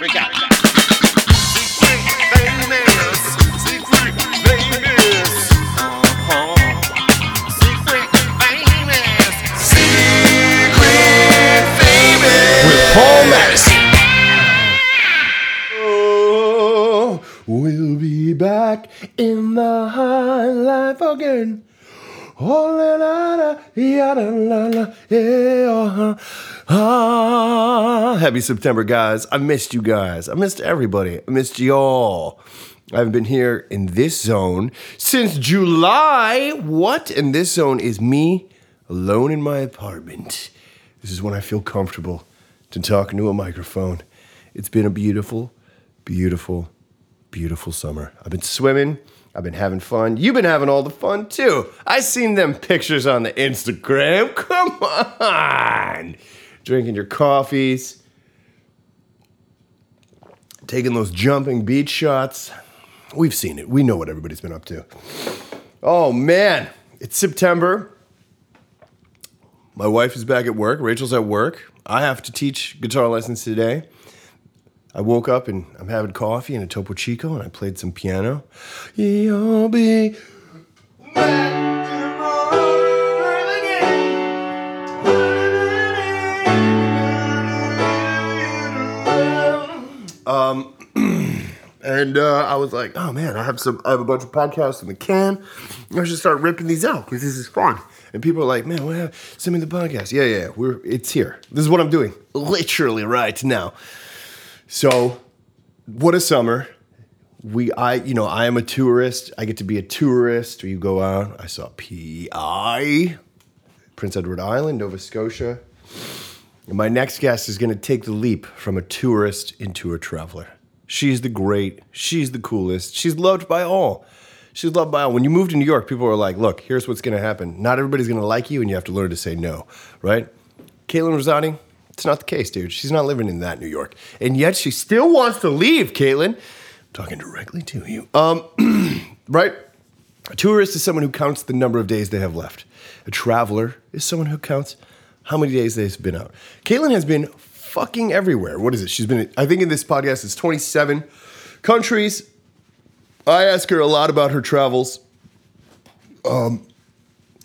Uh-huh. We'll be back in the high life again. Oh, la la la, yeah, la la la, yeah. Ah, happy September, guys. I missed you guys. I missed everybody. I missed y'all. I haven't been here in this zone since July. What? And this zone is me alone in my apartment. This is when I feel comfortable to talk into a microphone. It's been a beautiful, beautiful, beautiful summer. I've been swimming. I've been having fun. You've been having all the fun too. I seen them pictures on the Instagram. Come on. Drinking your coffees, taking those jumping beach shots. We've seen it. We know what everybody's been up to. Oh man, it's September. My wife is back at work. Rachel's at work. I have to teach guitar lessons today. I woke up and I'm having coffee and a Topo Chico and I played some piano. You'll be Um, and uh, I was like, oh man, I have some, I have a bunch of podcasts in the can. I should start ripping these out because this is fun. And people are like, man, what have, send me the podcast. Yeah, yeah, we're, it's here. This is what I'm doing, literally right now. So, what a summer. We, I, you know, I am a tourist. I get to be a tourist. You go out. I saw PEI, Prince Edward Island, Nova Scotia. My next guest is going to take the leap from a tourist into a traveler. She's the great. She's the coolest. She's loved by all. She's loved by all. When you move to New York, people are like, look, here's what's going to happen. Not everybody's going to like you, and you have to learn to say no, right? Caitlin Rosati, it's not the case, dude. She's not living in that New York. And yet she still wants to leave, Caitlin. I'm talking directly to you. Um, right? A tourist is someone who counts the number of days they have left. A traveler is someone who counts how many days they've been out. Caitlin has been fucking everywhere. What is it? She's been, I think in this podcast, it's 27 countries. I ask her a lot about her travels. Um,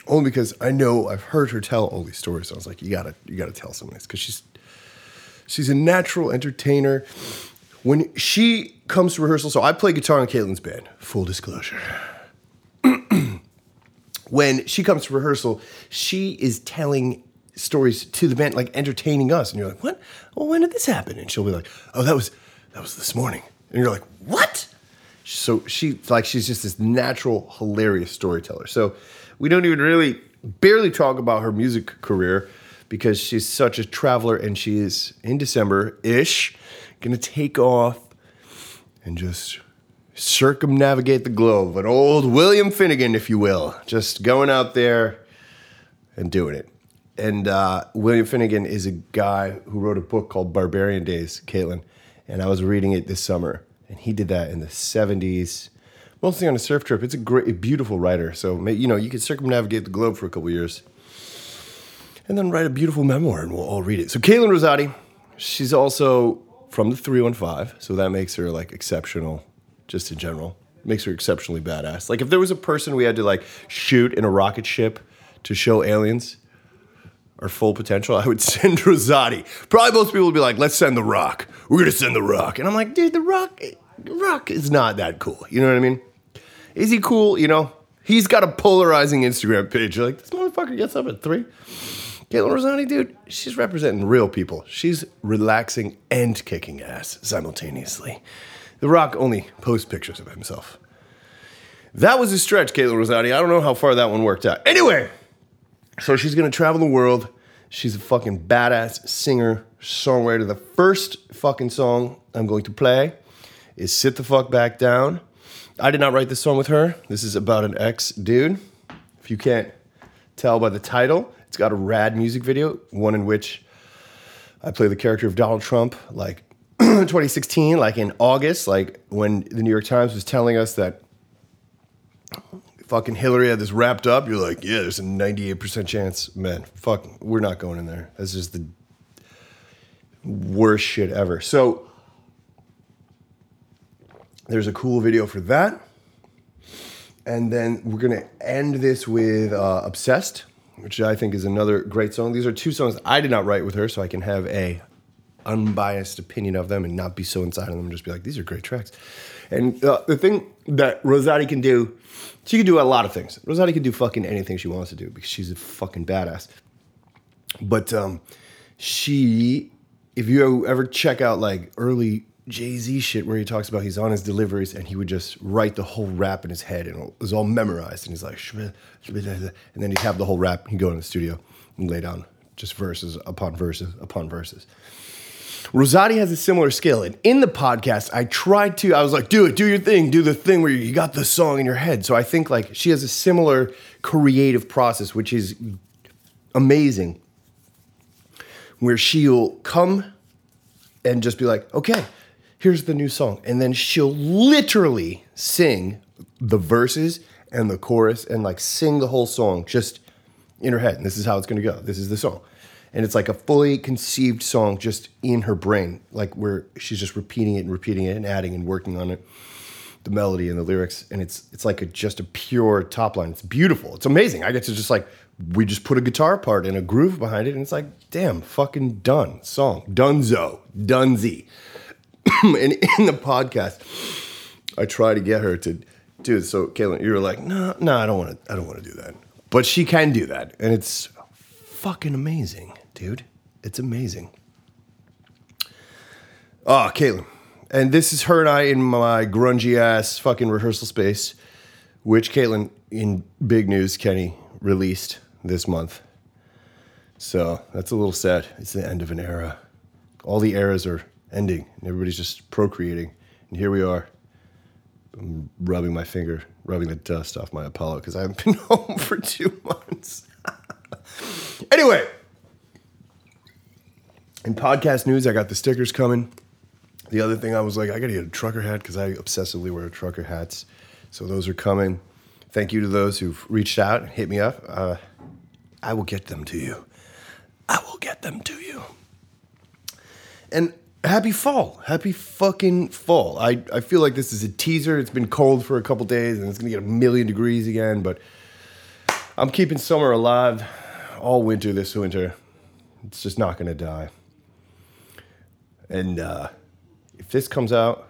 only because I know I've heard her tell all these stories. So I was like, you gotta, you gotta tell some of this because she's, she's a natural entertainer. When she comes to rehearsal, so I play guitar in Caitlin's band. Full disclosure. when she comes to rehearsal, she is telling stories to the band, like entertaining us, and you're like, what? Well, when did this happen? And she'll be like, oh, that was, that was this morning, and you're like, what? So she like she's just this natural, hilarious storyteller. So we don't even really barely talk about her music career because she's such a traveler and she is in December ish gonna take off and just circumnavigate the globe. An old William Finnegan, if you will, just going out there and doing it. And uh, William Finnegan is a guy who wrote a book called Barbarian Days, Caitlin. And I was reading it this summer. And he did that in the 70s mostly on a surf trip. It's a great beautiful writer. So you know you could circumnavigate the globe for a couple years and then write a beautiful memoir and we'll all read it. So Caitlin Rosati she's also from the 315 so that makes her like exceptional just in general. Makes her exceptionally badass. Like if there was a person we had to like shoot in a rocket ship to show aliens our full potential, I would send Rosati. Probably most people would be like, let's send The Rock. We're going to send The Rock. And I'm like, dude, The Rock, Rock is not that cool. You know what I mean? Is he cool? You know, he's got a polarizing Instagram page. You're like, this motherfucker gets up at three. Caitlin Rosati, dude, she's representing real people. She's relaxing and kicking ass simultaneously. The Rock only posts pictures of himself. That was a stretch, Caitlin Rosati. I don't know how far that one worked out. Anyway, so she's gonna travel the world. She's a fucking badass singer, songwriter. The first fucking song I'm going to play is Sit the Fuck Back Down. I did not write this song with her. This is about an ex dude. If you can't tell by the title, it's got a rad music video, one in which I play the character of Donald Trump, like 2016, like in August, like when the New York Times was telling us that fucking Hillary had this wrapped up, you're like, yeah, there's a 98% chance, man, fuck, we're not going in there. That's just the worst shit ever. So There's a cool video for that. And then we're going to end this with uh, Obsessed, which I think is another great song. These are two songs I did not write with her, so I can have a unbiased opinion of them and not be so inside of them and just be like, these are great tracks. And uh, the thing that Rosati can do, she can do a lot of things. Rosati can do fucking anything she wants to do because she's a fucking badass. But um, she, if you ever check out like early Jay Z shit where he talks about he's on his deliveries and he would just write the whole rap in his head and it was all memorized. And he's like, and then he'd have the whole rap. He'd go in the studio and lay down just verses upon verses upon verses. Rosati has a similar skill. And in the podcast, I tried to, I was like, do it, do your thing, do the thing where you got the song in your head. So I think like she has a similar creative process, which is amazing, where she'll come and just be like, okay, here's the new song. And then she'll literally sing the verses and the chorus and like sing the whole song just in her head. And this is how it's gonna go. This is the song. And it's like a fully conceived song just in her brain, like where she's just repeating it and repeating it and adding and working on it. The melody and the lyrics, and it's it's like a, just a pure top line. It's beautiful. It's amazing. I get to just like we just put a guitar part and a groove behind it, and it's like, damn, fucking done song, dunzo, dunzy. and in the podcast, I try to get her to do it. So, Caitlin, you were like, no, no, I don't want to. I don't want to do that. But she can do that, and it's fucking amazing, dude. It's amazing. Oh, Caitlin, and this is her and I in my grungy ass fucking rehearsal space, which Caitlin, in big news, Kenny released this month. So that's a little sad. It's the end of an era. All the eras are ending, and everybody's just procreating. And here we are, I'm rubbing my finger, rubbing the dust off my Apollo because I haven't been home for two months. anyway, in podcast news, I got the stickers coming. The other thing I was like, I gotta get a trucker hat because I obsessively wear trucker hats. So those are coming. Thank you to those who've reached out and hit me up. Uh, I will get them to you. I will get them to you. And happy fall. Happy fucking fall. I, I feel like this is a teaser. It's been cold for a couple days and it's gonna get a million degrees again, but I'm keeping summer alive all winter this winter. It's just not gonna die. And uh, if this comes out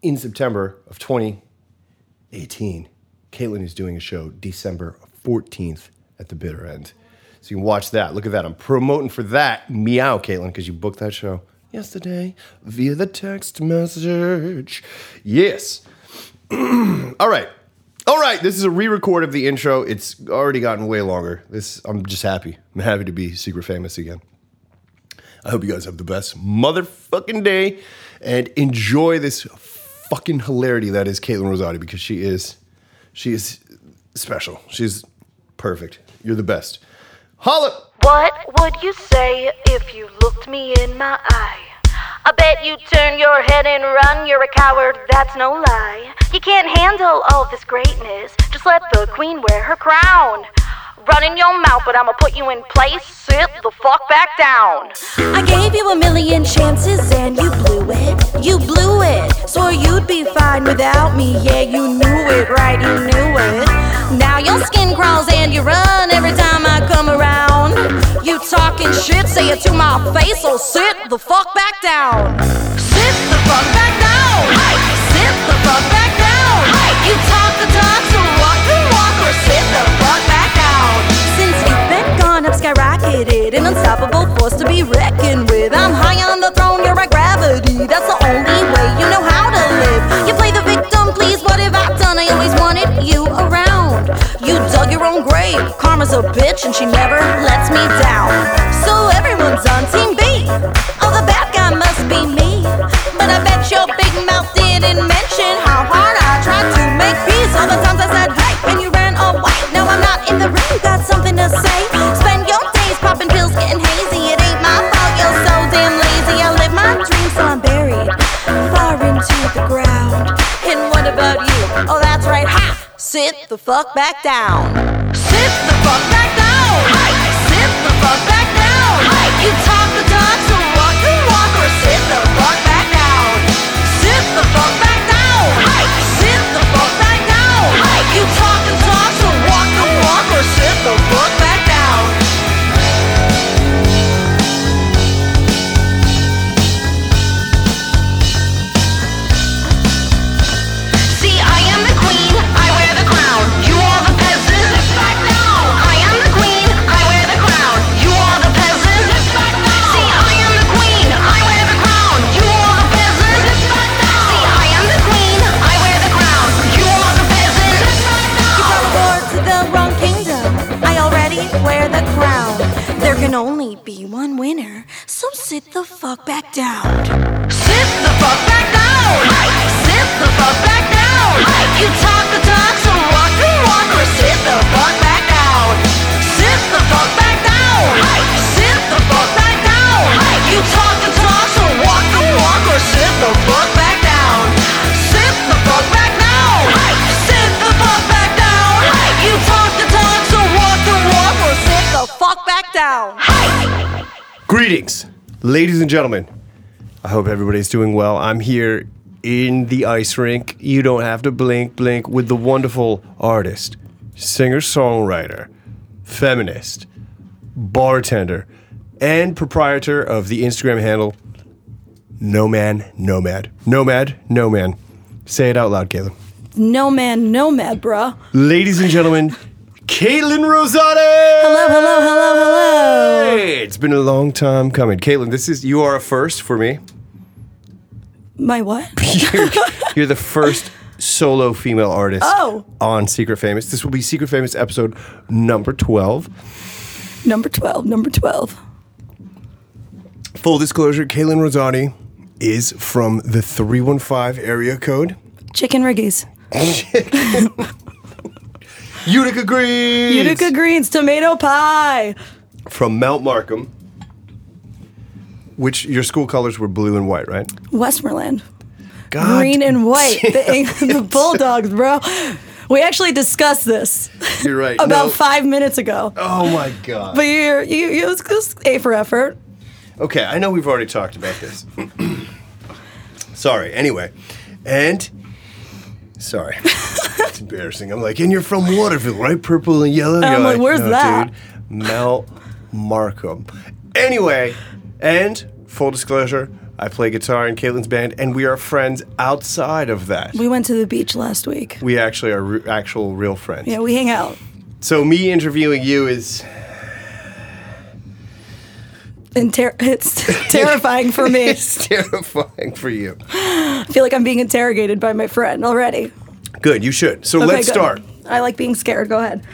in September of 2018, Caitlin is doing a show December 14th at the bitter end. So you can watch that. Look at that. I'm promoting for that. Meow, Caitlin, because you booked that show yesterday via the text message. Yes. All right. All right. This is a re-record of the intro. It's already gotten way longer. This I'm just happy. I'm happy to be secret famous again. I hope you guys have the best motherfucking day and enjoy this fucking hilarity that is Caitlin Rosati because she is she is special. She's perfect. You're the best. Holla! What would you say if you looked me in my eye? I bet you turn your head and run. You're a coward, that's no lie. You can't handle all this greatness. Just let the queen wear her crown. Run in your mouth, but I'ma put you in place. Sit the fuck back down. I gave you a million chances and you blew it. You blew it. Swore you'd be fine without me. Yeah, you knew it, right? You knew it. Now your skin crawls and you run every time I come around. You talking shit, say it to my face, so sit the fuck back down. Sit the fuck back down. Hey, sit the fuck back down. Hey, you talk the talk, so gone, I've skyrocketed, an unstoppable force to be reckoned with. I'm high on the throne, you're at gravity. That's the only way you know how to live. You play the victim, please. What have I done? I always wanted you around. You dug your own grave. Karma's a bitch, and she never lets me down. So everyone's on team B. Oh, the bad guy must be me. But I bet your big mouth didn't mention how hard I tried to make peace. All the times I said Sit the fuck back down. Sit the fuck back down. Hey, sit the fuck back down. Hey, you talk the talk, so walk the walk, or sit the fuck back down. Sit the fuck back down. Hey, sit the fuck back down. Hey, you talk the talk, so walk the walk, or sit the fuck. Be one winner. So sit the fuck back down. Sit the fuck back down. Sit the fuck back down. You talk down. Greetings, ladies and gentlemen. I hope everybody's doing well. I'm here in the ice rink. You don't have to blink, blink with the wonderful artist, singer songwriter, feminist, bartender, and proprietor of the Instagram handle No Man Nomad. Nomad, no man. Say it out loud, Caitlin. No man, no mad, bruh. Ladies and gentlemen, Caitlin Rosati. Hello, hello, hello, hello. Hey, it's been a long time coming. Caitlin, this is you are a first for me. My what? You're, you're the first solo female artist Oh. on Secret Famous. This will be Secret Famous episode number 12. Number 12, number 12. Full disclosure, Caitlin Rosati is from the 315 area code. Chicken riggies. Utica Greens! Utica greens, tomato pie. From Mount Markham. Which your school colors were blue and white, right? Westmoreland. God Green and white. The, the. Bulldogs, bro. We actually discussed this You're right. about No. five minutes ago. Oh my god. But you're, you, you, it was just A for effort. Okay, I know we've already talked about this. sorry. Anyway, and sorry, it's embarrassing. I'm like, and you're from Waterville, right? Purple and yellow. I'm You're like, "Where's that?" Dude, Mount Markham. Anyway, and full disclosure, I play guitar in Caitlin's band, and we are friends outside of that. We went to the beach last week. We actually are re- actual real friends. Yeah, we hang out. So me interviewing you is And ter- it's terrifying for me. it's terrifying for you. I feel like I'm being interrogated by my friend already. Good, you should. So Okay, let's good. start. I like being scared. Go ahead.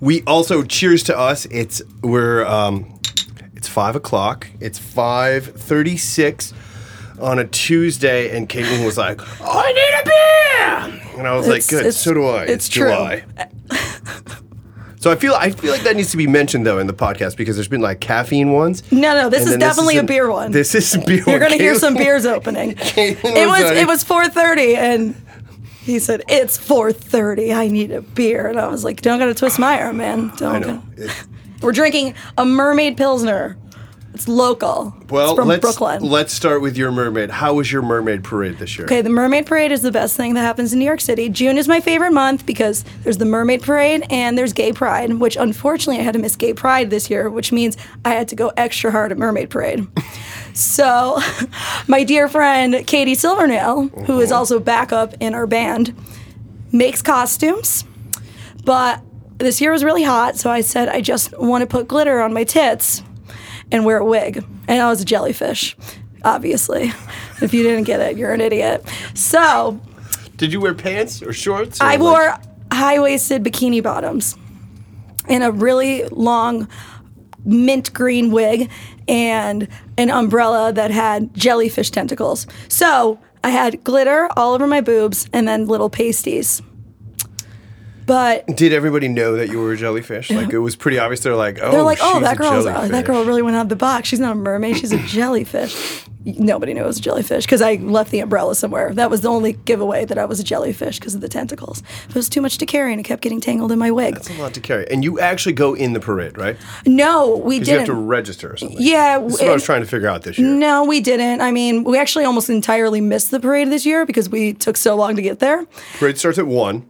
We also cheers to us. It's we're um, it's five o'clock. It's five thirty six on a Tuesday, and Caitlin was like, "I need a beer," and I was like, "Good, so do I." it's true. July. so I feel I feel like that needs to be mentioned though in the podcast because there's been like caffeine ones. No, no, this is definitely a beer one. This is beer. You're gonna hear some beers opening. Caitlin It was it was 4:30 and he said it's 4:30. I need a beer, and I was like, "Don't gotta twist my arm, man. Don't." I know. It- We're drinking a Mermaid Pilsner. It's local. well, it's from let's Brooklyn. let's start with your mermaid. How was your mermaid parade this year? Okay, the Mermaid Parade is the best thing that happens in New York City. June is my favorite month because there's the Mermaid Parade and there's Gay Pride, which unfortunately I had to miss Gay Pride this year, which means I had to go extra hard at Mermaid Parade. so, my dear friend Katie Silvernail, who is uh-huh. also backup in our band, makes costumes. But this year was really hot, so I said I just want to put glitter on my tits and wear a wig. And I was a jellyfish, obviously. If you didn't get it, you're an idiot. So Did you wear pants or shorts? or, I like- wore high waisted bikini bottoms and a really long mint green wig and an umbrella that had jellyfish tentacles. So I had glitter all over my boobs and then little pasties. But Did everybody know that you were a jellyfish? Like it was pretty obvious. They're like, oh, They're like, oh, she's that uh, that girl really went out of the box. She's not a mermaid. She's a jellyfish. Nobody knew it was a jellyfish because I left the umbrella somewhere. That was the only giveaway that I was a jellyfish because of the tentacles. It was too much to carry and it kept getting tangled in my wig. That's a lot to carry. And you actually go in the parade, right? No, we Because you have didn't. to register or something. Yeah, This is what I was trying to figure out this year. no, we didn't. I mean, we actually almost entirely missed the parade this year because we took so long to get there. Parade starts at one.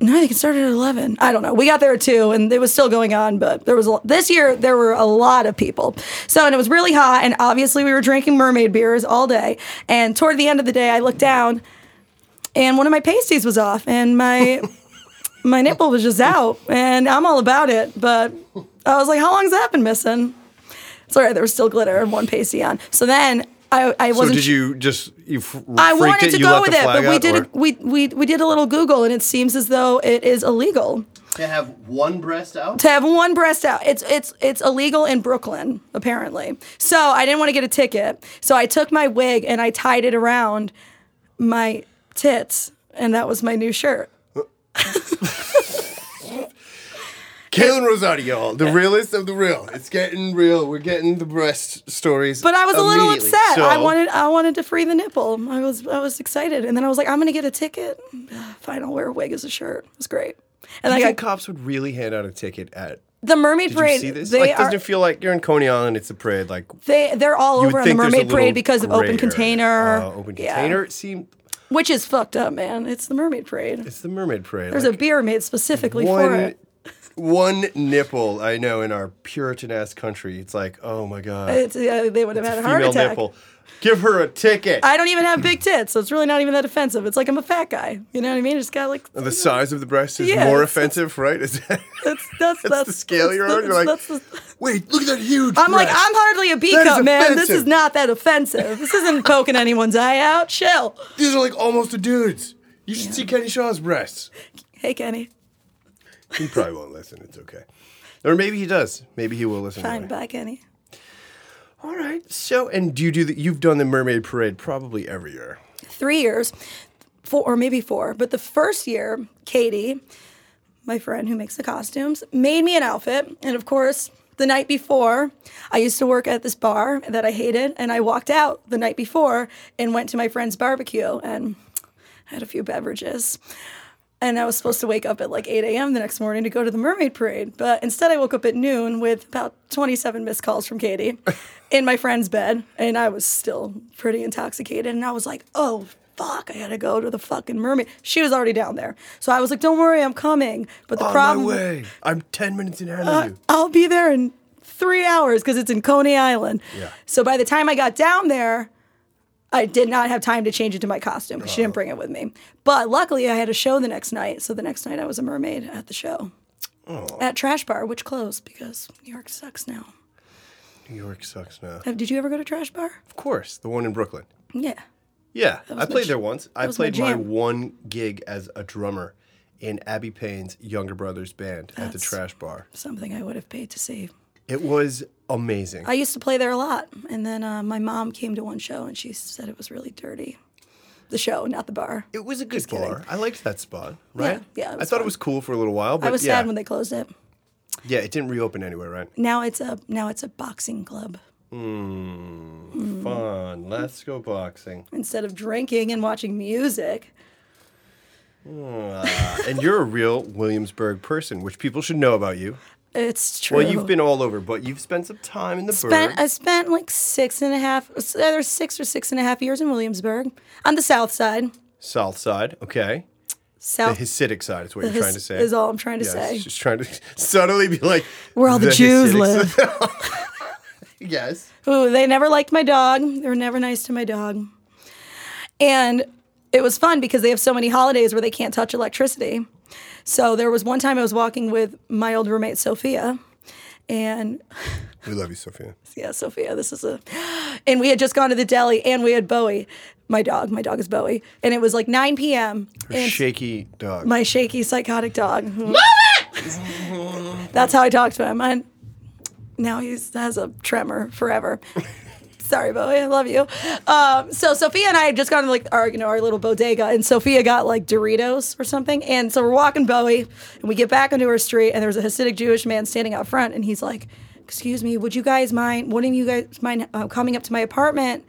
No, I think it started at 11. I don't know. We got there at 2 and it was still going on, but there was a, this year there were a lot of people. So, and it was really hot and obviously we were drinking mermaid beers all day. And toward the end of the day I looked down and one of my pasties was off and my my nipple was just out and I'm all about it, but I was like how long's that been missing? Right, there was still glitter and one pasty on. So then I, I So wasn't did you just you f- I wanted it, to you go with it, but we out, did a, we, we we did a little Google, and it seems as though it is illegal. To have one breast out? to have one breast out. It's it's it's illegal in Brooklyn apparently. So I didn't want to get a ticket. So I took my wig and I tied it around my tits, and that was my new shirt. Caitlin Rosati, y'all, the realest of the real. It's getting real. We're getting the breast stories. But I was a little upset. So- I wanted I wanted to free the nipple. I was I was excited, and then I was like, I'm gonna get a ticket. Fine, I'll wear a wig as a shirt. It was great. And I got cops would really hand out a ticket at. the Mermaid Did you Parade. see this? They Like, are doesn't it feel like you're in Coney Island? It's a parade. Like they they're all over on the Mermaid Parade because of open container. Uh, open container. It seemed which is fucked up, man. It's the Mermaid Parade. it's the mermaid parade. There's like, a beer made specifically for it. One nipple. I know in our Puritan ass country, it's like, oh my god, It's, uh, they would have had a heart female attack. nipple. Give her a ticket. I don't even have big tits, so it's really not even that offensive. It's like I'm a fat guy. You know what I mean? Just got like the size of the breast is Yeah, more it's- offensive, right? Is that, that's that's that's, the scale you're on? You're like, that's the- wait, look at that huge. I'm like. I'm hardly a B cup, man. This is not that offensive. This isn't poking anyone's eye out. Chill. These are like almost a dude's. You should see Kenny Shaw's breasts. Hey, Kenny. He probably won't listen. It's okay. Or maybe he does. Maybe he will listen. Fine, anyway. bye, Kenny. All right. So, and do you do the? You've done the Mermaid Parade probably every year. Three years, four or maybe four. But the first year, Katie, my friend who makes the costumes, made me an outfit. And of course, the night before, I used to work at this bar that I hated, and I walked out the night before and went to my friend's barbecue and had a few beverages. And I was supposed to wake up at like 8 a.m. the next morning to go to the mermaid parade. But instead, I woke up at noon with about 27 missed calls from Katie in my friend's bed. And I was still pretty intoxicated. And I was like, oh, fuck, I gotta go to the fucking mermaid. She was already down there. So I was like, don't worry, I'm coming. But the On problem my way. I'm ten minutes in ahead uh, of you. I'll be there in three hours because it's in Coney Island. Yeah. So by the time I got down there, I did not have time to change into my costume because she Oh. didn't bring it with me. But luckily, I had a show the next night. So the next night, I was a mermaid at the show Oh. at Trash Bar, which closed because New York sucks now. New York sucks now. Uh, Did you ever go to Trash Bar? Of course, the one in Brooklyn. Yeah. Yeah, I played there once. I was my played my, jam. one gig as a drummer in Abby Payne's younger brother's band at the That's- Trash Bar. Something I would have paid to see. It was amazing. I used to play there a lot. And then uh, my mom came to one show and she said it was really dirty. The show, not the bar. it was a good kidding. bar. I liked that spot. Right? yeah, it I thought fun. it was cool for a little while, but I was yeah, sad when they closed it. yeah, it didn't reopen anywhere, right? Now it's a now it's a boxing club. mm Fun. Let's go boxing. instead of drinking and watching music. and you're a real Williamsburg person, which people should know about you. It's true. Well, you've been all over, but you've spent some time in the spent Burg. I spent like six and a half either six or six and a half years in Williamsburg on the south side. South side, okay. South, The South Hasidic side is what the you're trying to say. is all I'm trying to Yes, say. Just trying to subtly be like Where all the, Jews Hasidic live. side. yes. Ooh, they never liked my dog. They were never nice to my dog. And it was fun because they have so many holidays where they can't touch electricity. So there was one time I was walking with my old roommate Sophia, and We love you, Sophia. yeah, Sophia, this is a. And we had just gone to the deli and we had Bowie, my dog. My dog is Bowie. And it was like 9 p.m. Her and shaky dog. my shaky, psychotic dog. Mm-hmm. That's how I talk to him. And now he has a tremor forever. Sorry, Bowie. I love you. Um, so Sophia and I had just gone to like our, you know, our little bodega, and Sophia got like Doritos or something. And so we're walking Bowie, and we get back onto our street, and there's a Hasidic Jewish man standing out front, and he's like, "Excuse me, would you guys mind? Wouldn't you guys mind uh, coming up to my apartment?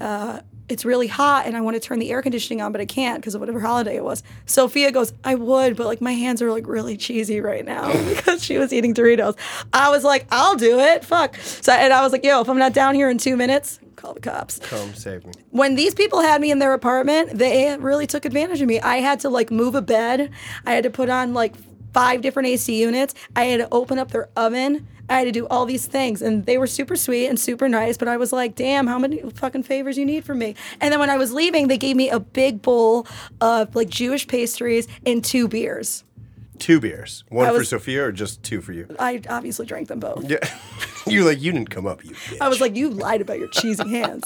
Uh, it's really hot, and I want to turn the air conditioning on, but I can't because of whatever holiday it was." Sophia goes, "I would, but like my hands are like really cheesy right now because she was eating Doritos." I was like, "I'll do it, fuck." So and I was like, "Yo, if I'm not down here in two minutes." Call the cops Come save me. when these people had me in their apartment, they really took advantage of me. I had to like move a bed. I had to put on like five different AC units. I had to open up their oven. I had to do all these things, and they were super sweet and super nice. But I was like, "Damn, how many fucking favors you need from me?" And then when I was leaving, they gave me a big bowl of like Jewish pastries and two beers. Two beers. One I for was- Sophia or just two for you? I obviously drank them both. Yeah. you like you didn't come up, you bitch. I was like, "You lied about your cheesy hands."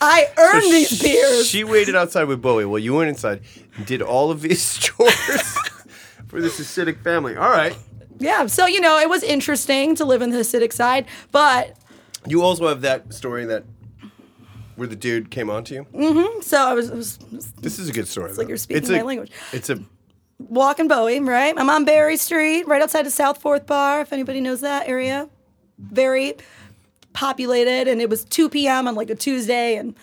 I earned these beers. She waited outside with Bowie while you went inside and did all of these chores. for this Hasidic family. All right. Yeah, so you know, it was interesting to live in the Hasidic side, but You also have that story that where the dude came on to you. Mm-hmm, so I was, was This is a good story. It's like you're speaking my language. It's a walking Bowie, right? I'm on Berry Street, right outside of South Fourth Bar, if anybody knows that area. Very populated, and it was 2 p.m. on like a Tuesday, and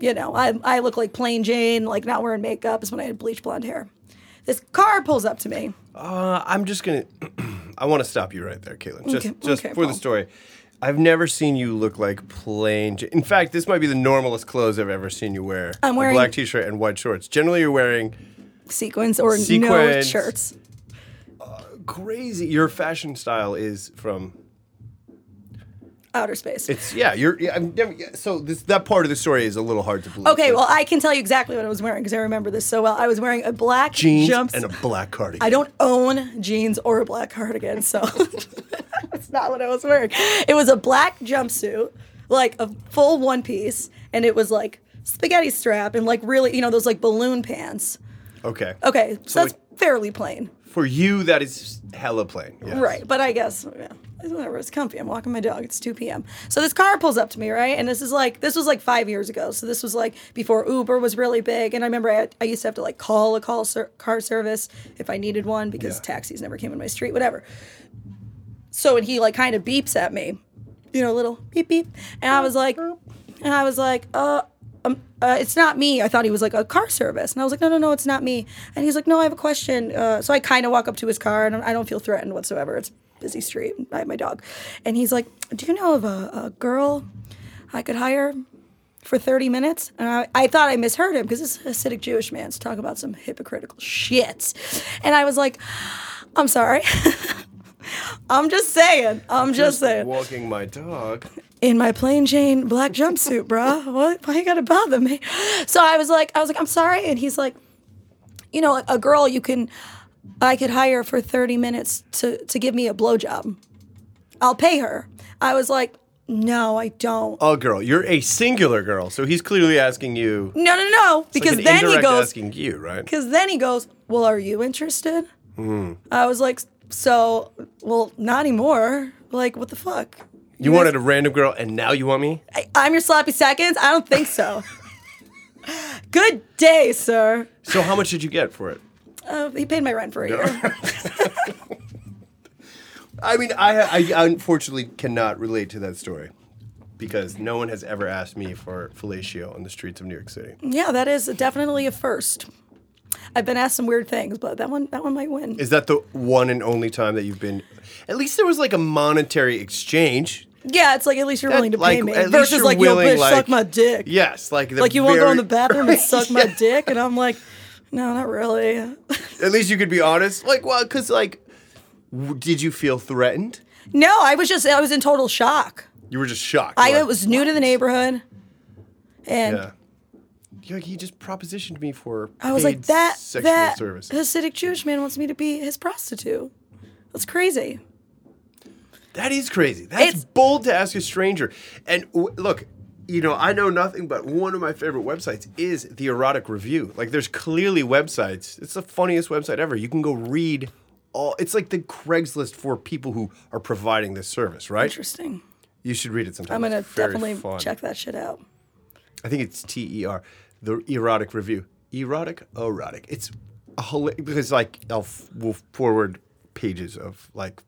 you know, I, I look like plain Jane, like not wearing makeup, is when I had bleach blonde hair. This car pulls up to me. Uh, I'm just gonna. I want to stop you right there, Caitlin. Just, Okay, just okay, for the Paul. story. I've never seen you look like plain. J- In fact, this might be the normalest clothes I've ever seen you wear. I'm A wearing- black t-shirt and white shorts. Generally, you're wearing Sequins or no Sequins. shirts. crazy. Your fashion style is from. Outer space. It's yeah. You're yeah. Never, yeah, so this that part of the story is a little hard to believe. Okay, but well, I can tell you exactly what I was wearing because I remember this so well. I was wearing a black jeans jumpsuit. and a black cardigan. I don't own jeans or a black cardigan, so that's not what I was wearing. It was a black jumpsuit, like a full one piece, and it was like spaghetti strap and like really, you know, those like balloon pants. Okay. Okay, so, So, that's fairly plain, For you, that is hella plain. yes. right? But I guess yeah, whatever. It's comfy. I'm walking my dog. It's 2 p.m. So this car pulls up to me, right? And this is like this was like five years ago. So this was like before Uber was really big. And I remember I, I used to have to like call a call ser- car service if I needed one because Yeah. taxis never came in my street. Whatever. So and he like kind of beeps at me, you know, a little beep beep, and I was like, and I was like, uh. Um, uh, it's not me. I thought he was like a car service, and I was like, no, no, no, it's not me. And he's like, no, I have a question. Uh, so I kind of walk up to his car, and I don't feel threatened whatsoever. It's busy street. I have my dog, and he's like, do you know of a, a girl I could hire for 30 minutes? And I, I thought I misheard him because this is Hasidic Jewish man's to talk about some hypocritical shit. And I was like, I'm sorry. I'm just saying. I'm just saying Walking my dog. in my plain Jane black jumpsuit, bruh. What? Why you gotta bother me? So I was like, I was like, I'm sorry, and he's like, you know, a girl you can, I could hire her for 30 minutes to to give me a blowjob. I'll pay her. I was like, no, I don't. Oh, girl, you're a singular girl, so he's clearly asking you. No, no, no, because like then he goes, asking you, right? because then he goes, well, are you interested? Hmm. I was like, so, well, not anymore. Like, what the fuck? You wanted a random girl, and now you want me? I, I'm your sloppy seconds? I don't think so. Good day, sir. So how much did you get for it? Uh, he paid my rent for a year. I mean, I, I unfortunately cannot relate to that story because no one has ever asked me for fellatio on the streets of New York City. yeah, that is definitely a first. I've been asked some weird things, but that one that one might win. Is that the one and only time that you've been? At least there was like a monetary exchange. yeah, it's like at least you're willing to like, pay me at least versus you're like yo willing, bitch like- suck my dick. Yes, like the like you won't go in the bathroom and suck my dick, and I'm like, no, not really. At least you could be honest. Like, well, because like, w- did you feel threatened? no, I was just I was in total shock. You were just shocked. I like, was new to the neighborhood, and Yeah. You're like, he just propositioned me for. I was like paid that sexual that service. Hasidic Jewish man wants me to be his prostitute. That's crazy. That is crazy. That's It's- bold to ask a stranger. And w- look, you know, I know nothing, but one of my favorite websites is the Erotic Review. Like, there's clearly websites. It's the funniest website ever. You can go read all. It's like the Craigslist for people who are providing this service, right? Interesting. You should read it sometime. I'm gonna definitely fun. check that shit out. I think it's T E R, the erotic review. Erotic, erotic. It's a hila- because like I'll f- we'll forward pages of like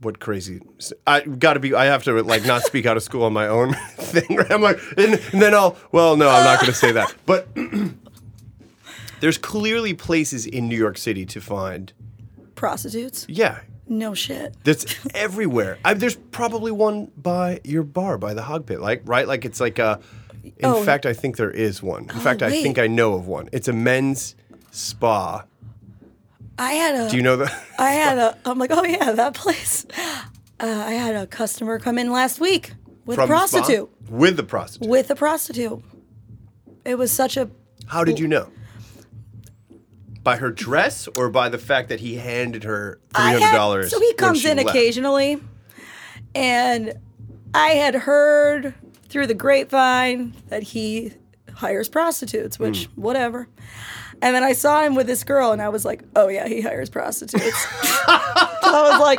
what crazy. I got to be. I have to like not speak out of school on my own thing. Right? I'm like, and, and then I'll. Well, no, I'm not going to say that. But there's clearly places in New York City to find. Prostitutes? Yeah, No shit. that's everywhere. I, there's probably one by your bar, by the Hog Pit, like right, like it's like a. In Oh. fact, I think there is one. In oh, fact, I think I know of one. It's a men's spa. I had a. Do you know that? I had a. I'm like, oh yeah, that place. Uh, I had a customer come in last week with a From the prostitute. With the prostitute. With a prostitute. It was such a. How did you know? By her dress, or by the fact that he handed her three hundred dollars? So he comes in occasionally, and I had heard through the grapevine that he hires prostitutes, which whatever. And then I saw him with this girl, and I was like, "Oh yeah, he hires prostitutes." so I was like,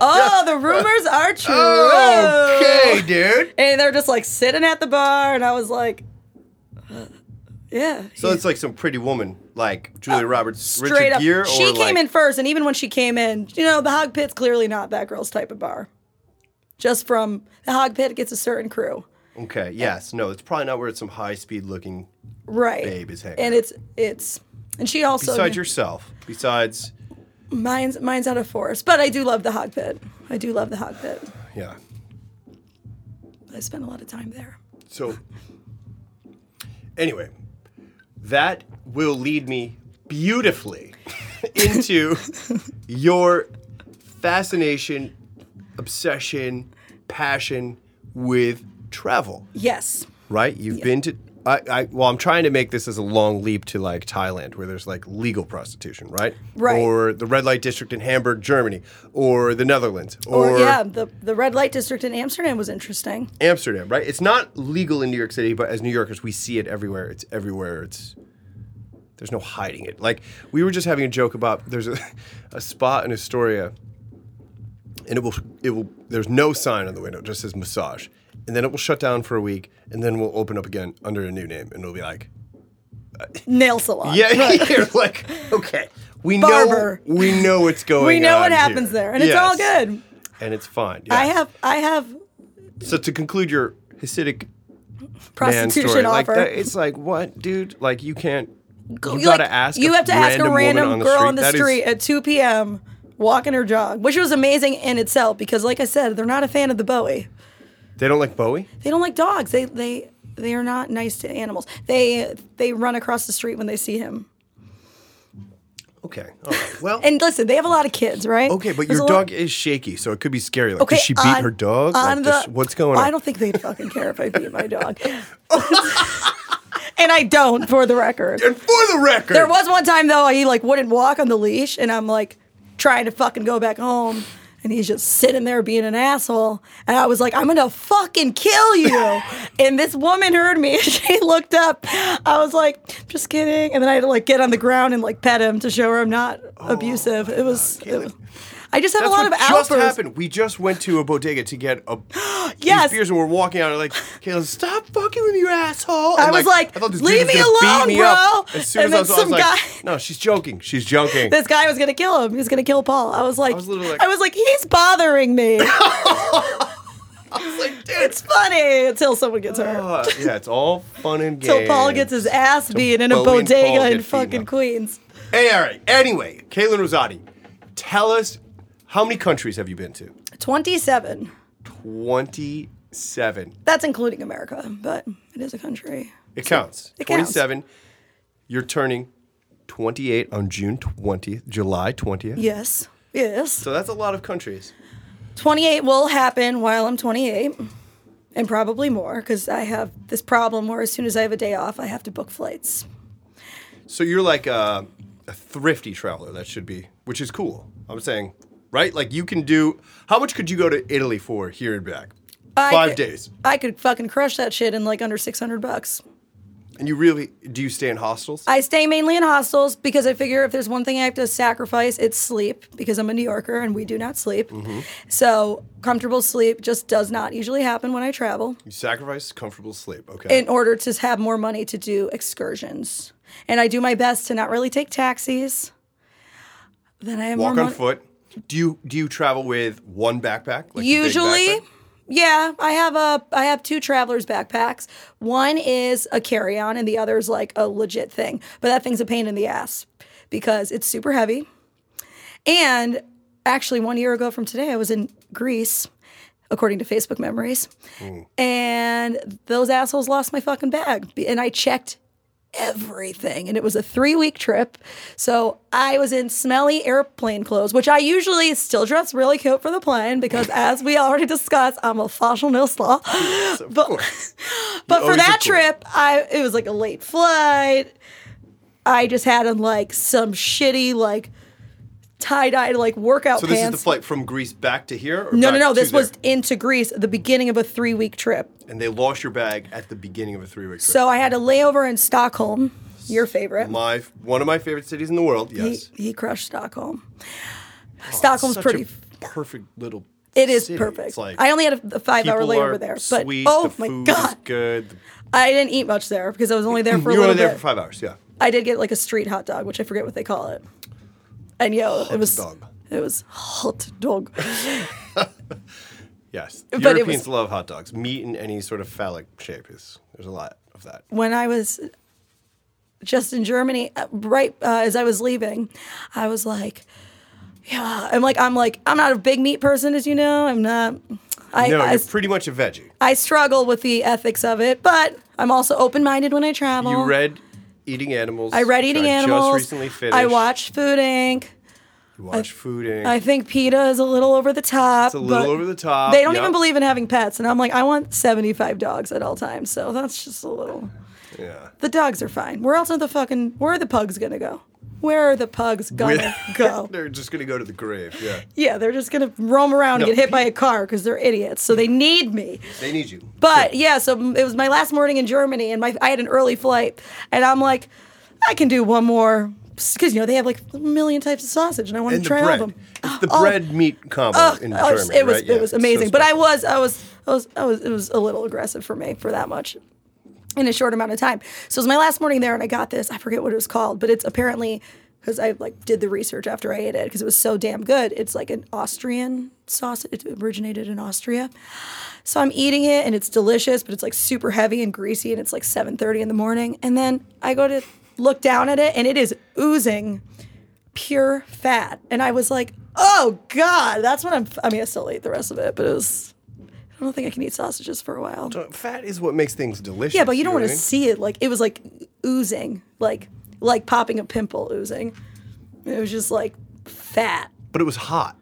"Oh, the rumors are true." Okay, dude. And they're just like sitting at the bar, and I was like, uh, "Yeah." So it's like some pretty woman, like Julia Roberts, Uh, straight Richard up. Gere, or she came like, in first, and even when she came in, you know, the Hog Pit's clearly not that girl's type of bar. Just from the Hog Pit gets a certain crew, Okay, yes, no, it's probably not where it's some high speed looking. right? Babe is hanging and out. it's it's, and she also Besides yourself, besides, mine's mine's out of force, but I do love the Hog Pit. I do love the Hog Pit. yeah. I spent a lot of time there. So, anyway, that will lead me beautifully into your fascination, obsession, passion with travel. Yes. right? You've been to. I, I well, I'm trying to make this as a long leap to like Thailand, where there's like legal prostitution, right? Right. Or the red light district in Hamburg, Germany, or the Netherlands, or, Or, yeah, the the red light district in Amsterdam was interesting. Amsterdam, right? It's not legal in New York City, but as New Yorkers, we see it everywhere. It's everywhere. It's there's no hiding it. Like we were just having a joke about there's a, a spot in Astoria, and it will it will there's no sign on the window, it just says massage, and then it will shut down for a week, and then we'll open up again under a new name, and it'll be like uh, Nail salon. yeah, you're like okay, we Barber. know we know what's going. We know what happens here. there, and it's all good. and it's fine. I have I have So to conclude your Hasidic prostitution story, like offer. that, it's like what, dude? Like you can't. You You, gotta like, ask. You have to ask a random on the girl street. on the That is- street at 2 p.m. walking her dog, which was amazing in itself because, like I said, they're not a fan of the Bowie. They don't like Bowie. They don't like dogs. They they they are not nice to animals. They they run across the street when they see him. Okay. All right. Well. And listen, they have a lot of kids, right? okay, but There's your a lot- dog is shaky, so it could be scary. Like, Okay, does she beat on- her dog? Like, does the- she- what's going on? I don't think they'd fucking care if I beat my dog. and I don't, for the record. And for the record, There was one time though he like wouldn't walk on the leash, and I'm like trying to fucking go back home, and he's just sitting there being an asshole, and I was like, I'm gonna fucking kill you. and this woman heard me, and she looked up. I was like, just kidding, and then I had to like get on the ground and like pet him to show her I'm not oh, abusive. It was. It was I just have That's a lot of just outbursts. happened. We just went to a bodega to get a Yes. these beers, and we're walking out. and Like, Kayla, stop fucking with your asshole. I was like, I thought this "Leave dude was me gonna beat alone, me bro." up. As soon And as I then was, I was some like, guy- no, she's joking. She's joking. this guy was gonna kill him. He was gonna kill Paul. I was like, I was was, literally like- like, he's bothering me. I was like, dude, it's funny until someone gets hurt. Uh, yeah, it's all fun and games. Until Paul gets his ass beat in a and Paul bodega get in beaten fucking up. Queens. Hey, all right. Anyway, Caitlin Rosati, tell us how many countries have you been to? 27. 27. That's including America, but it is a country. It counts. It counts. 27. You're turning 28 on June 20th, July 20th. Yes. Yes. So that's a lot of countries. 28 will happen while I'm 28. And probably more because I have this problem where as soon as I have a day off, I have to book flights. So you're like a, a thrifty traveler. That should be, which is cool. I'm saying, right? Like you can do. How much could you go to Italy for here and back? I Five could- days. I could fucking crush that shit in like under 600 bucks. And you really do you stay in hostels? I stay mainly in hostels because I figure if there's one thing I have to sacrifice, it's sleep because I'm a New Yorker and we do not sleep. Mm-hmm. So comfortable sleep just does not usually happen when I travel you sacrifice comfortable sleep. Okay. in order to have more money to do excursions. And I do my best to not really take taxis. Then I have Walk on mon- foot. Do you do you travel with one backpack? Like Usually, backpack? yeah, I have a I have two travelers backpacks. One is a carry-on and the other is like a legit thing. But that thing's a pain in the ass because it's super heavy. And actually 1 year ago from today I was in Greece according to Facebook memories. And those assholes lost my fucking bag and I checked everything. And it was a three week trip. So I was in smelly airplane clothes, which I usually still dress really cute for the plane because, as we already discussed, I'm a fashionista. Of But, but for that trip, I it was like a late flight. I just had on like some shitty like tie dye to like workout So this pants. is the flight from Greece back to here? Or no, no, no. This was there? into Greece the beginning of a three week trip. And they lost your bag at the beginning of a three week trip. So I had a layover in Stockholm, your favorite. my one of my favorite cities in the world. Yes, he crushed Stockholm. Oh, Stockholm's Such pretty. perfect little. It is city. perfect. It's like I only had a, a five hour layover there, but sweet, oh the my god, good. I didn't eat much there because I was only there for a you were only there bit. for five hours. Yeah. I did get like a street hot dog, which I forget what they call it. And yo, it was dog. it was hot dog. Yes. But Europeans was- love hot dogs. Meat in any sort of phallic shape is there's a lot of that. when I was just in Germany, uh, right uh, as I was leaving, I was like, yeah, I'm like, I'm like, I'm not a big meat person, as you know. I'm not. I, no, I, you're pretty much a veggie. I struggle with the ethics of it, but I'm also open minded when I travel. You read Eating Animals. I read Eating I Animals. Just recently finished. I watched Food Inc. You watched Food Inc. I think PETA is a little over the top. It's a little over the top, They don't yep. even believe in having pets, and I'm like, I want 75 dogs at all times. So that's just a little. yeah. The dogs are fine. Where else are the fucking? Where are the pugs gonna go? Where are the pugs gonna go? They're just gonna go to the grave. Yeah. Yeah, they're just gonna roam around No. and get hit by a car because they're idiots. So they need me. They need you. But yeah, so it was my last morning in Germany, and my I had an early flight, and I'm like, I can do one more because you know they have like a million types of sausage, and I want and to try all of them. It's the Oh, bread meat combo oh, in Germany, it was right? Yeah, it was it's so amazing, but I was I was I was I was it was a little aggressive for me for that much in a short amount of time. So it was my last morning there, and I got this. I forget what it was called, but it's apparently because I like did the research after I ate it because it was so damn good. It's like an Austrian sauce. It originated in Austria. So I'm eating it and it's delicious, but it's like super heavy and greasy, and it's like 7:30 in the morning. And then I go to look down at it, and it is oozing pure fat. And I was like, oh God, that's what I'm. I mean, I still ate the rest of it, but it was. I don't think I can eat sausages for a while. Fat is what makes things delicious. Yeah, but you don't want to see it. Like it was like oozing, like like popping a pimple oozing. It was just like fat. But it was hot.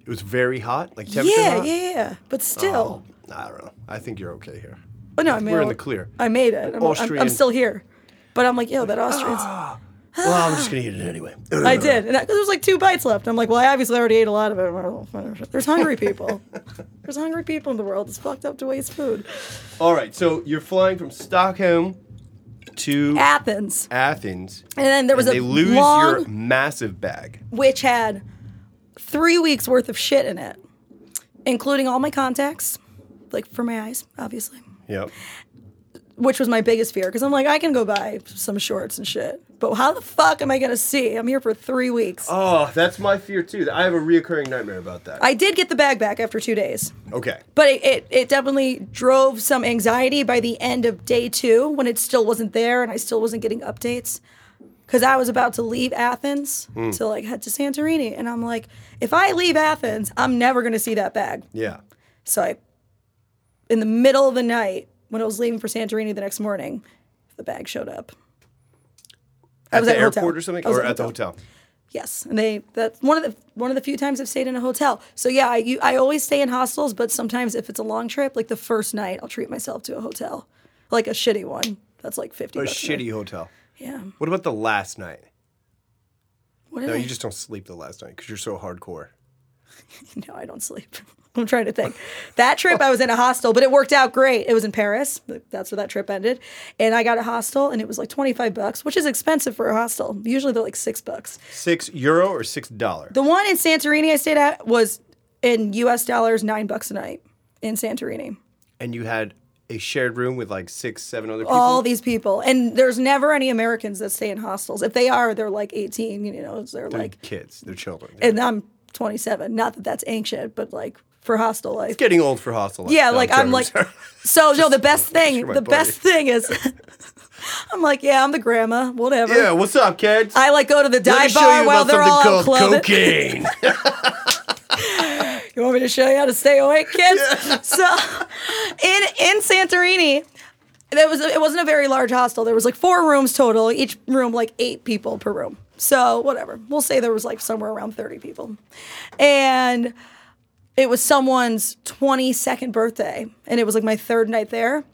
It was very hot, like temperature Yeah, hot. yeah, yeah. But still, oh, I don't know. I think you're okay here. Oh no, I mean, We're in the clear. I made it. I'm, I'm- I'm, still here. But I'm like, yo, that Austrian's. Ah! Well, I'm just gonna eat it anyway. I did, and I, there was like two bites left. I'm like, well, I obviously already ate a lot of it. There's hungry people. There's hungry people in the world. It's fucked up to waste food. All right, so you're flying from Stockholm to Athens, Athens, and then there was and a they lose long, your massive bag. which had three weeks worth of shit in it, including all my contacts, like for my eyes, obviously, Yep. Which was my biggest fear because I'm like, I can go buy some shorts and shit, but how the fuck am I gonna see? I'm here for three weeks. Oh, that's my fear too. I have a reoccurring nightmare about that. I did get the bag back after two days. okay. But it, it, it definitely drove some anxiety by the end of day two when it still wasn't there and I still wasn't getting updates. Because I was about to leave Athens Hmm. to like head to Santorini. And I'm like, if I leave Athens, I'm never going to see that bag. Yeah. So I, in the middle of the night, when I was leaving for Santorini the next morning, the bag showed up. I At was the at hotel. airport or something, or at the hotel. Yes, and they that's one of the one of the few times I've stayed in a hotel. So yeah, I you, I always stay in hostels, but sometimes if it's a long trip, like the first night, I'll treat myself to a hotel, like a shitty one. That's like fifty. A shitty hotel. Yeah. What about the last night? What No, I? you just don't sleep the last night because you're so hardcore. no, I don't sleep. I'm trying to think. That trip I was in a hostel, but it worked out great. It was in Paris. That's where that trip ended, and I got a hostel, and it was like twenty five bucks, which is expensive for a hostel. Usually they're like six bucks. Six euro or six dollar? The one in Santorini I stayed at was in U.S. dollars, nine bucks a night in Santorini. And you had a shared room with like six, seven other people. all these people and there's never any americans that stay in hostels if they are they're like 18 you know they're They're like kids, they're children. and i'm 27 not that that's ancient but like for hostel life it's getting old for hostel. life. yeah No, like i'm joking, like so no the best thing the buddy. best thing is i'm like yeah i'm the grandma whatever yeah, what's up, kids? i like go to the dive bar while they're all out clubbing. cocaine. You want me to show you how to stay awake, kids? So, in in Santorini, there was it wasn't a very large hostel. There was like four rooms total. Each room like eight people per room. So whatever. We'll say there was like somewhere around thirty people, and it was someone's twenty second birthday, and it was like my third night there,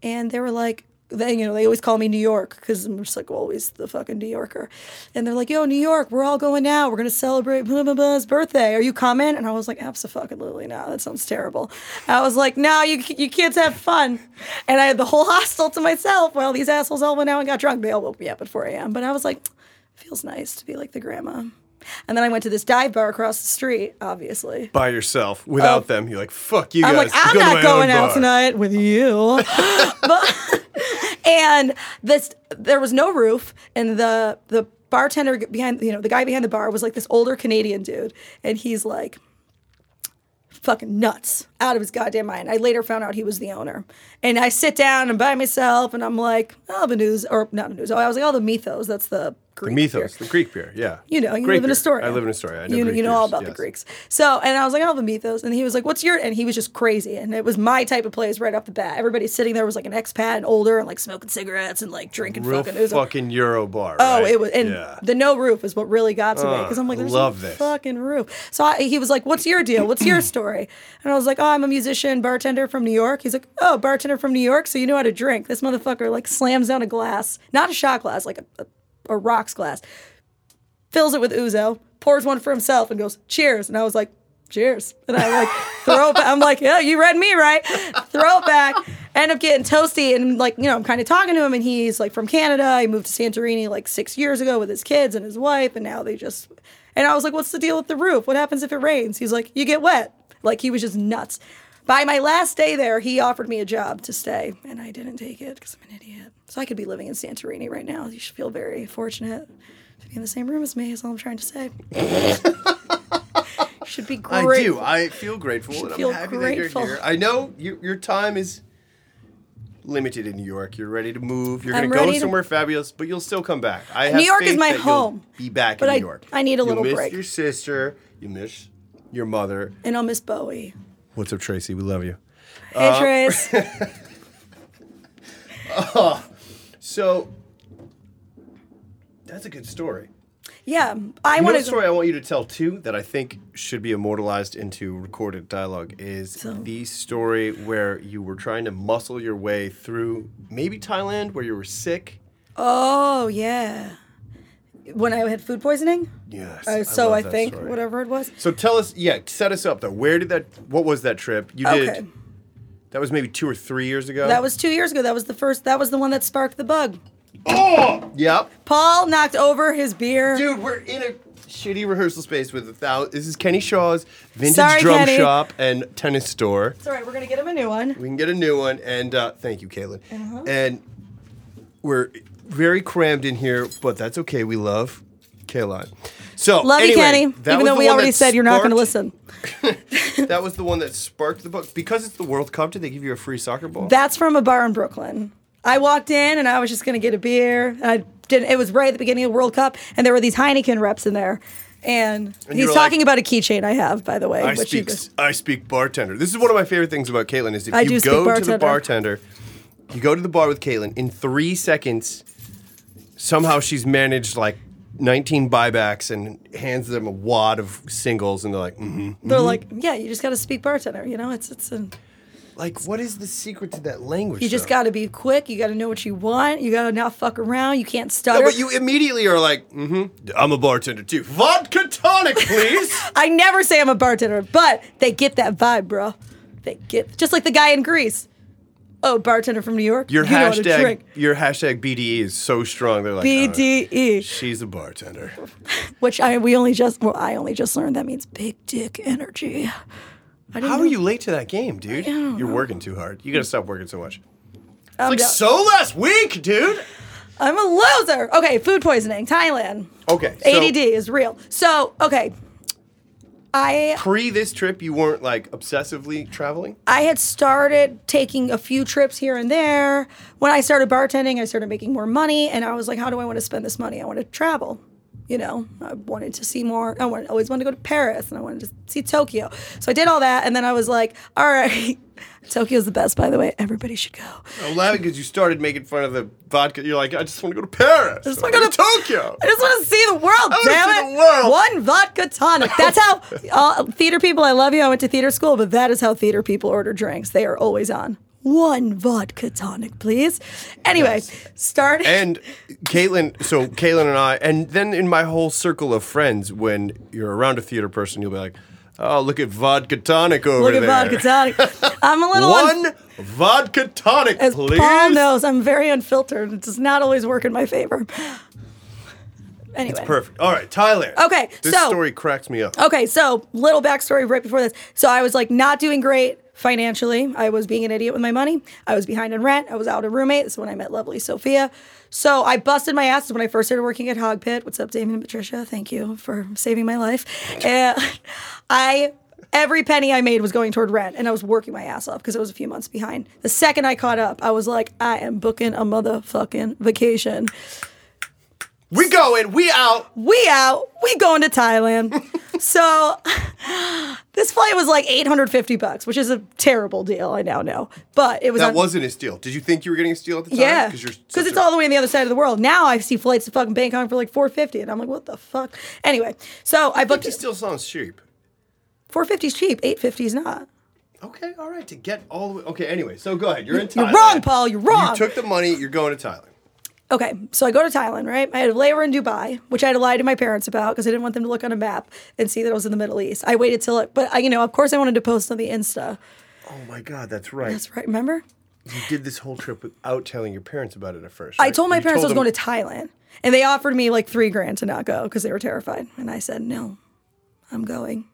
and they were like, they, you know, they always call me New York because I'm just like always the fucking New Yorker. And they're like, yo, New York, we're all going now. We're going to celebrate blah, blah, blah's birthday. Are you coming? And I was like, absolutely not. That sounds terrible. I was like, no, you, you kids have fun. And I had the whole hostel to myself. Well, these assholes all went out and got drunk. They all woke me up at 4 a.m. But I was like, feels nice to be like the grandma. And then I went to this dive bar across the street, obviously. By yourself, without Oh. them, you're like, fuck you I'm guys. like, I'm go not going out bar." tonight with you. but, and this, there was no roof, and the the bartender behind, you know, the guy behind the bar was like this older Canadian dude, and he's like fucking nuts out of his goddamn mind. I later found out he was the owner. And I sit down and by myself and I'm like, oh, the news, or not the news. Oh, I was like, oh, the mythos. That's the The Greek mythos, beer. the Greek beer, yeah. You know, you Great live in beer. Astoria. I live in Astoria. I know you, Greek you know all beers, about the. Greeks. So, and I was like, I oh, the mythos. And he was like, what's your, and he was just crazy. And it was my type of place right off the bat. Everybody sitting there was like an expat and older and like smoking cigarettes and like drinking Real fucking. It was a- fucking Euro bar. Oh, it was, and yeah. the no roof is what really got to me Uh, because I'm like, there's love no this. fucking roof. So I, he was like, "What's your deal? What's your story?" And I was like, "Oh, I'm a musician, bartender from New York." He's like, "Oh, bartender from New York, so you know how to drink." This motherfucker like slams down a glass, not a shot glass, like a, a, a rocks glass, fills it with ouzo, pours one for himself, and goes, "Cheers!" And I was like, "Cheers!" And I like throw it. Back. I'm like, "Yeah, you read me right." Throw it back. End up getting toasty, and like you know, I'm kind of talking to him, and he's like from Canada. He moved to Santorini like six years ago with his kids and his wife, and now they just. And I was like, "What's the deal with the roof? What happens if it rains?" He's like, "You get wet." Like he was just nuts. By my last day there, he offered me a job to stay, and I didn't take it because I'm an idiot. So I could be living in Santorini right now. You should feel very fortunate to be in the same room as me. Is all I'm trying to say. should be grateful. I do. I feel grateful, and feel I'm happy grateful. that you're here. I know you, your time is limited in New York. You're ready to move. You're going to go to- somewhere fabulous, but you'll still come back. I have New York is my home, Be back but in I- New York. I need a little You little miss break. Your sister. You miss your mother. and I'll miss Bowie. What's up, Tracy? We love you. Hey Uh, Trace. So that's a good story. yeah, I want to. story I want you to tell too that I think should be immortalized into recorded dialogue is the story where you were trying to muscle your way through maybe Thailand where you were sick. Oh yeah, when I had food poisoning. Yes. Uh, so I that think story. whatever it was. So tell us, yeah, set us up though. Where did that? What was that trip? You did. Okay. That was maybe two or three years ago. That was two years ago. That was the first. That was the one that sparked the bug. Oh. Yep. Paul knocked over his beer. Dude, we're in a shitty rehearsal space with a thousand. This is Kenny Shaw's vintage Sorry, drum Kenny. shop and tennis store. It's all right. We're gonna get him a new one. We can get a new one, and uh, thank you, Caitlin. Uh-huh. And we're very crammed in here, but that's okay. We love Caroline. So Love anyway, you, Kenny. Even though we already said you're not going to listen. That was the one that sparked the book because it's the World Cup. Did they give you a free soccer ball? That's from a bar in Brooklyn. I walked in and I was just gonna get a beer. I didn't. It was right at the beginning of the World Cup, and there were these Heineken reps in there. And, And he's talking like- about a keychain I have, by the way. I speak. I speak bartender. This is one of my favorite things about Caitlin is if I you go to the bartender. bartender, you go to the bar with Caitlin in three seconds. Somehow she's managed like 19 buybacks and hands them a wad of singles, and they're like, mm-hmm. They're like, yeah, you just got to speak bartender. You know, it's it's an, like, what is the secret to that language? you just got to be quick. You got to know what you want. You got to not fuck around. You can't stutter. No, but you immediately are like, mm-hmm. I'm a bartender too. Vodka tonic, please. I never say I'm a bartender, but they get that vibe, bro. They get just like the guy in Greece. Oh, bartender from New York. Your you know hashtag, your hashtag BDE is so strong. They're like, BDE. "Alright, oh, she's a bartender. which I we only just well I only just learned that means big dick energy. I didn't How know. are you late to that game, dude? You're working too hard. You gotta stop working so much. I'm, Like do- so last week, dude. I'm a loser. Okay, food poisoning, Thailand. Okay. So ADD is real. So okay, I Pre this trip, you weren't like obsessively traveling. I had started taking a few trips here and there. When I started bartending, I started making more money, and I was like, how do I want to spend this money? I want to travel. You know, I wanted to see more. I wanted, always wanted to go to Paris, and I wanted to see Tokyo. So I did all that, and then I was like, all right, Tokyo's the best, by the way. Everybody should go. I'm laughing because you started making fun of the vodka. You're like, I just want to go to Paris. I just wanna go to- Tokyo. I just want to see the world, damn it! world. One vodka tonic. That's how uh, theater people. I love you. I went to theater school, but that is how theater people order drinks. They are always on one vodka tonic, please. Anyway, start. And Caitlin, so Caitlin and I, and then in my whole circle of friends, when you're around a theater person, you'll be like, "Oh, look at vodka tonic over Look at there." vodka tonic. I'm a little un- One vodka tonic, As please. Paul knows, I'm very unfiltered. It does not always work in my favor. Anyway. It's perfect. All right, Thailand. Okay, This so- story cracks me up. Okay, so little backstory right before this. So I was like not doing great financially. I was being an idiot with my money. I was behind on rent. I was out a roommate. This is when I met lovely Sophia. So I busted my ass when I first started working at Hog Pit. What's up, Damien and Patricia? Thank you for saving my life. And I every penny I made was going toward rent, and I was working my ass off because I was a few months behind. The second I caught up, I was like, I am booking a motherfucking vacation. We going. We out. we out. We going to Thailand. so this flight was like 850 bucks, which is a terrible deal. I now know, but it was That on- wasn't a steal. Did you think you were getting a steal at the time? yeah, you're because it's a- all the way on the other side of the world. Now I see flights to fucking Bangkok for like 450, and I'm like, what the fuck? Anyway, so I booked It still sounds cheap. 450 is cheap, 850 is not. Okay, all right. To get all the way. Okay, anyway, so go ahead. You're in You're wrong, Paul. You're wrong. You took the money. You're going to Thailand. Okay, so I go to Thailand, right? I had a layover in Dubai, which I had to lie to my parents about because I didn't want them to look on a map and see that I was in the Middle East. I waited till it, but I, you know, of course, I wanted to post on the Insta. Oh my God, that's right. That's right. Remember? You did this whole trip without telling your parents about it at first. I told my You parents I was them- going to Thailand, and they offered me like three grand to not go because they were terrified, and I said no, I'm going.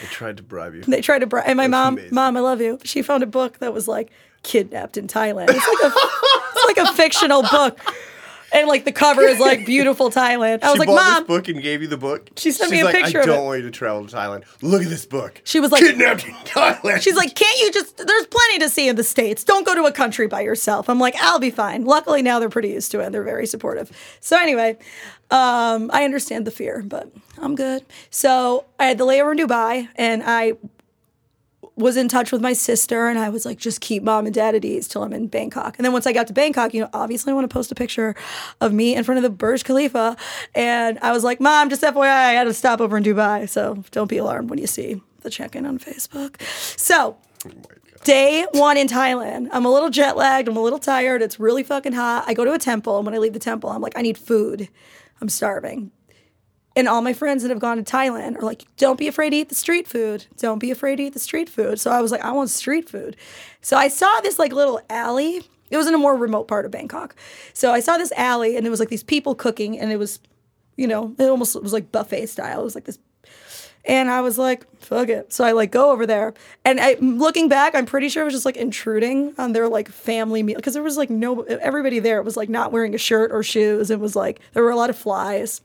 They tried to bribe you. They tried to bribe, and my mom, amazing. mom, I love you. She found a book that was like kidnapped in Thailand. It's like a, like a fictional book, and like the cover is like beautiful Thailand. I was she like, bought mom, this book and gave you the book. She sent me She's a like, picture I of don't it." want you to travel to Thailand. Look at this book. She was like- kidnapped in Thailand. She's like, can't you just? There's plenty to see in the states. Don't go to a country by yourself. I'm like, I'll be fine. Luckily now they're pretty used to it. and They're very supportive. So anyway, um, I understand the fear, but I'm good. So I had the layover in Dubai, and I was in touch with my sister, and I was like, just keep mom and dad at ease till I'm in Bangkok. And then once I got to Bangkok, you know, obviously I want to post a picture of me in front of the Burj Khalifa, and I was like, mom, just FYI, I had to stop over in Dubai, so don't be alarmed when you see the check-in on Facebook. So oh day one in Thailand. I'm a little jet lagged. I'm a little tired. It's really fucking hot. I go to a temple, and when I leave the temple, I'm like, I need food. I'm starving. And all my friends that have gone to Thailand are like, don't be afraid to eat the street food. Don't be afraid to eat the street food. So I was like, I want street food. So I saw this like little alley. It was in a more remote part of Bangkok. So I saw this alley, and it was like these people cooking, and it was, you know, it almost was like buffet style. It was like this and I was like, fuck it. So I like go over there. And I, looking back, I'm pretty sure it was just like intruding on their like family meal. Cause there was like no, everybody there was like not wearing a shirt or shoes. It was like, there were a lot of flies.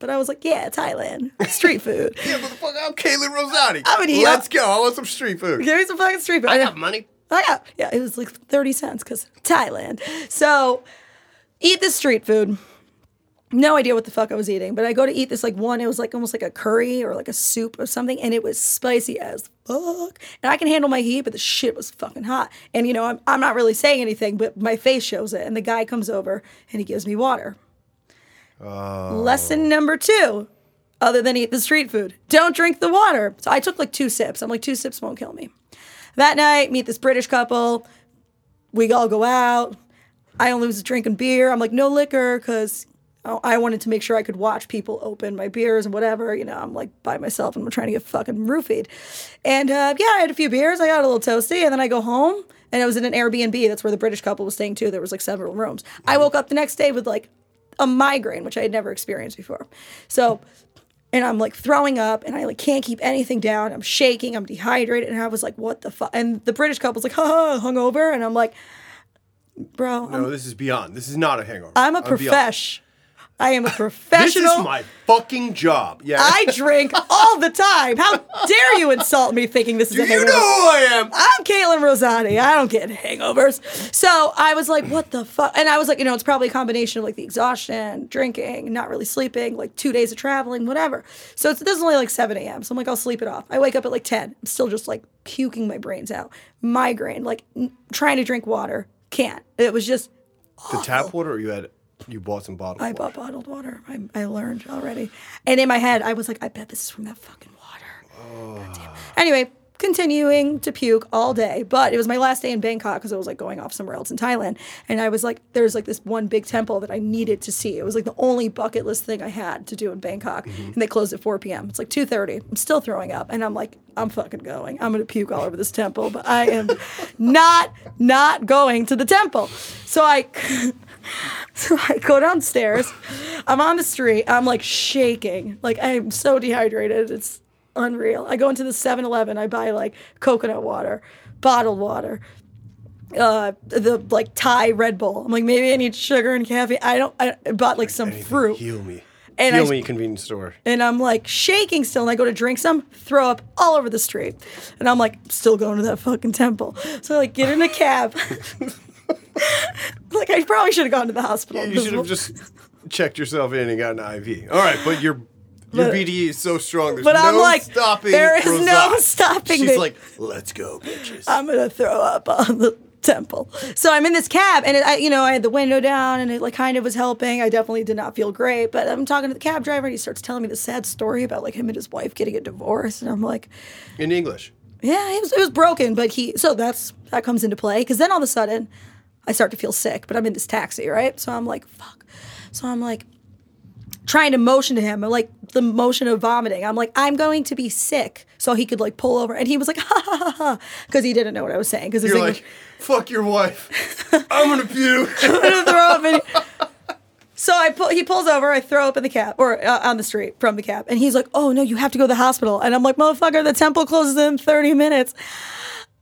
It wasn't- But I was like, yeah, Thailand, street food. yeah, motherfucker, I'm Caitlin Rosati. I'm an Let's go. I want some street food. Give me some fucking street food. I got money. Oh, I got, yeah, it was like 30 cents because Thailand. So eat this street food. No idea what the fuck I was eating, but I go to eat this like one, it was like almost like a curry or like a soup or something, and it was spicy as fuck. And I can handle my heat, but the shit was fucking hot. And you know, I'm, I'm not really saying anything, but my face shows it. And the guy comes over and he gives me water. Lesson number two, other than eat the street food, don't drink the water. So I took like two sips. I'm like, two sips won't kill me. That night, meet this British couple. We all go out. I only was drinking beer. I'm like, no liquor, because I wanted to make sure I could watch people open my beers and whatever. You know, I'm like by myself and I'm trying to get fucking roofied. And uh, yeah, I had a few beers. I got a little toasty, and then I go home. And I was in an Airbnb. That's where the British couple was staying too. There was like several rooms. I woke up the next day with like a migraine, which I had never experienced before. So and I'm like throwing up and I like can't keep anything down. I'm shaking, I'm dehydrated, and I was like, what the fuck? And the British couple's like, ha, hungover, and I'm like, bro, I'm, No, this is beyond. This is not a hangover. I'm a profesh. I am a professional. This is my fucking job. Yeah. I drink all the time. How dare you insult me thinking this is Do a you hangover? know who I am? I'm Caitlin Rosati. I don't get hangovers. So I was like, what the fuck? And I was like, you know, it's probably a combination of like the exhaustion, drinking, not really sleeping, like two days of traveling, whatever. So it's, this is only like 7 a.m. So I'm like, I'll sleep it off. I wake up at like 10. I'm still just like puking my brains out. Migraine, like n- trying to drink water. Can't. It was just, The tap water, or you had you bought some bottled water. I water? bought bottled water. I, I learned already. And in my head, I was like, I bet this is from that fucking water. Oh. Anyway, continuing to puke all day. But it was my last day in Bangkok because I was like going off somewhere else in Thailand. And I was like, there's like this one big temple that I needed to see. It was like the only bucket list thing I had to do in Bangkok. Mm-hmm. And they closed at 4 p.m. It's like 2.30. I'm still throwing up. And I'm like, I'm fucking going. I'm going to puke all over this temple. But I am not, not going to the temple. So I... So I go downstairs. I'm on the street. I'm like shaking. Like I'm so dehydrated. It's unreal. I go into the 7-Eleven. I buy like coconut water, bottled water, uh, the like Thai Red Bull. I'm like maybe I need sugar and caffeine. I don't. I bought like some Anything, fruit. Heal me. And heal I- me, convenience store. And I'm like shaking still, and I go to drink some, throw up all over the street. And I'm like, still going to that fucking temple. So I like get in a cab. like I probably should have gone to the hospital. You should have just checked yourself in and got an IV. All right, but your your But- BDE is so strong. There's but no I'm like, stopping. there is no stopping She's me. like, let's go, bitches. I'm gonna throw up on the temple. So I'm in this cab, and it, I, you know, I had the window down, and it like kind of was helping. I definitely did not feel great, but I'm talking to the cab driver, and he starts telling me the sad story about like him and his wife getting a divorce, and I'm like, in English. yeah, it was it was broken, but he so that's that comes into play because then all of a sudden I start to feel sick, but I'm in this taxi, right? So I'm like, fuck. So I'm like trying to motion to him, like the motion of vomiting. I'm like, I'm going to be sick, so he could like pull over, and he was like, ha ha ha ha, because he didn't know what I was saying because You're like, fuck your wife. I'm gonna puke. I'm gonna throw up in. So I pull, he pulls over. I throw up in the cab or uh, on the street from the cab, and he's like, "Oh no, you have to go to the hospital." And I'm like, "Motherfucker, the temple closes in 30 minutes.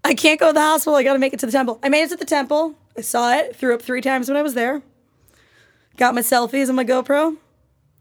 I can't go to the hospital. I got to make it to the temple." I made it to the temple. I saw it. Threw up three times when I was there. Got my selfies on my GoPro.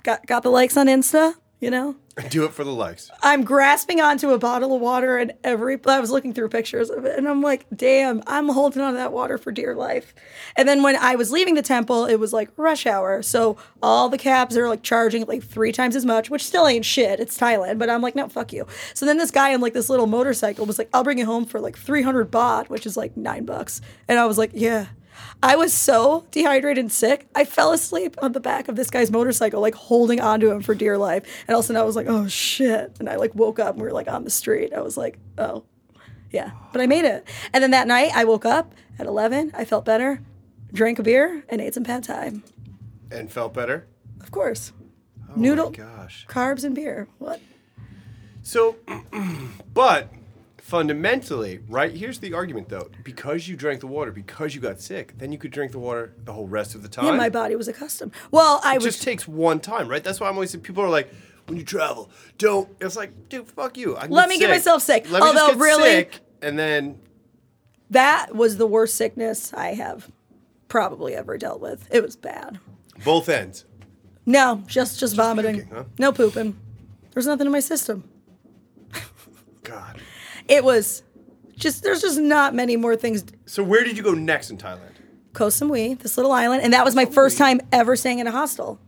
Got got the likes on Insta. You know. Do it for the likes. I'm grasping onto a bottle of water and every I was looking through pictures of it and I'm like, damn, I'm holding on to that water for dear life. And then when I was leaving the temple, it was like rush hour. So all the cabs are like charging like three times as much, which still ain't shit. It's Thailand, but I'm like, no, fuck you. So then this guy on like this little motorcycle was like, I'll bring you home for like 300 baht, which is like nine bucks. And I was like, yeah. I was so dehydrated and sick. I fell asleep on the back of this guy's motorcycle, like holding onto him for dear life. And all of a sudden I was like, oh shit. And I like woke up and we were like on the street. I was like, oh, yeah. But I made it. And then that night I woke up at 11. I felt better, drank a beer, and ate some pad thai. And felt better. Of course. Oh Noodle, my gosh. carbs, and beer. What? So, but fundamentally, right? Here's the argument though. Because you drank the water, because you got sick, then you could drink the water the whole rest of the time. Yeah, my body was accustomed. Well, I It was. just takes one time, right? That's why I'm always people are like, when you travel, don't. It's like, dude, fuck you. I Let me get myself sick. Let me Although, really- sick, and then that was the worst sickness I have probably ever dealt with. It was bad. both ends. No, just just vomiting. puking, huh? No pooping. There's nothing in my system. God. It was just there's just not many more things. So where did you go next in Thailand? Koh Samui, this little island, and that was my first time ever staying in a hostel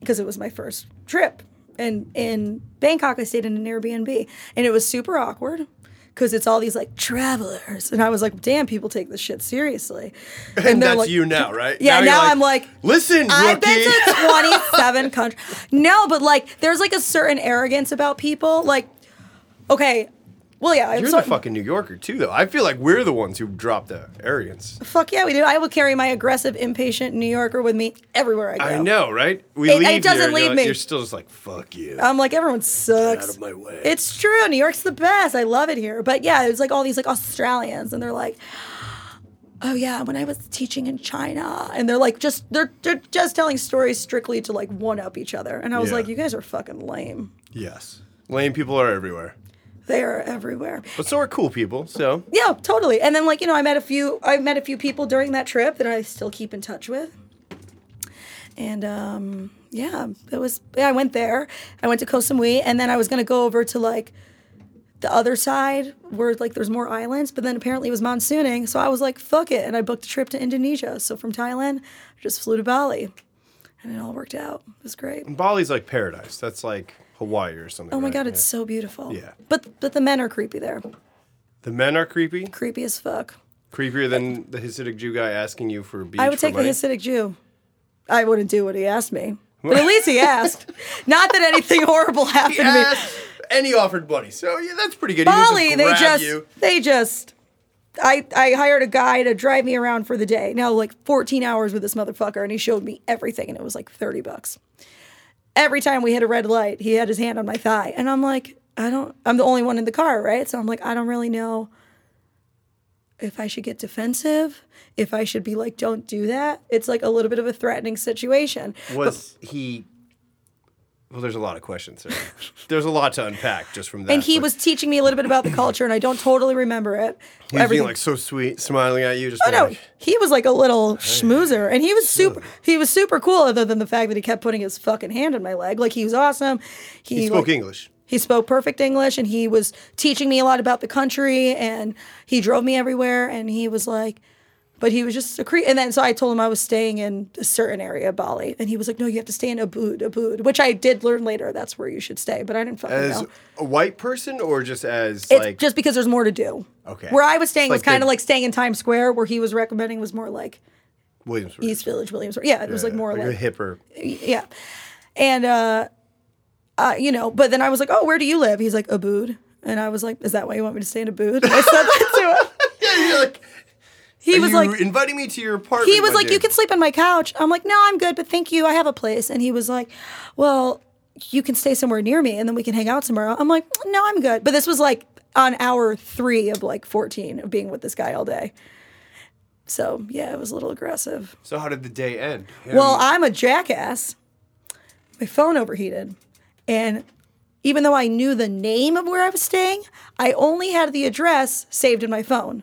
because it was my first trip. And in Bangkok, I stayed in an Airbnb, and it was super awkward because it's all these like travelers, and I was like, "Damn, people take this shit seriously." And, they're that's like- you now, right? Yeah, you're now I'm like, listen, I've rookie. been to 27 countries. No, but like, there's like a certain arrogance about people. Like, okay, well, yeah, You're so- the fucking New Yorker too, though. I feel like we're the ones who dropped the arrogance. fuck yeah, we do. I will carry my aggressive, impatient New Yorker with me everywhere I go. I know, right? We It- it doesn't here, leave you're, me. You're still just like, fuck you. I'm like, everyone sucks. Get out of my way. It's true. New York's the best. I love it here. But yeah, it's like all these like Australians, and they're like, oh yeah, when I was teaching in China, and they're like, just they're they're just telling stories strictly to like one up each other, and I was Yeah. like, you guys are fucking lame. yes. Lame people are everywhere. They are everywhere. But so are cool people, so. Yeah, totally. And then like you know, I met a few. I met a few people during that trip that I still keep in touch with. And um, yeah, it was. Yeah, I went there. I went to Koh Samui, and then I was gonna go over to like the other side where like there's more islands. But then apparently it was monsooning, so I was like, fuck it, and I booked a trip to Indonesia. So from Thailand, I just flew to Bali, and it all worked out. It was great. Bali's like paradise. That's like Hawaii or something. Oh my right? god, it's Yeah. so beautiful. Yeah. But but the men are creepy there. The men are creepy. Creepy as fuck. Creepier than the Hasidic Jew guy asking you for a beach I would take money. the Hasidic Jew. I wouldn't do what he asked me, but at least he asked. Not that anything horrible happened to me. And he offered money. So yeah, that's pretty good. Bali, they just you. they just I I hired a guy to drive me around for the day. Now like 14 hours with this motherfucker and he showed me everything and it was like 30 bucks. Every time we hit a red light, he had his hand on my thigh and I'm like, I don't I'm the only one in the car, right? So I'm like, I don't really know if I should get defensive, if I should be like don't do that. It's like a little bit of a threatening situation. Was he? Well, there's a lot of questions there. there's a lot to unpack just from that. And he but was teaching me a little bit about the culture and I don't totally remember it. He was being Everything- like so sweet, smiling at you. Just Oh no, like, he was like a little schmoozer, and he was super. He was super cool, other than the fact that he kept putting his fucking hand on my leg. Like he was awesome. He, he spoke like, English. He spoke perfect English, and he was teaching me a lot about the country, and he drove me everywhere. And he was like, but he was just a cre. And then so I told him I was staying in a certain area of Bali, and he was like, no, you have to stay in Ubud, Ubud, which I did learn later. That's where you should stay, but I didn't fucking As know. a white person, or just as It's like just because there's more to do. Okay. Where I was staying It's was like kind of the- like staying in Times Square, where he was recommending was more like Williamsburg? East Village, Williamsburg. Yeah, it was like more like, a hipper. yeah. And uh, uh, you know, but then I was like, "Oh, where do you live?" He's like, "Abood," and I was like, "Is that why you want me to stay in Abood?" And I said that to him. Yeah, you're like. He Are was like, inviting me to your apartment. he was like, "You can sleep on my couch." I'm like, "No, I'm good, but thank you. I have a place." And he was like, "Well, you can stay somewhere near me, and then we can hang out tomorrow." I'm like, "No, I'm good." But this was like on hour three of like 14 of being with this guy all day. So yeah, it was a little aggressive. So how did the day end? Well, I'm a jackass. My phone overheated. And even though I knew the name of where I was staying, I only had the address saved in my phone.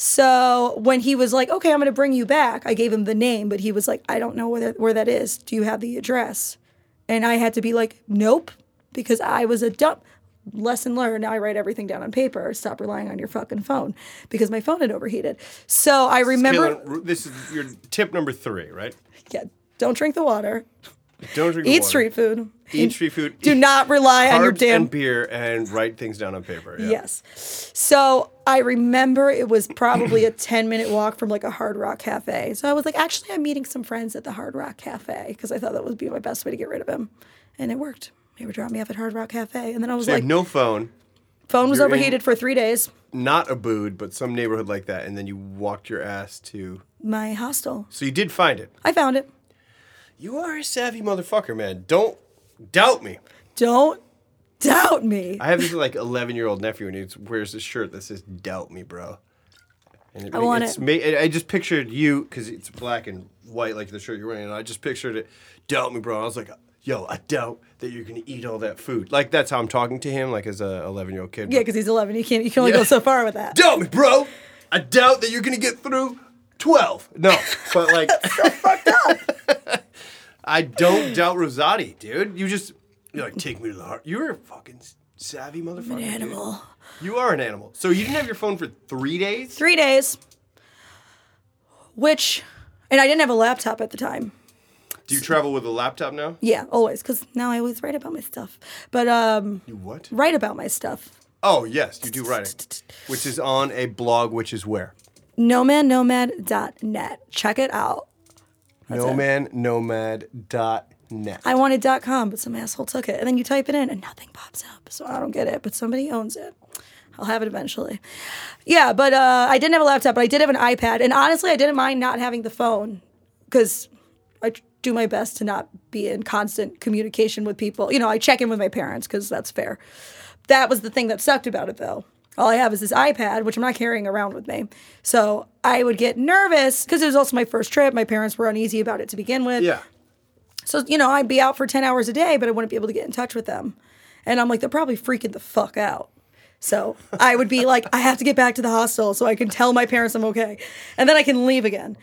So when he was like, okay, I'm going to bring you back, I gave him the name, but he was like, I don't know where that, where that is. Do you have the address? And I had to be like, nope, because I was a dumb. Lesson learned. Now I write everything down on paper. Stop relying on your fucking phone because my phone had overheated. So I remember, this is your tip number three, right? yeah, don't drink the water. Don't drink Eat water. street food. Eat street food. Do not rely on your damn. and beer and write things down on paper. Yeah. Yes. So I remember it was probably a 10 minute walk from like a Hard Rock Cafe. So I was like, actually, I'm meeting some friends at the Hard Rock Cafe because I thought that would be my best way to get rid of him. And it worked. They would drop me off at Hard Rock Cafe. And then I was So like, no phone, phone was you're overheated for three days. not a bood, but some neighborhood like that, and then you walked your ass to. My hostel. So you did find it. I found it. You are a savvy motherfucker, man. Don't doubt me. Don't doubt me. I have this like 11 year old nephew, and he wears this shirt that says "Doubt me, bro." And it, I want it's it. Ma- I just pictured you because it's black and white, like the shirt you're wearing, and I just pictured it. Doubt me, bro. I was like, "Yo, I doubt that you're gonna eat all that food." Like that's how I'm talking to him, like as a 11 year old kid. Yeah, because he's 11. You can't. You can only Yeah. go so far with that. doubt me, bro. I doubt that you're gonna get through 12. No, but like, I don't doubt Rosati, dude. You just you're like, take me to the heart. You're a fucking savvy motherfucker. dude. Animal. You are an animal. So you didn't have your phone for three days? Three days. Which, and I didn't have a laptop at the time. Do you travel with a laptop now? Yeah, always, because now I always write about my stuff. But um, You what? write about my stuff. Oh yes, you do write it, which is on a blog, which is where nomadnomad.net. Check it out. nomadnomad.net. I wanted dot .com, but some asshole took it. And then you type it in and nothing pops up. So I don't get it, but somebody owns it. I'll have it eventually. Yeah, but uh, I didn't have a laptop, but I did have an iPad. And honestly, I didn't mind not having the phone because I do my best to not be in constant communication with people. You know, I check in with my parents because that's fair. That was the thing that sucked about it, though. All I have is this iPad, which I'm not carrying around with me. So I would get nervous because it was also my first trip. My parents were uneasy about it to begin with. Yeah. So, you know, I'd be out for 10 hours a day, but I wouldn't be able to get in touch with them. And I'm like, they're probably freaking the fuck out. So I would be like, I have to get back to the hostel so I can tell my parents I'm okay. And then I can leave again.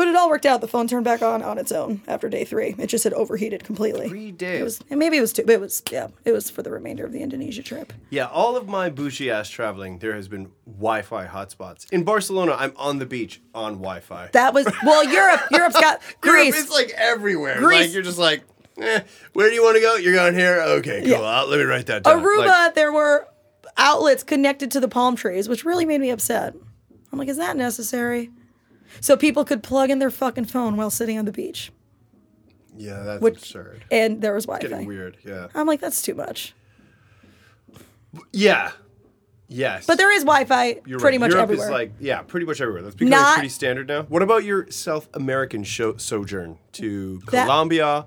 But it all worked out. The phone turned back on on its own after day three. It just had overheated completely. Three days. It was, and maybe it was two, but it was, yeah, it was for the remainder of the Indonesia trip. Yeah, all of my bougie ass traveling, there has been Wi-Fi hotspots. In Barcelona, I'm on the beach on Wi-Fi. That was, well, Europe, Europe's got Europe, Greece. it's like everywhere. Greece. Like you're just like, eh, where do you want to go? You're going here. Okay, cool. Yeah. Let me write that down. Aruba, Like, there were outlets connected to the palm trees, which really made me upset. I'm like, is that necessary? So people could plug in their fucking phone while sitting on the beach. Yeah, that's Which- absurd. and there was Wi-Fi. Getting weird. Yeah. I'm like, that's too much. Yeah. Yes. But there is Wi-Fi You're pretty right. much Europe everywhere. is like yeah, pretty much everywhere. That's becoming Not- pretty standard now. What about your South American show, sojourn to That- Colombia?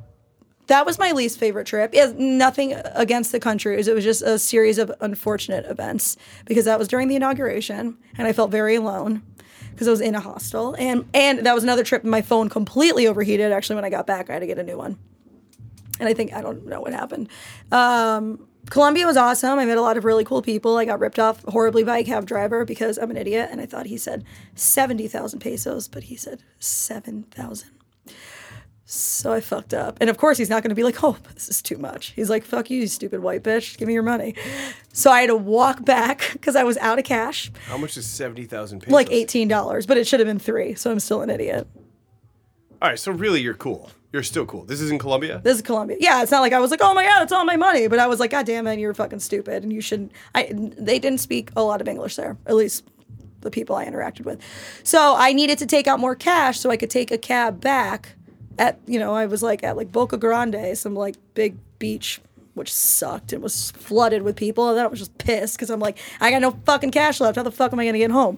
that was my least favorite trip. It has nothing against the country. It was just a series of unfortunate events because that was during the inauguration and I felt very alone because I was in a hostel and and that was another trip. My phone completely overheated. Actually, when I got back, I had to get a new one. And I think I don't know what happened. Um, Colombia was awesome. I met a lot of really cool people. I got ripped off horribly by a cab driver because I'm an idiot and I thought he said seventy thousand pesos, but he said seven thousand. So I fucked up. And of course, he's not going to be like, oh, this is too much. He's like, fuck you, you stupid white bitch. Give me your money. So I had to walk back because I was out of cash, How much is seventy thousand pesos? like $18, but it should have been three. So I'm still an idiot. All right, so really, you're cool. You're still cool. This is in Colombia. This is Colombia. Yeah, it's not like I was like, oh my God, it's all my money. But I was like, God damn it, you're fucking stupid. And you shouldn't. I, they didn't speak a lot of English there, at least the people I interacted with. So I needed to take out more cash so I could take a cab back at, you know, I was like at like Boca Grande, some like big beach, which sucked and was flooded with people. And then I was just pissed because I'm like, I got no fucking cash left. How the fuck am I going to get home?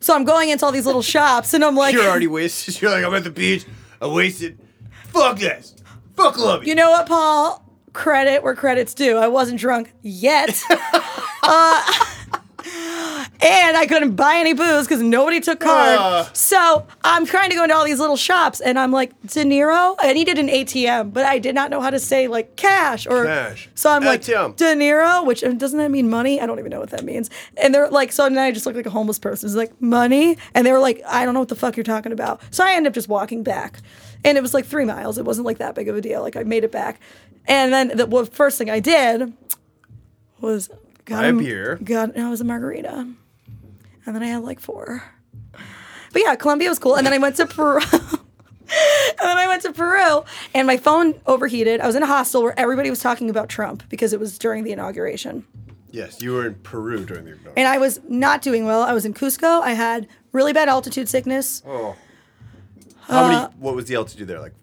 So I'm going into all these little shops and I'm like, You're already wasted. You're like, I'm at the beach. I wasted. Fuck this. Fuck love. You you know what, Paul? Credit where credit's due. I wasn't drunk yet. uh, and I couldn't buy any booze because nobody took card. Uh. so I'm trying to go into all these little shops and I'm like, dinero? I needed an ATM, but I did not know how to say like cash or Cash. So I'm like, ATM. dinero, which doesn't that mean money? I don't even know what that means. And they're like, so now I just look like a homeless person. It's like, money? And they were like, I don't know what the fuck you're talking about. So I ended up just walking back. And it was like three miles. It wasn't like that big of a deal. Like I made it back. And then the well, first thing I did was got a beer. Got no, it was a margarita. And then I had like four. But yeah, Colombia was cool. And then I went to Peru. and then I went to Peru and my phone overheated. I was in a hostel where everybody was talking about Trump because it was during the inauguration. Yes, you were in Peru during the. Inauguration. And I was not doing well. I was in Cusco. I had really bad altitude sickness. Oh. How many? Uh, what was the altitude there? Like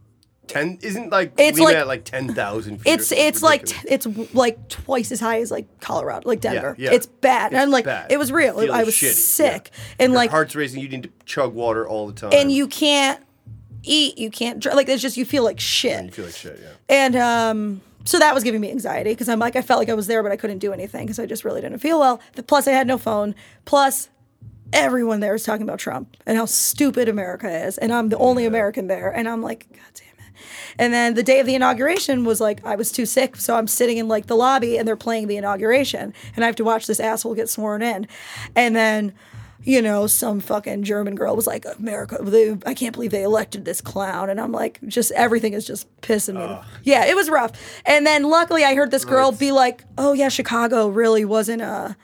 ten? Isn't like It's like- at like ten thousand feet? It's it's like t- it's like twice as high as like Colorado, like Denver. yeah. It's bad. and I'm like, bad. it was real. I was shitty, sick, yeah. and Your like, heart's racing. You need to chug water all the time. and you can't eat, you can't drink. like. It's just you feel like shit. you feel like shit. Yeah. And um, so that was giving me anxiety because I'm like, I felt like I was there, but I couldn't do anything because I just really didn't feel well. Plus, I had no phone. Plus, everyone there is talking about Trump and how stupid America is. And I'm the only American there. And I'm like, God damn. And then the day of the inauguration was like, I was too sick. So I'm sitting in like the lobby and they're playing the inauguration. And I have to watch this asshole get sworn in. And then you know, some fucking German girl was like, America, they, I can't believe they elected this clown. And I'm like, just everything is just pissing me. the- Yeah, it was rough. And then luckily I heard this girl be like, oh, yeah, Chicago really wasn't a.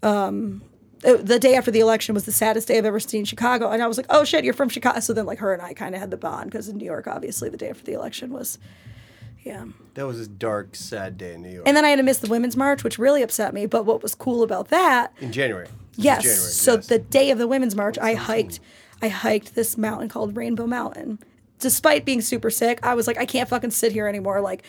Um, Uh, the day after the election was the saddest day I've ever seen Chicago. And I was like, oh shit, you're from Chicago. So then, like, her and I kind of had the bond because in New York, obviously, the day after the election was, yeah. That was a dark, sad day in New York. And then I had to miss the Women's March, which really upset me. But what was cool about that in January. Yes. January, so yes. the day of the Women's March, I hiked. I hiked this mountain called Rainbow Mountain. Despite being super sick, I was like, I can't fucking sit here anymore. Like,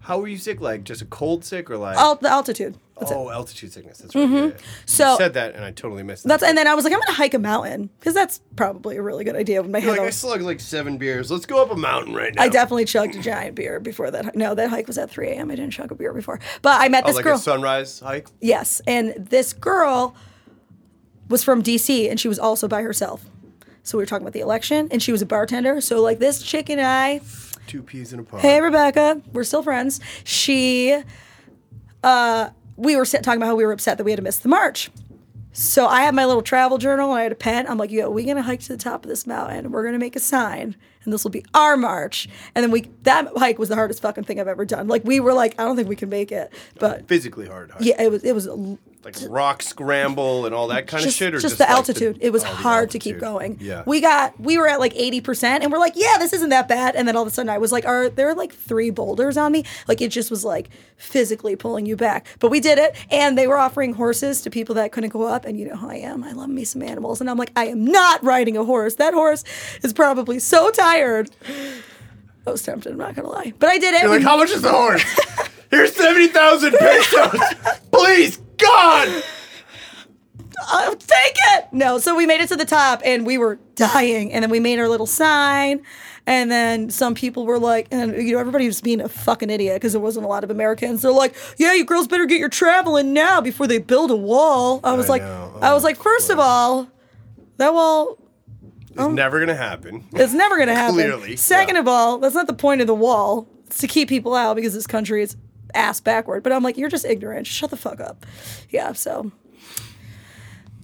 How were you sick? Like just a cold sick or like? alt- the altitude. That's it. oh, altitude sickness. That's right. yeah, yeah. So- you said that, and I totally missed. That's that. and then I was like, I'm gonna hike a mountain because that's probably a really good idea. With my You're head, like I slugged like seven beers. Let's go up a mountain right now. I definitely chugged a giant beer before that. No, that hike was at 3 a.m. I didn't chug a beer before, but I met Oh, this like girl. a sunrise hike. Yes, and this girl was from DC and she was also by herself. So we were talking about the election and she was a bartender. So like this chick and I, Two peas in a pod. hey Rebecca, we're still friends. She, uh, we were talking about how we were upset that we had to miss the march. So I had my little travel journal and I had a pen. I'm like, yo, we're gonna hike to the top of this mountain. We're gonna make a sign, and this will be our march. And then we that hike was the hardest fucking thing I've ever done. Like we were like, I don't think we can make it, but Physically hard hike. yeah, it was it was Like rock scramble and all that kind just, of shit, or just just, the like altitude. it was oh, the hard to keep going. Yeah. We got we were at like 80% and we're like, yeah, this isn't that bad. And then all of a sudden I was like, are there are like three boulders on me? Like it just was like physically pulling you back. But we did it and they were offering horses to people that couldn't go up and you know how I am. I love me some animals and I'm like, I am not riding a horse. That horse is probably so tired. I was tempted. I'm not gonna lie, but I did it. You're like, how much is the horse? Here's 70,000 pesos. Please, God. I'll take it. No, so we made it to the top and we were dying. And then we made our little sign. And then some people were like, and you know, everybody was being a fucking idiot because there wasn't a lot of Americans. They're like, yeah, you girls better get your traveling now before they build a wall. I was I like, know. I was Oh, like, first of all, that wall It's um, never going to happen. It's never going to happen. Clearly, Second yeah. of all, that's not the point of the wall. It's to keep people out because this country is ass backward. But I'm like, you're just ignorant. Shut the fuck up. Yeah, so.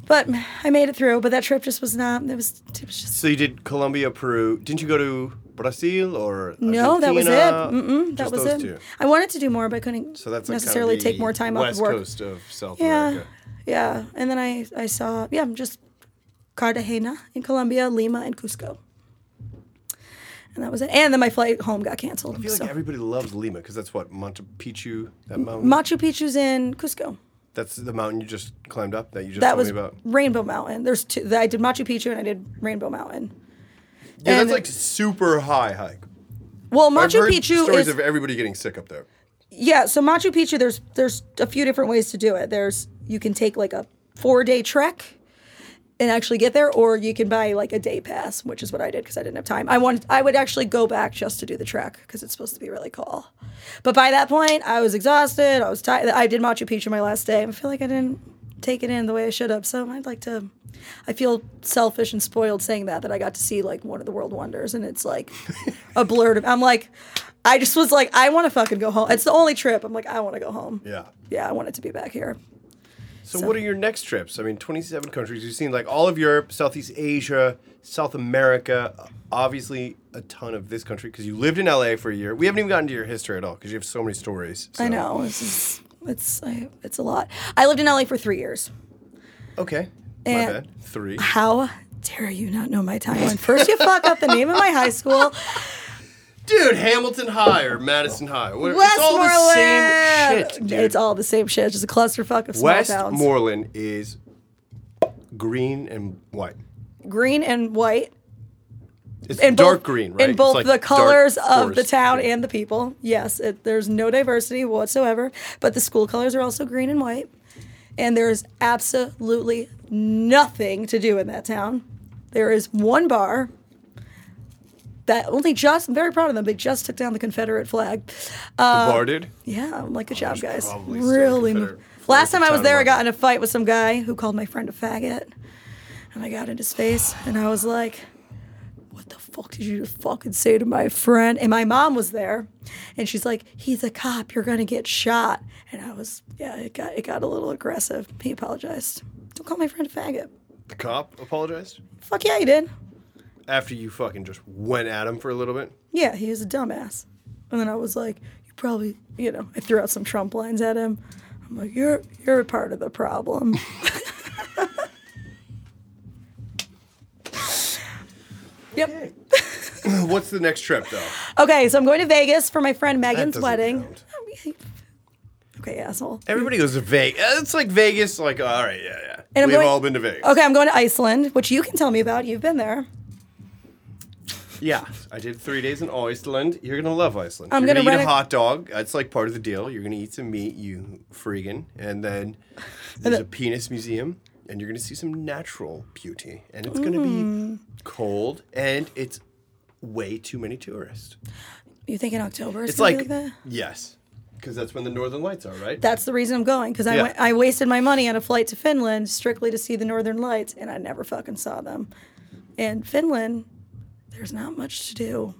But I made it through. But that trip just was not. It was. It was just. So you did Colombia, Peru. Didn't you go to Brazil or No, that was it. Mm-mm, that Just was it. two. I wanted to do more, but I couldn't So that's like necessarily kind of take more time off west of work. coast of South Yeah, America. yeah. And then I I saw yeah just Cartagena in Colombia, Lima, and Cusco. And that was it. And then my flight home got canceled. I feel like everybody loves Lima because that's what Machu Picchu, that mountain. Machu Picchu's in Cusco. that's the mountain you just climbed up that you just That told was me about. Rainbow Mountain. There's two. I did Machu Picchu and I did Rainbow Mountain. Yeah, and- that's like super high hike. Well, Machu Picchu stories is of everybody getting sick up there. yeah. So Machu Picchu, there's there's a few different ways to do it. There's you can take like a four day trek and actually get there, or you can buy like a day pass, which is what I did because I didn't have time. I wanted I would actually go back just to do the trek because it's supposed to be really cool. But by that point, I was exhausted. I was tired. I did Machu Picchu my last day. I feel like I didn't take it in the way I should have. So I'd like to. I feel selfish and spoiled saying that that I got to see like one of the world wonders, and it's like a blurred. I'm like, I just was like, I want to fucking go home. It's the only trip. I'm like, I want to go home. Yeah. Yeah, I want it to be back here. So, what are your next trips? I mean, 27 countries. You've seen like all of Europe, Southeast Asia, South America, obviously a ton of this country because you lived in LA for a year. We haven't even gotten to your history at all because you have so many stories. I know this is it's I, it's a lot. I lived in LA for three years. Okay. My bad. Three. How dare you not know my timeline? First, you fuck up the name of my high school, Dude, Hamilton High or Madison High. What- It's all the same Westmoreland. shit, dude. It's all the same shit. It's just a clusterfuck of small towns. Westmoreland is green and white. Green and white. It's In dark both, green, right? In It's both like the dark colors of the forest town and the people. Yes, it, there's no diversity whatsoever. But the school colors are also green and white. And there's absolutely nothing to do in that town. There is one bar that only just, I'm very proud of them, they just took down the Confederate flag. Uh, the bar did. Yeah, I'm like, good job, guys. Really. Confederate Last time I was there, I got in a fight with some guy who called my friend a faggot. And I got in his face, and I was like, what the fuck did you just fucking say to my friend? And my mom was there, and she's like, he's a cop, you're gonna get shot. And I was, yeah, it got it got a little aggressive. He apologized. Don't call my friend a faggot. The cop apologized Fuck yeah, he did. After you fucking just went at him for a little bit. Yeah, he was a dumbass. And then I was like, you probably, you know, I threw out some Trump lines at him. I'm like, you're you're a part of the problem. yep. What's the next trip though? Okay, so I'm going to Vegas for my friend Megan's wedding. count. Oh, okay, asshole. Everybody goes to Vegas. It's like Vegas. Like, all right, yeah, yeah. And We've going- all been to Vegas. Okay, I'm going to Iceland, which you can tell me about. You've been there. Yeah, I did three days in Iceland. You're gonna love Iceland. I'm You're gonna gonna, eat a a- hot dog. That's like part of the deal. You're gonna eat some meat, you freegan, and then there's a penis museum, and you're gonna see some natural beauty, and it's gonna Mm. be cold, and it's way too many tourists. You think in October it's, It's like, be like that? yes, because that's when the northern lights are, right? That's the reason I'm going because I Yeah. went, I wasted my money on a flight to Finland strictly to see the Northern Lights, and I never fucking saw them. And Finland, there's not much to do,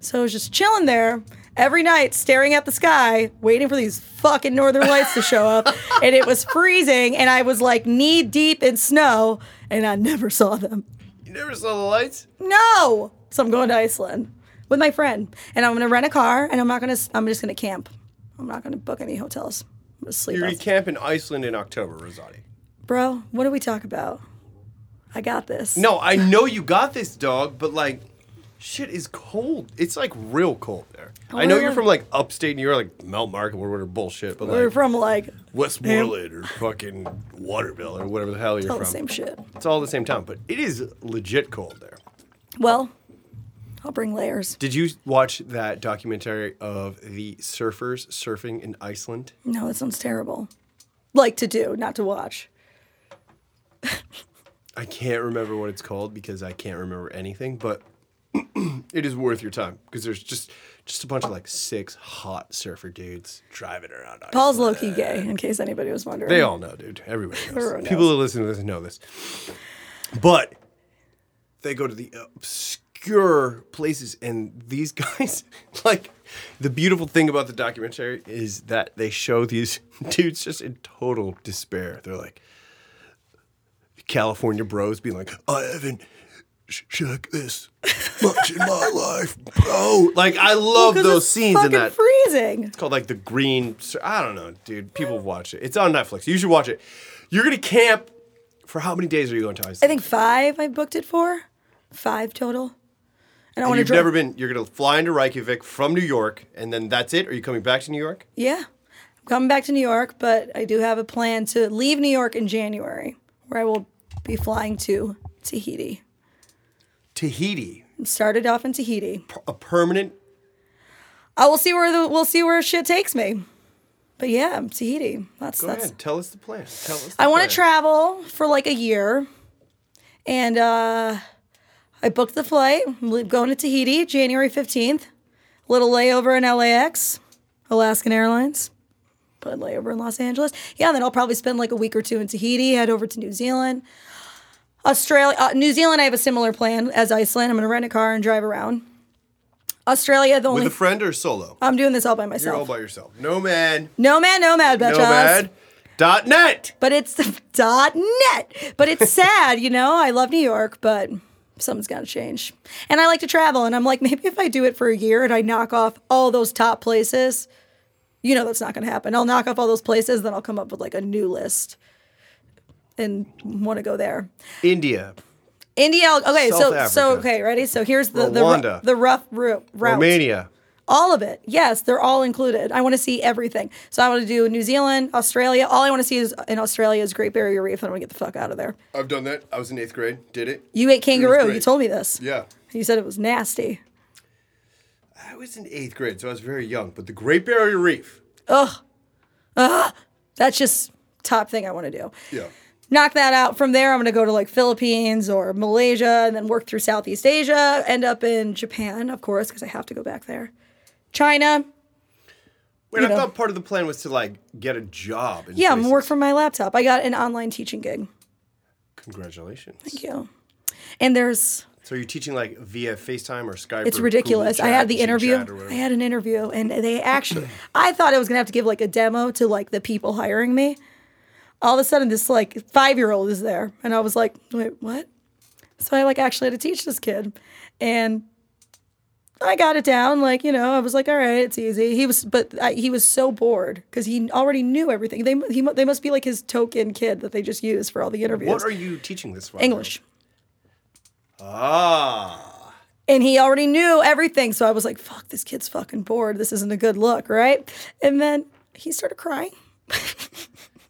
so I was just chilling there every night, staring at the sky, waiting for these fucking Northern Lights to show up, and it was freezing, and I was like knee deep in snow, and I never saw them. you never saw the lights. No, so I'm going to Iceland with my friend, and I'm gonna rent a car, and I'm not gonna, I'm just gonna camp. I'm not gonna book any hotels. I'm gonna sleep. You're gonna camp in Iceland in October, Rosati. Bro, what do we talk about? I got this. No, I know you got this dog, but like, shit is cold. It's like real cold there. I know you're from like upstate New York, like Mount Mark or whatever bullshit, but We're like from like Westmoreland or fucking Waterville or whatever the hell you're from. It's all from. the same shit. It's all the same town, but it is legit cold there. Well, I'll bring layers. Did you watch that documentary of the surfers surfing in Iceland? No, that sounds terrible. Like to do, not to watch. I can't remember what it's called because I can't remember anything, but it is worth your time because there's just just a bunch of like six hot surfer dudes driving around. Iceland. Paul's low key gay, in case anybody was wondering. They all know, dude. Everybody knows. Everyone People knows. that listen to this know this. But they go to the obscure places, and these guys, like, the beautiful thing about the documentary is that they show these dudes just in total despair. They're like, California bros being like, I haven't sh- shook this much in my life, bro. Like, I love 'Cause those it's scenes in that. freezing. It's called like the Green. I don't know, dude. People watch it. It's on Netflix. You should watch it. You're gonna camp for how many days are you going to Iceland? I think five I booked it for. Five total. And I And want to you've drive. never been. You're gonna fly into Reykjavik from New York, and then that's it. Are you coming back to New York? Yeah. I'm coming back to New York, but I do have a plan to leave New York in January, where I will be flying to Tahiti. Tahiti, Started off in Tahiti. a permanent. I will see where the we'll see where shit takes me. But yeah, Tahiti. That's Go that's ahead. Tell us the plan. Tell us. I want to travel for like a year. And uh I booked the flight. I'm going to Tahiti January 15th. Little layover in LAX, Alaskan Airlines. Put layover in Los Angeles. Yeah, then I'll probably spend like a week or two in Tahiti, head over to New Zealand. Australia, uh, New Zealand, I have a similar plan as Iceland. I'm going to rent a car and drive around. Australia, the With only a friend or solo? I'm doing this all by myself. You're all by yourself. Nomad. nomad, nomad, bitches. Nomad. Dot net. but it's dot net. But it's sad, you know. I love New York, but something's got to change. And I like to travel, and I'm like, maybe if I do it for a year and I knock off all those top places, you know, that's not going to happen. I'll knock off all those places, then I'll come up with like a new list and want to go there. India. India. Okay, South so so okay, ready? So here's the the, Rwanda. the rough route. route. Romania. All of it. Yes, they're all included. I want to see everything. So I want to do New Zealand, Australia. All I want to see is in Australia is Great Barrier Reef. and I want to get the fuck out of there. I've done that. I was in eighth grade. Did it? You ate kangaroo. You told me this. Yeah. You said it was nasty. I was in eighth grade, so I was very young. But the Great Barrier Reef. Ugh. Ugh. That's just top thing I want to do. Yeah. Knock that out. From there, I'm going to go to like Philippines or Malaysia and then work through Southeast Asia. End up in Japan, of course, because I have to go back there. China. Wait, I know. thought part of the plan was to like get a job. In Yeah, I'm gonna places. work from my laptop. I got an online teaching gig. Congratulations. Thank you. And there's So you're teaching like via FaceTime or Skype? It's or ridiculous. Google I had the interview. Chat? I had an interview, and they actually, I thought I was gonna have to give like a demo to like the people hiring me. All of a sudden, this like five year old is there, and I was like, wait, what? So I like actually had to teach this kid, and I got it down. Like you know, I was like, all right, it's easy. He was, but I, he was so bored because he already knew everything. They he, they must be like his token kid that they just use for all the interviews. What are you teaching this for? English. Ah. and he already knew everything. So I was like, fuck, this kid's fucking bored. This isn't a good look, right? And then he started crying.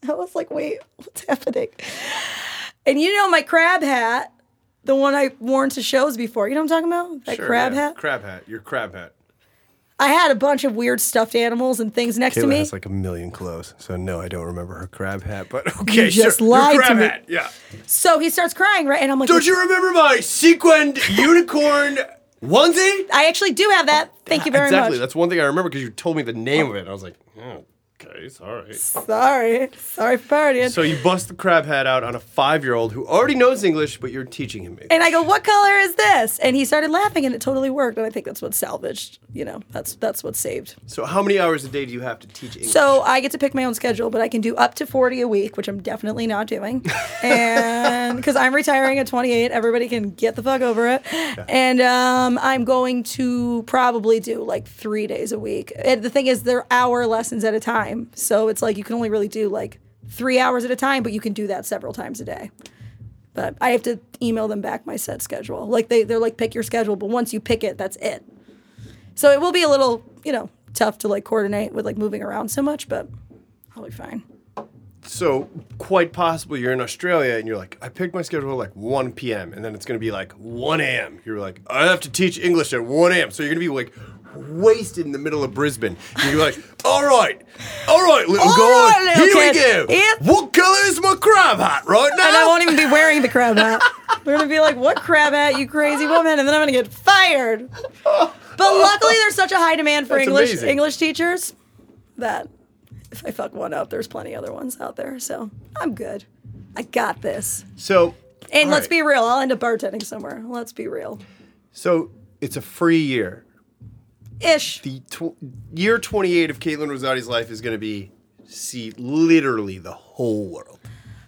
I was like, wait, what's happening? And you know my crab hat, the one I worn to shows before. You know what I'm talking about? That Sure, crab yeah. hat. Crab hat. Your crab hat. I had a bunch of weird stuffed animals and things next to Kayla me. has like a million clothes, so no, I don't remember her crab hat. But okay, just sure. lied Your to crab me. hat. Yeah. so he starts crying, right? And I'm like, Don't you remember my sequined unicorn onesie? I actually do have that. Thank you very exactly. much. Exactly. That's one thing I remember because you told me the name of it. I was like, oh, okay, sorry. Sorry. Sorry for partying. So you bust the crab hat out on a five-year-old who already knows English, but you're teaching him English. And I go, "What color is this?" And he started laughing, and it totally worked. And I think that's what salvaged. You know, that's that's what saved. So how many hours a day do you have to teach English? So I get to pick my own schedule, but I can do up to forty a week, which I'm definitely not doing. And because I'm retiring at 28, everybody can get the fuck over it. And um, I'm going to probably do like three days a week. And the thing is, they're hour lessons at a time, so it's like you can only really do like three hours at a time, but you can do that several times a day. But I have to email them back my set schedule. Like they, they're like, pick your schedule, but once you pick it, that's it. So it will be a little, you know, tough to like coordinate with like moving around so much, but I'll be fine. So quite possibly you're in Australia and you're like, I picked my schedule like 1 p.m. and then it's gonna be like 1 a.m. You're like, I have to teach English at 1 a.m. So you're gonna be like wasted in the middle of Brisbane. And you're like, all right, all right, little All girl, right, little here we go. Here- What color is my crab hat right now? And I won't even be wearing the crab hat. We're gonna be like, "What crab hat, you crazy woman?" And then I'm gonna get fired. But luckily, there's such a high demand for That's English amazing. English teachers that if I fuck one up, there's plenty other ones out there. So I'm good. I got this. so, And let's right. be real. I'll end up bartending somewhere. Let's be real. So it's a free year. Ish. The tw- year 28 of Caitlin Rosati's life is gonna be see literally the whole world.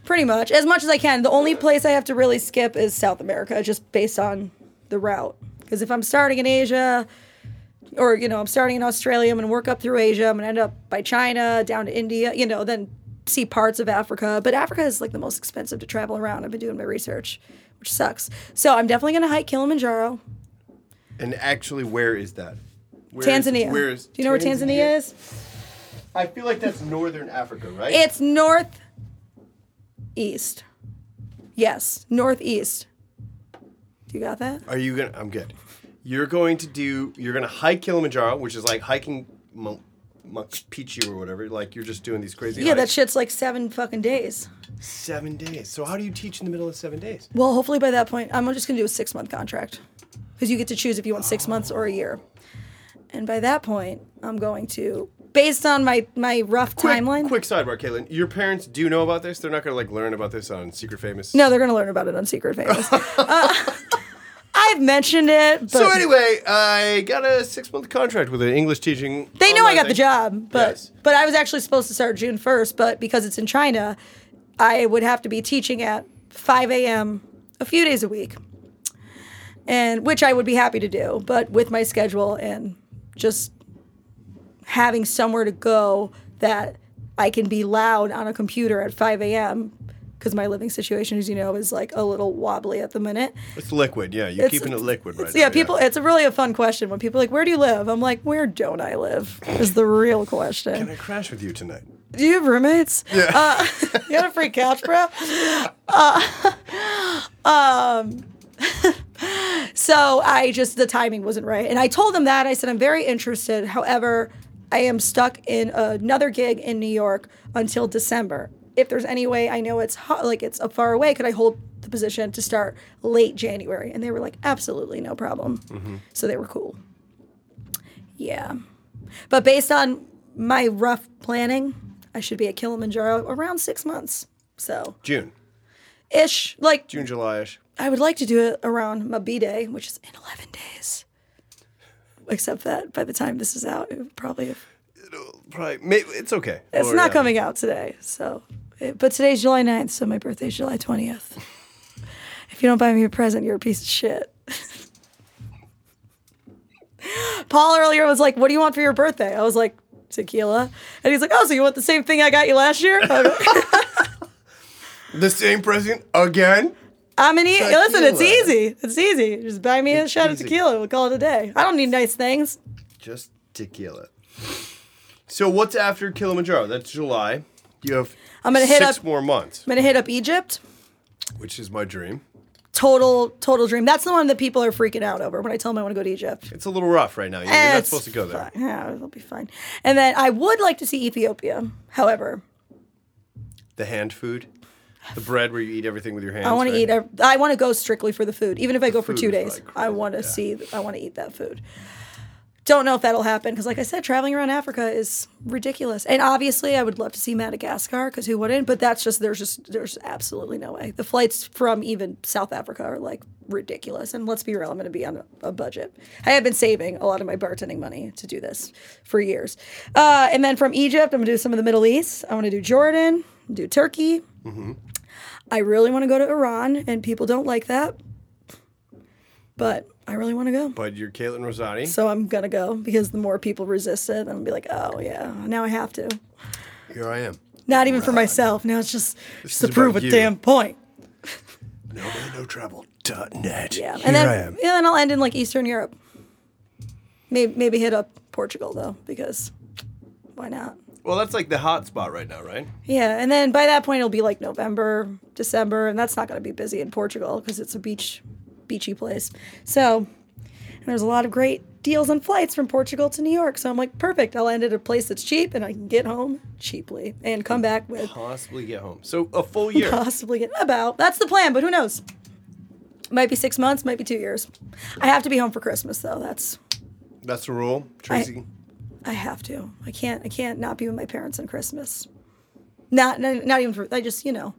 Pretty much. As much as I can. The only place I have to really skip is South America, just based on the route. Because if I'm starting in Asia, or, you know, I'm starting in Australia, I'm going to work up through Asia, I'm going to end up by China, down to India, you know, then see parts of Africa. But Africa is like the most expensive to travel around. I've been doing my research, which sucks. So I'm definitely going to hike Kilimanjaro, And actually, where is that? Where is- Tanzania. where is Do you know where Tanzania is? I feel like that's northern Africa, right? It's northeast. Yes, northeast. Do you got that? Are you gonna? I'm good. You're going to do. You're gonna hike Kilimanjaro, which is like hiking Mount Machu Picchu or whatever. Like you're just doing these crazy. Yeah, that shit's like seven fucking days. Seven days. So how do you teach in the middle of seven days? Well, hopefully by that point, I'm just gonna do a six month contract because you get to choose if you want six months or a year. And by that point, I'm going to, based on my my rough Quick, timeline. Quick sidebar, Caitlin. Your parents do know about this. They're not gonna like learn about this on Secret Famous. No, they're gonna learn about it on Secret Famous. uh, I've mentioned it, but So anyway, I got a six month contract with an English teaching. they know I got the job. But Yes. but I was actually supposed to start June 1st, but because it's in China, I would have to be teaching at 5 a.m. a few days a week, and which I would be happy to do. But with my schedule and just having somewhere to go that I can be loud on a computer at 5 a.m. Because my living situation, as you know, is like a little wobbly at the minute. It's liquid. Yeah, you're It's- keeping it liquid right now. yeah, people. It's a really a fun question when people are like, "Where do you live?" I'm like, "Where don't I live?" Is the real question. Can I crash with you tonight? Do you have roommates? Yeah. Uh, you got a free couch, bro? Uh, um, so I just, the timing wasn't right. And I told them that. I said, I'm very interested. However, I am stuck in another gig in New York until December. If there's any way I know it's hot, like it's up far away, could I hold the position to start late January? And they were like, absolutely no problem. Mm-hmm. So they were cool. Yeah. But based on my rough planning, I should be at Kilimanjaro around six months. So June, ish. Like June, July-ish. I would like to do it around my B day, which is in eleven days. Except that by the time this is out, it would probably have, Probably. Maybe, it's okay. it's Or, not yeah. coming out today. So, it- but today's July 9th, so my birthday's July twentieth. if you don't buy me a present, you're a piece of shit. Paul earlier was like, "What do you want for your birthday?" I was like, "Tequila," and he's like, "Oh, so you want the same thing I got you last year?" I was like, The same present again. I mean, e- listen, it's easy. It's easy. Just buy me a It's shot of tequila. We'll call it a day. I don't need nice things. Just tequila. So what's after Kilimanjaro? That's July. You have I'm gonna hit six up- more months, I'm gonna hit up Egypt. which is my dream. Total, total dream. That's the one that people are freaking out over when I tell them I want to go to Egypt. It's a little rough right now. You're not supposed to go there. fine. Yeah, it'll be fine. And then I would like to see Ethiopia. However, The hand food, the bread where you eat everything with your hands. I want to eat. I want to go strictly for the food. Even if I go for two days, like I want to yeah. see. I want to eat that food. Don't know if that'll happen because, like I said, traveling around Africa is ridiculous. And obviously, I would love to see Madagascar because who wouldn't? But that's just there's just there's absolutely no way. The flights from even South Africa are like ridiculous. And let's be real, I'm going to be on a, a budget. I have been saving a lot of my bartending money to do this for years. Uh, and then from Egypt, I'm going to do some of the Middle East. I want to do Jordan, do Turkey. Mm-hmm. I really want to go to Iran, and people don't like that. But I really want to go. But you're Caitlin Rosati. So I'm going to go because the more people resist it, I'm going to be like, oh, yeah, now I have to. Here I am. Not even for myself. Now it's just, just to prove a you. damn point. No no trouble. Dot net. Yeah. Here and then, I am. yeah, then I'll end in like Eastern Europe. Maybe, maybe hit up Portugal, though, because why not? Well, that's like the hot spot right now, right? Yeah, and then by that point it'll be like November, December, and that's not going to be busy in Portugal because it's a beach, beachy place. So, and there's a lot of great deals on flights from Portugal to New York. So I'm like, perfect. I'll end at a place that's cheap, and I can get home cheaply and come back with Possibly get home. So a full year. possibly get about. That's the plan, but who knows? Might be six months, might be two years. I have to be home for Christmas though. That's That's the rule, Tracy. I have to. I can't. I can't not be with my parents on Christmas. Not, not, not even for. I just, you know.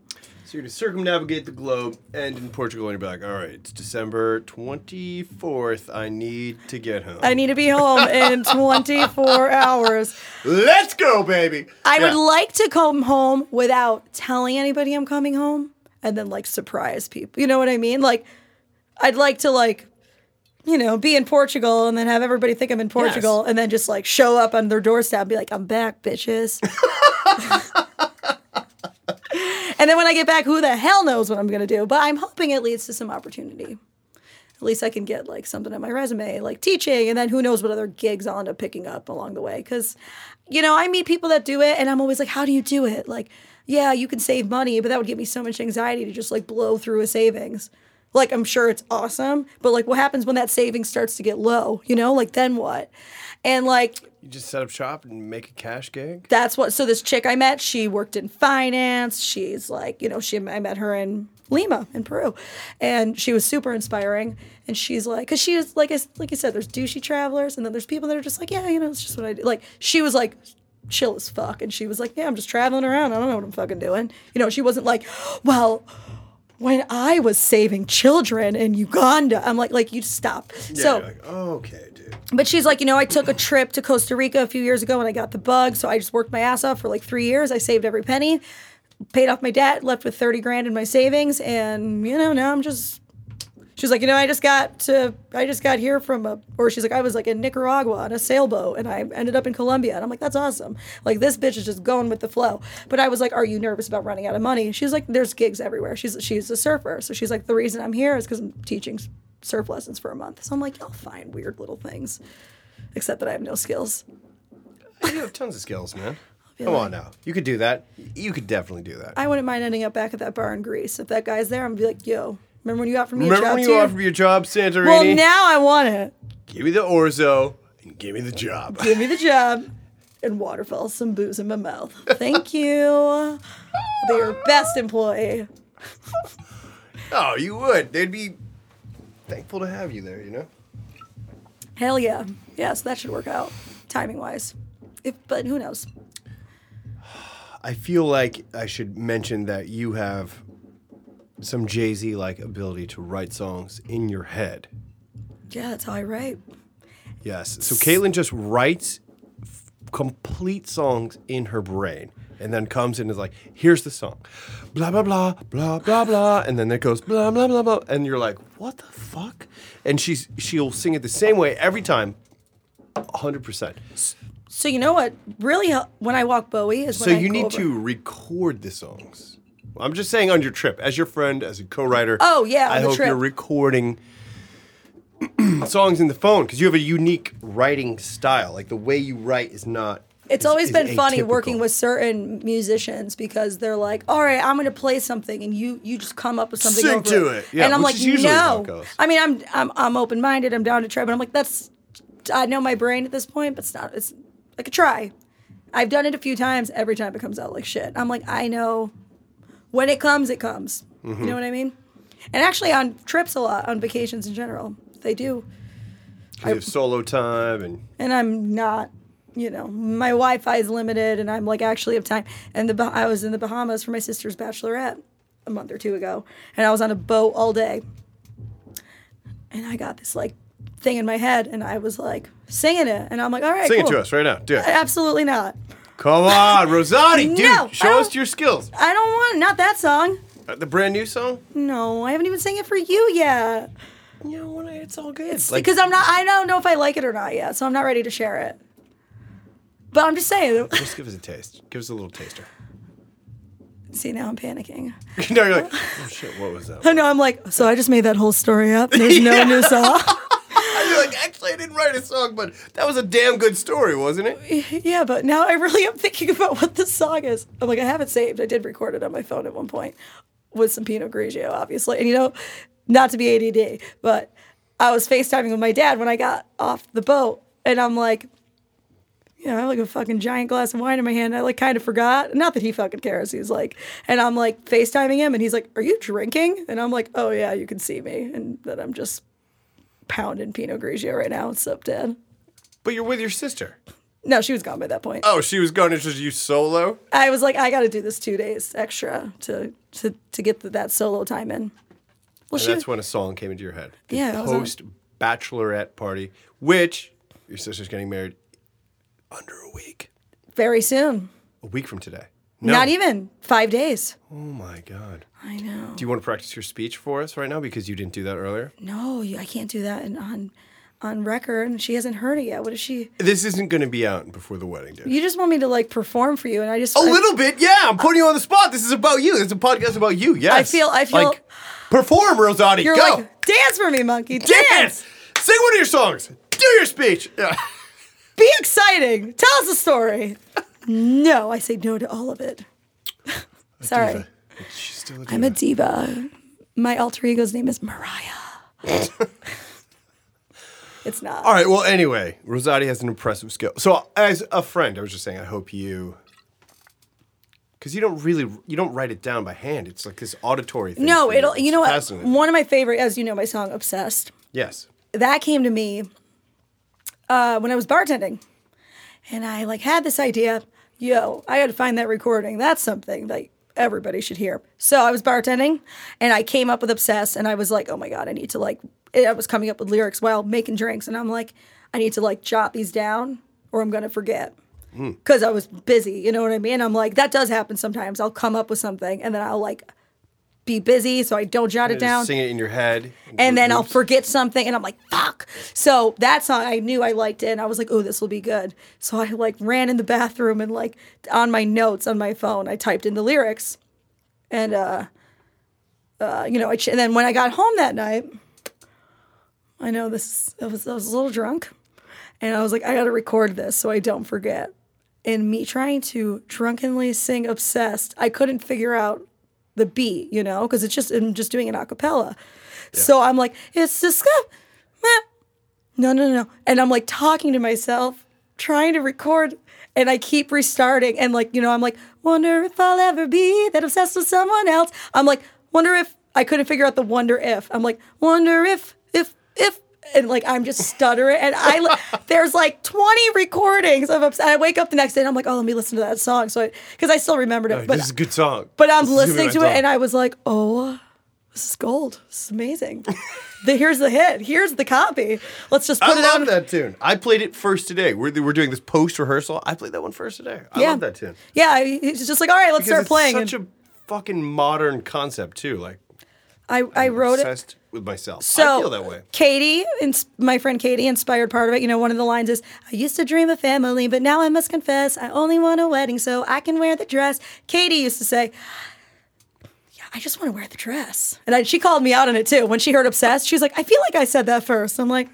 So you're to circumnavigate the globe, end in Portugal, and you're like, all right, it's December 24th. I need to get home. I need to be home in 24 hours. Let's go, baby. I Yeah. would like to come home without telling anybody I'm coming home and then like surprise people. You know what I mean? Like I'd like to like you know, be in Portugal and then have everybody think I'm in Portugal and then just like show up on their doorstep and be like, I'm back, bitches. and then when I get back, who the hell knows what I'm gonna do? But I'm hoping it leads to some opportunity. At least I can get like something on my resume, like teaching, and then who knows what other gigs I'll end up picking up along the way. Because, you know, I meet people that do it, and I'm always like, how do you do it? Like, yeah, you can save money, but that would give me so much anxiety to just like blow through a savings. Like, I'm sure it's awesome, but like, what happens when that savings starts to get low? You know, like, then what? And like, You just set up shop and make a cash gig? that's what so this chick i met she worked in finance. She's like you know she i met her in lima in peru. And she was super inspiring. And she's like because she is like I, like i said there's douchey travelers and then there's people that are just like yeah you know it's just what i do. Like she was like chill as fuck. And she was like yeah i'm just traveling around. I don't know what i'm fucking doing. You know she wasn't like well when i was saving children in uganda i'm like like you stop Yeah, so like, okay, dude. but she's like, you know, I took a trip to Costa Rica a few years ago and I got the bug. So I just worked my ass off for like three years. I saved every penny, paid off my debt, left with 30 grand in my savings. And, you know, now I'm just, she's like, you know, I just got to, I just got here from a, or she's like, I was like in Nicaragua on a sailboat and I ended up in Colombia. And I'm like, that's awesome. Like this bitch is just going with the flow. But I was like, are you nervous about running out of money? And she's like, there's gigs everywhere. She's, she's a surfer. So she's like, the reason I'm here is because I'm teaching surf lessons for a month. So I'm like, I'll find weird little things except that I have no skills. You have tons of skills, man. Come on now. You could do that. You could definitely do that. I wouldn't mind ending up back at that bar in Greece. If that guy's there, I'm gonna be like, yo, remember when you offered me a job? Remember when too? you offered me your job, Santorini? well, now I want it. give me the orzo and give me the job. Give me the job and waterfall some booze in my mouth. Thank you. I'll be your best employee. oh, you would. They'd be thankful to have you there, you know? Hell yeah. Yeah, so that should work out timing wise. If, but who knows? I feel like I should mention that you have some Jay Z like ability to write songs in your head. Yeah, that's how I write. Yes. So Caitlin just writes f- complete songs in her brain and then comes in and is like, here's the song. Blah, blah, blah, blah, blah, blah. And then it goes blah, blah, blah, blah. And you're like, what the fuck? And she's she'll sing it the same way every time. 100%. So you know what really hel- when I walk Bowie is when I So I you go need over- to record the songs. I'm just saying on your trip, as your friend, as a co-writer. Oh, yeah, on I hope trip. you're recording songs in the phone because you have a unique writing style. Like the way you write is not. It's is- always is been funny working with certain musicians because they're like, "All right, I'm going to play something," and you you just come up with something Sing to it. Yeah, and I'm like, is usually how "No." it. I mean, I'm I'm I'm open minded. I'm down to try, but I'm like, that's I know my brain at this point, but it's not. It's like a try. I've done it a few times. Every time it comes out like shit. I'm like, I know when it comes, it comes. Mm-hmm. You know what I mean? And actually, on trips a lot, on vacations in general, they do. you have solo time and and I'm not, you know, my Wi-Fi is limited, and I'm like actually have time. And the I was in the Bahamas for my sister's bachelorette a month or two ago, and I was on a boat all day, and I got this like thing in my head, and I was like singing it, and I'm like, all right, sing cool. it to us right now. Do it. Absolutely not. Come on, Rosati, dude, No, I show don't- us your skills. I don't want not that song. Uh, The brand new song. No, I haven't even sang it for you yet. You know what? It's all good. It's because I'm not. I don't know if I like it or not yet, so I'm not ready to share it. But I'm just saying. just give us a taste. Give us a little taster. See, now I'm panicking. no, you're like, oh shit, what was that? I know. I'm like, so I just made that whole story up. There's no new song. You're like, actually, I didn't write a song, but that was a damn good story, wasn't it? Yeah, but now I really am thinking about what this song is. I'm like, I have it saved. I did record it on my phone at one point with some Pinot Grigio, obviously. And you know, not to be ADD, but I was FaceTiming with my dad when I got off the boat, and I'm like, you know, I have like a fucking giant glass of wine in my hand. I like kind of forgot. Not that he fucking cares. He's like, and I'm like FaceTiming him, and he's like, "Are you drinking?" And I'm like, "Oh yeah, you can see me," and that I'm just pounding Pinot Grigio right now. What's up, Dad? But you're with your sister. No, she was gone by that point. Oh, she was gone. It's just you solo. I was like, I got to do this two days extra to to to get the, that solo time in. Well, And she that's when a song came into your head. The Yeah, that was on- Post bachelorette party, which your sister's getting married under a week. very soon. A week from today. No. Not even five days. Oh my god. I know. Do you want to practice your speech for us right now because you didn't do that earlier? No, I can't do that on on record, and she hasn't heard it yet. What is she? This isn't going to be out before the wedding, dude. You just want me to like perform for you, and I just A I- little bit, yeah. I'm putting you on the spot. This is about you. It's a podcast about you. Yes. I feel- I feel- like perform, Rosati. You're Go like dance for me, monkey. Dance. dance. Sing one of your songs. Do your speech. Yeah. Be exciting. Tell us a story. no, I say no to all of it. Sorry, still a diva. I'm a diva. My alter ego's name is Mariah. it's not. All right. Well, anyway, Rosati has an impressive skill. So, as a friend, I was just saying, I hope you, because you don't really, you don't write it down by hand. It's like this auditory thing. No, for it'll. It's You know what? fascinating. One of my favorite, as you know, my song "Obsessed." Yes. that came to me uh, when I was bartending, and I like had this idea. Yo, I got to find that recording. That's something that everybody should hear. So I was bartending, and I came up with Obsess and I was like, oh my god, I need to like. I was coming up with lyrics while making drinks, and I'm like, I need to like jot these down, or I'm gonna forget. Hmm. Because I was busy, you know what I mean? I'm like, that does happen sometimes. I'll come up with something and then I'll like be busy, so I don't jot it down Sing it in your head. and then I'll forget something and I'm like, fuck. So that song I knew I liked it and I was like, oh, this will be good. So I like ran in the bathroom and like on my notes on my phone, I typed in the lyrics. And uh uh, you know, I ch- and then when I got home that night, I know this I was I was a little drunk and I was like, I gotta record this so I don't forget. And me trying to drunkenly sing obsessed, I couldn't figure out the beat, you know, because it's just I'm just doing an acapella. cappella. So I'm like, it's just no, no, no. And I'm like talking to myself, trying to record, and I keep restarting. And like, you know, I'm like, wonder if I'll ever be that obsessed with someone else. I'm like, wonder if I couldn't figure out the wonder if. I'm like, wonder if, if, if. And like I'm just stuttering, and I there's like 20 recordings of and I wake up the next day and I'm like, oh, let me listen to that song, so because I still remembered it. But this is a good song. but I'm This is gonna be listening to it song. and I was like, oh, this is gold. This is amazing. the, here's the hit. Here's the copy. Let's just put I it love on. that tune. I played it first today. We're, we're doing this post rehearsal. I played that one first today. I yeah. love that tune. Yeah, it's just like, all right, let's Because start it's playing. such And a fucking modern concept too. Like I, I wrote it. With myself. So I feel that way. Katie, ins- my friend Katie, inspired part of it. You know, one of the lines is, "I used to dream of family, but now I must confess, I only want a wedding so I can wear the dress." Katie used to say, "Yeah, I just want to wear the dress," and I, she called me out on it too. When she heard "obsessed," she was like, "I feel like I said that first. I'm like,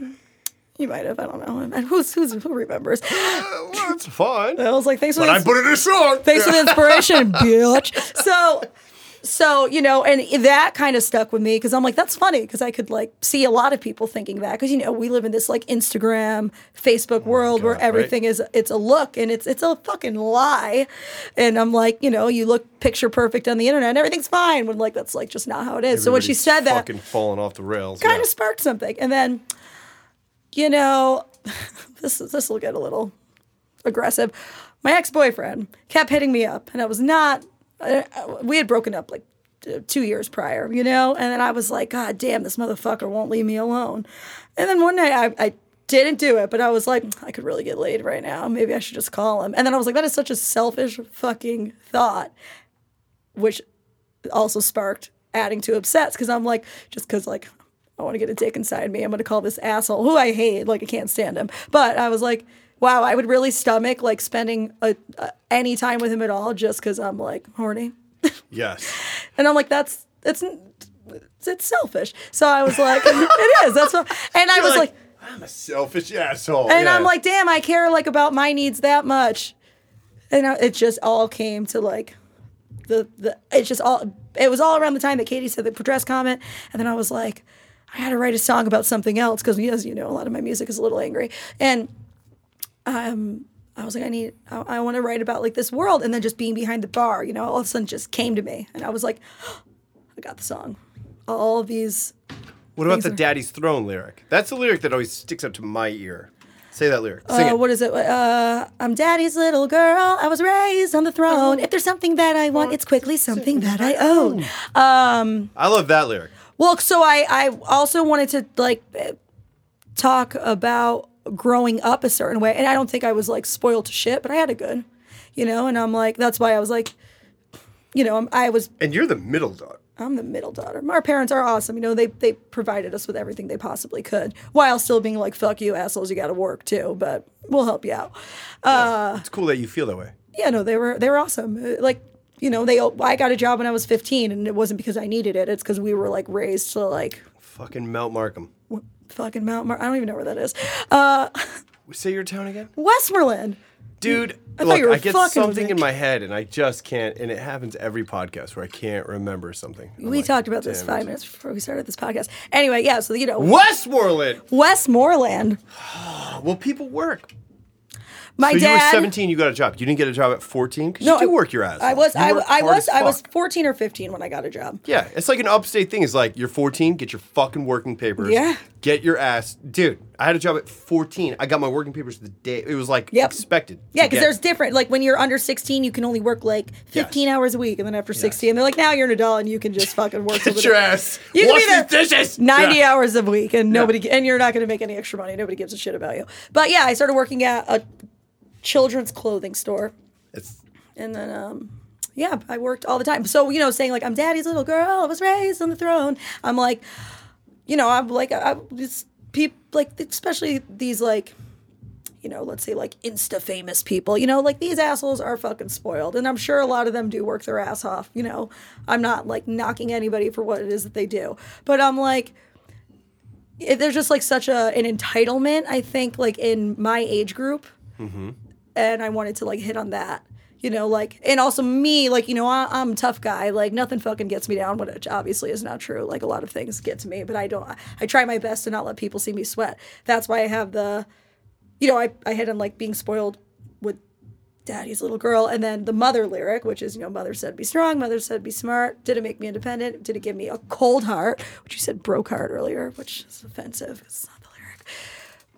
"You might have. I don't know. And who's who's who remembers?" Uh, well, it's fine. I was like, "Thanks for But the I put it in a song. Thanks for the inspiration, bitch. So, so you know, and that kind of stuck with me because I'm like, that's funny because I could like see a lot of people thinking that because you know we live in this like Instagram, Facebook oh world where Oh God, right. everything is it's a look and it's it's a fucking lie, and I'm like, you know, you look picture perfect on the internet and everything's fine when like that's like just not how it is. so when she said that, fucking falling off the rails. kind yeah. of sparked something. And then, you know, this this will get a little aggressive. My ex boyfriend kept hitting me up, and I was not. Uh, we had broken up like two years prior, you know, and then I was like, God damn, this motherfucker won't leave me alone. And then one night I, I didn't do it, but I was like, I could really get laid right now. Maybe I should just call him. And then I was like, that is such a selfish fucking thought, which also sparked adding to obsessed because I'm like, just because like I want to get a dick inside me, I'm gonna call this asshole who I hate, like I can't stand him. But I was like, wow, I would really stomach like spending a, a, any time with him at all just because I'm like horny, Yes. and I'm like, that's it's it's selfish. So I was like, it is. That's what, and I was like. I'm a selfish asshole. And Yeah. I'm like, damn, I care like about my needs that much. And I, it just all came to like the the it's just all it was all around the time that Katie said the dress comment, and then I was like, I had to write a song about something else because as you know, a lot of my music is a little angry, and um. I was like, I need, I, I want to write about like this world, and then just being behind the bar, you know, all of a sudden just came to me, and I was like, I got the song. All of these what about the are- Daddy's Throne lyric? That's the lyric that always sticks up to my ear. Say that lyric. Sing Uh, it. what is it? Uh, I'm daddy's little girl. I was raised on the throne. If there's something that I want, it's quickly something that I own. Um, I love that lyric. well, so I, I also wanted to like talk about growing up a certain way, and I don't think I was like spoiled to shit, but I had it good, you know. And I'm like, that's why I was like, you know, I'm, was And you're the middle daughter. I'm the middle daughter. Our parents are awesome. You know, they they provided us with everything they possibly could, while still being like, "Fuck you, assholes. You got to work too." But we'll help you out. It's cool that you feel that way. yeah, no, they were they were awesome. Uh, Like, you know, they I got a job when I was 15, and it wasn't because I needed it. It's because we were like raised to like Fucking Mount Markham. Fucking Mount. Mar- I don't even know where that is. Uh, Say your town again? Westmoreland. Dude, I thought look, you were I get fucking with something me. in my head and I just can't, and it happens every podcast where I can't remember something. I'm we like, talked about this "Damn five it." minutes before we started this podcast. Anyway, yeah, so you know, Westmoreland! Westmoreland. Well, people work. My so dad. you were 17, you got a job. You didn't get a job at 14? Because No, you do I- work your ass I was I, I was I was 14 or 15 when I got a job. Yeah, it's like an upstate thing. It's like you're 14, get your fucking working papers. Yeah. Get your ass, dude. I had a job at 14. I got my working papers the day. It was like Yep. expected. Yeah, because there's different. Like when you're under 16, you can only work like 15 Yes. hours a week, and then after 16, they're like, now you're an adult and you can just fucking work. Get your day." ass. You can Wash be there dishes. 90 Yeah. hours a week, and nobody, and you're not going to make any extra money. Nobody gives a shit about you. But yeah, I started working at a children's clothing store, It's and then um, yeah, I worked all the time. So you know, saying like I'm daddy's little girl, I was raised on the throne. I'm like, you know, I'm like, I just people like, especially these like you know, let's say like insta famous people, you know, like these assholes are fucking spoiled. And I'm sure a lot of them do work their ass off, you know. I'm not like knocking anybody for what it is that they do. But I'm like, it, there's just like such a an entitlement, I think, like in my age group. And I wanted to like hit on that. You know, like, and also me, like, you know, I, I'm a tough guy. Like, nothing fucking gets me down, which obviously is not true. Like, a lot of things get to me, but I don't, I, I try my best to not let people see me sweat. That's why I have the, you know, I, I hit on like being spoiled with daddy's little girl and then the mother lyric, which is, you know, mother said be strong, mother said be smart. Did it make me independent? Did it give me a cold heart? Which you said broke heart earlier, which is offensive.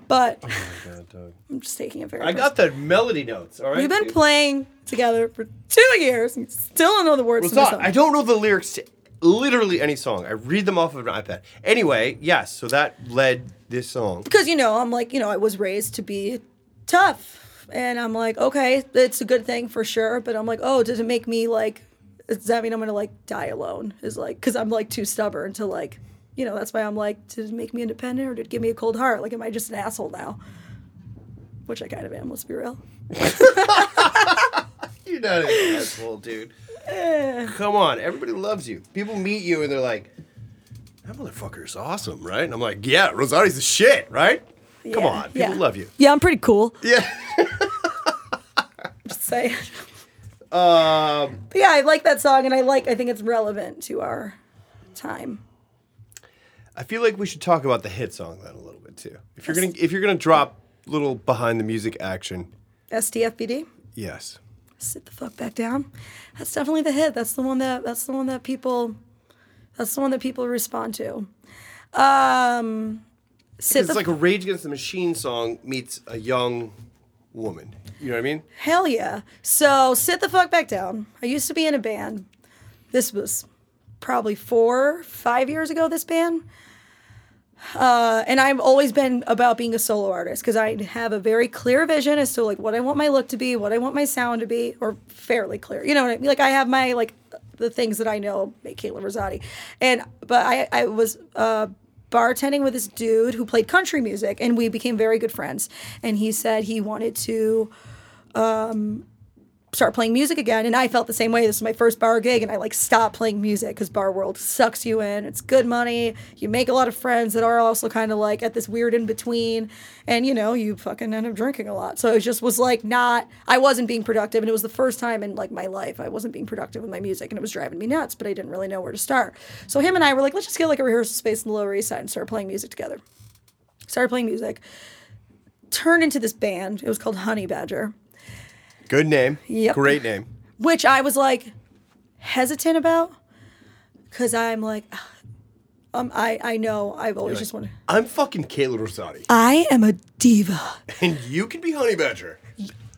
Not the lyric. But I'm just taking it very I got the melody notes. All right. We've been playing together for two years and still don't know the words Well, to my it's song. not- I don't know the lyrics to literally any song. I read them off of an iPad. Anyway, yes. So that led this song. because you know i'm like you know i was raised to be tough and i'm like okay it's a good thing for sure but i'm like oh does it make me like does that mean i'm gonna like die alone is like because i'm like too stubborn to like you know that's why i'm like did it make me independent or did it give me a cold heart like am i just an asshole now which i kind of am let's be real You're not an asshole, dude. Come on, everybody loves you. People meet you and they're like, "That motherfucker's awesome, right?" And I'm like, "Yeah, Rosati's the shit, right?" Come on, people yeah. love you. yeah i'm pretty cool Yeah. just say Um, but yeah i like that song and i like i think it's relevant to our time I feel like we should talk about the hit song then a little bit too. If you're gonna if you're gonna drop little behind the music action, stfbd yes. sit the fuck back down. That's definitely the hit. That's the one that that's the one that people that's the one that people respond to. Um sit It's the like a Rage Against the Machine song meets a young woman. You know what I mean? hell yeah. So sit the fuck back down. I used to be in a band. This was probably four, five years ago, this band. Uh, and I've always been about being a solo artist because I have a very clear vision as to like what I want my look to be, what I want my sound to be, or fairly clear. You know what I mean? Like I have my like the things that I know make Caitlin Rosati, and but I I was uh, bartending with this dude who played country music, and we became very good friends. And he said he wanted to start playing music again. And I felt the same way. This is my first bar gig, and I like stopped playing music because bar world sucks you in. It's good money. You make a lot of friends that are also kind of like at this weird in between, and you know you fucking end up drinking a lot. So it just was like not. I wasn't being productive, and it was the first time in like my life I wasn't being productive with my music, and it was driving me nuts. But I didn't really know where to start. So him and I were like, let's just get like a rehearsal space in the Lower East Side and start playing music together. Started playing music. Turned into this band. It was called Honey Badger Good name. Yep. Great name. which I was like hesitant about because I'm like, um, I I know I've always just wanted. I'm fucking Caitlin Rosati, I am a diva. and you can be Honey Badger.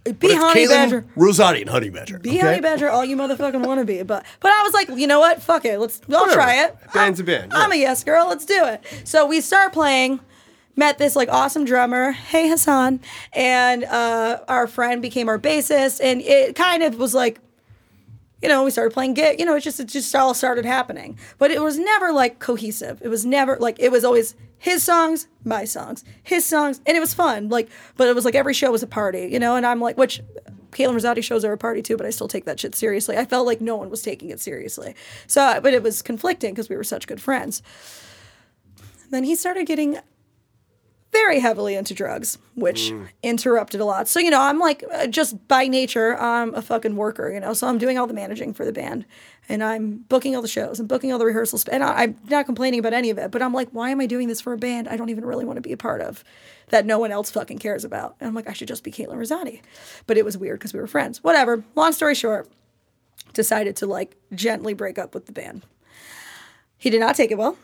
Be honey Caitlin badger. Rosati and Honey Badger. Be okay? honey badger. All you motherfucking want to be. But but I was like, you know what? Fuck it. Let's. I'll Whatever. try it. Band's I'm, a band, I'm a yes girl. Let's do it. So we start playing. Met this like awesome drummer, hey Hassan, and uh, our friend became our bassist, and it kind of was like you know, we started playing gig. You know, it just it just all started happening. But it was never like cohesive. It was never like it was always his songs, my songs, his songs, and it was fun. Like, but it was like every show was a party, you know. And I'm like, which Caitlin Rosati shows are a party too, but I still take that shit seriously. I felt like no one was taking it seriously. So, but it was conflicting because we were such good friends. Then he started getting very heavily into drugs, which interrupted a lot. So, you know, I'm like, uh, just by nature, I'm a fucking worker, you know? So I'm doing all the managing for the band and I'm booking all the shows and booking all the rehearsals. And I, I'm not complaining about any of it, but I'm like, why am I doing this for a band I don't even really want to be a part of that no one else fucking cares about? And I'm like, I should just be Caitlin Rosati. But it was weird because we were friends. Whatever. Long story short, decided to like gently break up with the band. He did not take it well.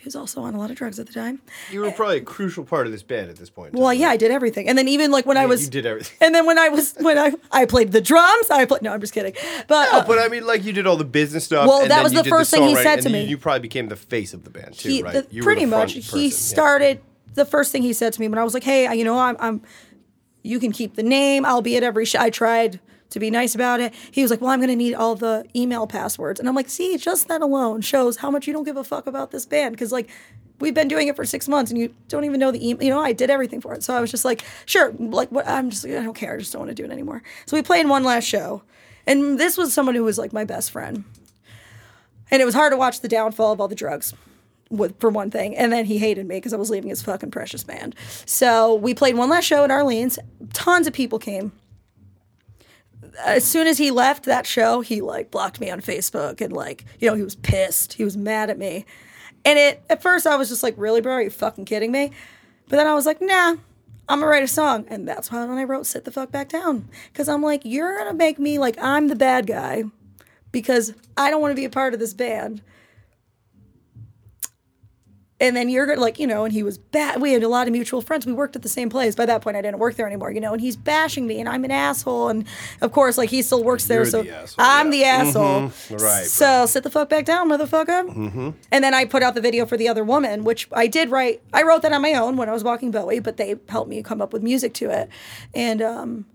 He was also on a lot of drugs at the time. You were probably a crucial part of this band at this point. Well, yeah, I did everything, and then even like when I was, you did everything. And then when I was when I I played the drums, I played. No, I'm just kidding. But, No, uh, but I mean, like you did all the business stuff. Well, and that was the first thing he said to me. You probably became the face of the band too, he, right? the- You were pretty the much person, he yeah. started. The first thing he said to me when I was like, "Hey, you know, I'm, I'm you can keep the name. I'll be at every show." I tried to be nice about it. He was like, "Well, I'm going to need all the email passwords," and I'm like, "See, just that alone shows how much you don't give a fuck about this band because like." We've been doing it for six months, and you don't even know the email. You know, I did everything for it, so I was just like, "Sure." Like, what? I'm just, I don't care. I just don't want to do it anymore. So we played one last show, and this was someone who was like my best friend, and it was hard to watch the downfall of all the drugs with, for one thing. And then he hated me because I was leaving his fucking precious band. So we played one last show at Arlene's. Tons of people came. As soon as he left that show, he like blocked me on Facebook and like, you know, he was pissed. He was mad at me. And it at first I was just like, really, bro? Are you fucking kidding me? But then I was like, nah, I'm gonna write a song. And that's why when I wrote Sit the Fuck Back Down. Cause I'm like, you're gonna make me like I'm the bad guy because I don't want to be a part of this band and then you're gonna like you know and he was bad we had a lot of mutual friends. We worked at the same place. By that point i didn't work there anymore you know and he's bashing me and i'm an asshole. And of course like he still works there You're so the asshole, i'm yeah. the asshole. Mm-hmm. Right, so sit the fuck back down motherfucker. Mm-hmm. and then i put out the video for the other woman which i did write i wrote that on my own when i was walking bowie but they helped me come up with music to it. And um,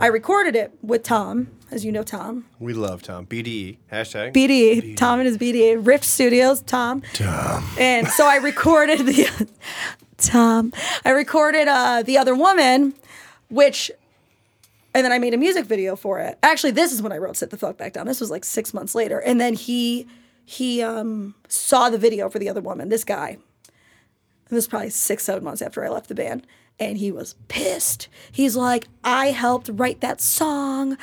i recorded it with tom as you know tom We love Tom. BDE hashtag. BDE, Tom and his BDE, Rift Studios, Tom. Tom. And so I recorded the Tom. I recorded uh, the other woman, which, and then I made a music video for it. Actually, this is when I wrote "Sit the Fuck Back Down." This was like six months later, and then he he um, saw the video for the other woman. This guy. And this was probably six, seven months after I left the band. And he was pissed. He's like, I helped write that song.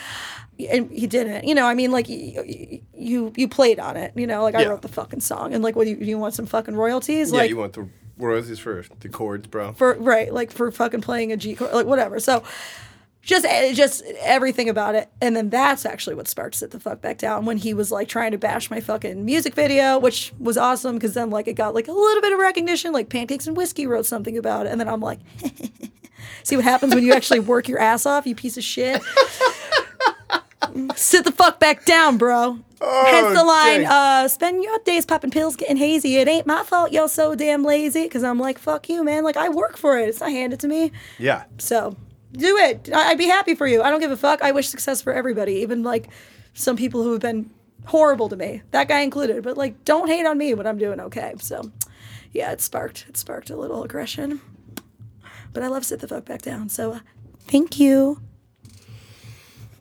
And he didn't. You know, I mean, like, you you, you played on it. You know, like, I Yeah. wrote the fucking song. And, like, what, you, you want some fucking royalties? yeah, like, you want the royalties for the chords, bro. for, right, like, for fucking playing a G chord, like, whatever. So, just eh, just everything about it and then that's actually what sparked sit the fuck back down when he was like trying to bash my fucking music video which was awesome because then like it got like a little bit of recognition like pancakes and whiskey wrote something about it and then i'm like see what happens when you actually work your ass off you piece of shit sit the fuck back down bro Hence the line, uh, spend your days popping pills, getting hazy. It ain't my fault you're so damn lazy. Because I'm like, fuck you, man. Like, I work for it. It's not handed to me. Yeah. So do it. I- I'd be happy for you. I don't give a fuck. I wish success for everybody, even like some people who have been horrible to me, that guy included. But like, don't hate on me when I'm doing okay. So yeah, it sparked it sparked a little aggression. But I love sit the fuck back down. So uh, thank you.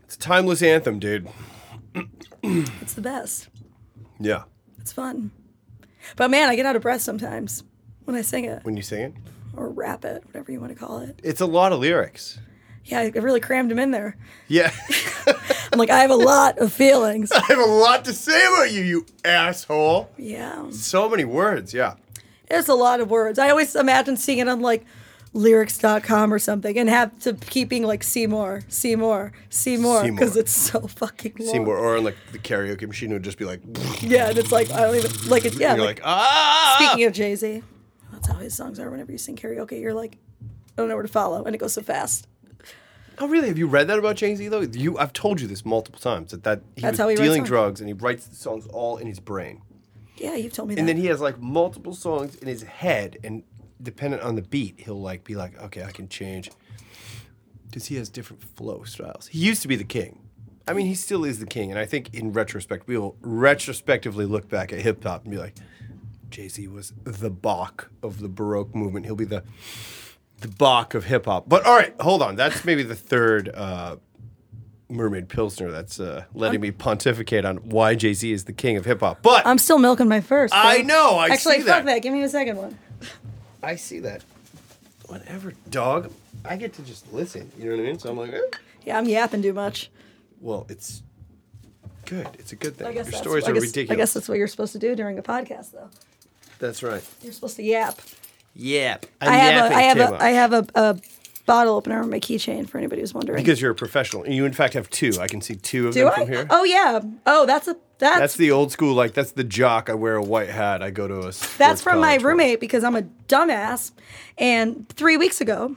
It's a timeless anthem, dude. It's the best. Yeah. It's fun. But man, I get out of breath sometimes when I sing it When you sing it, or rap it, whatever you want to call it. it's a lot of lyrics. Yeah, I really crammed them in there. Yeah. I'm like, I have a lot of feelings. I have a lot to say about you, you asshole. Yeah. So many words, yeah. It's a lot of words. I always imagine seeing it on like lyrics.com or something and have to keep being like, see more, see more, see more, because it's so fucking long. more, or on like the karaoke machine it would just be like, Yeah, and it's like, I don't even, like, it, yeah. you're like- like, ah. Speaking of Jay Z, that's how his songs are. Whenever you sing karaoke, you're like, I don't know where to follow, and it goes so fast. Oh, really? Have you read that about Jay Z though? You, I've told you this multiple times that that he That's was how he dealing drugs and he writes the songs all in his brain, Yeah, you've told me that. and then he has like multiple songs in his head, and dependent on the beat, he'll like be like, okay, I can change, because he has different flow styles. He used to be the king. I mean, he still is the king, and I think in retrospect, we'll retrospectively look back at hip hop and be like, Jay Z was the Bach of the Baroque movement. He'll be the the Bach of hip hop. But all right, hold on. That's maybe the third uh, Mermaid Pilsner that's uh, letting me pontificate on why Jay Z is the king of hip hop. But I'm still milking my first. I know, I Actually, fuck that. that. Give me a second one. I see that. Whatever, dog. I get to just listen. You know what I mean? So I'm like, eh. Yeah, I'm yapping too much. well, it's good. It's a good thing. Your stories I are guess, ridiculous. I guess that's what you're supposed to do during a podcast, though. That's right. You're supposed to yap. Yap. I have a, I have a, I have a, a bottle opener on my keychain for anybody who's wondering. Because you're a professional. And you, in fact, have two. I can see two of do them I? from here. Oh yeah. Oh, that's a that's That's the old school, like, that's the jock. I wear a white hat. I go to a. That's from my college one. roommate because I'm a dumbass. And three weeks ago,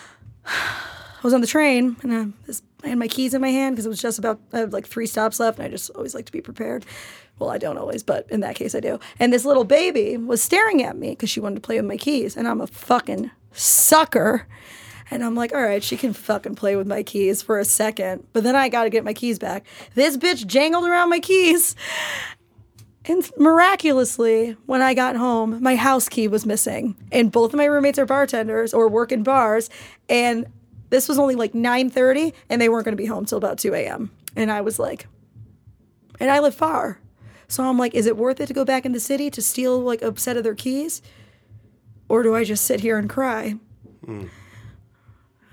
I was on the train and this, I had my keys in my hand because it was just about I had like three stops left, and I just always like to be prepared. Well, I don't always, but in that case, I do. And this little baby was staring at me because she wanted to play with my keys, and I'm a fucking sucker. And I'm like, all right, she can fucking play with my keys for a second, but then I got to get my keys back. This bitch jangled around my keys. And miraculously, when I got home, my house key was missing. And both of my roommates are bartenders or work in bars. And this was only like 9:30, and they weren't gonna be home till about 2 a.m. And I was like, and I live far. So I'm like, is it worth it to go back in the city to steal like a set of their keys? Or do I just sit here and cry?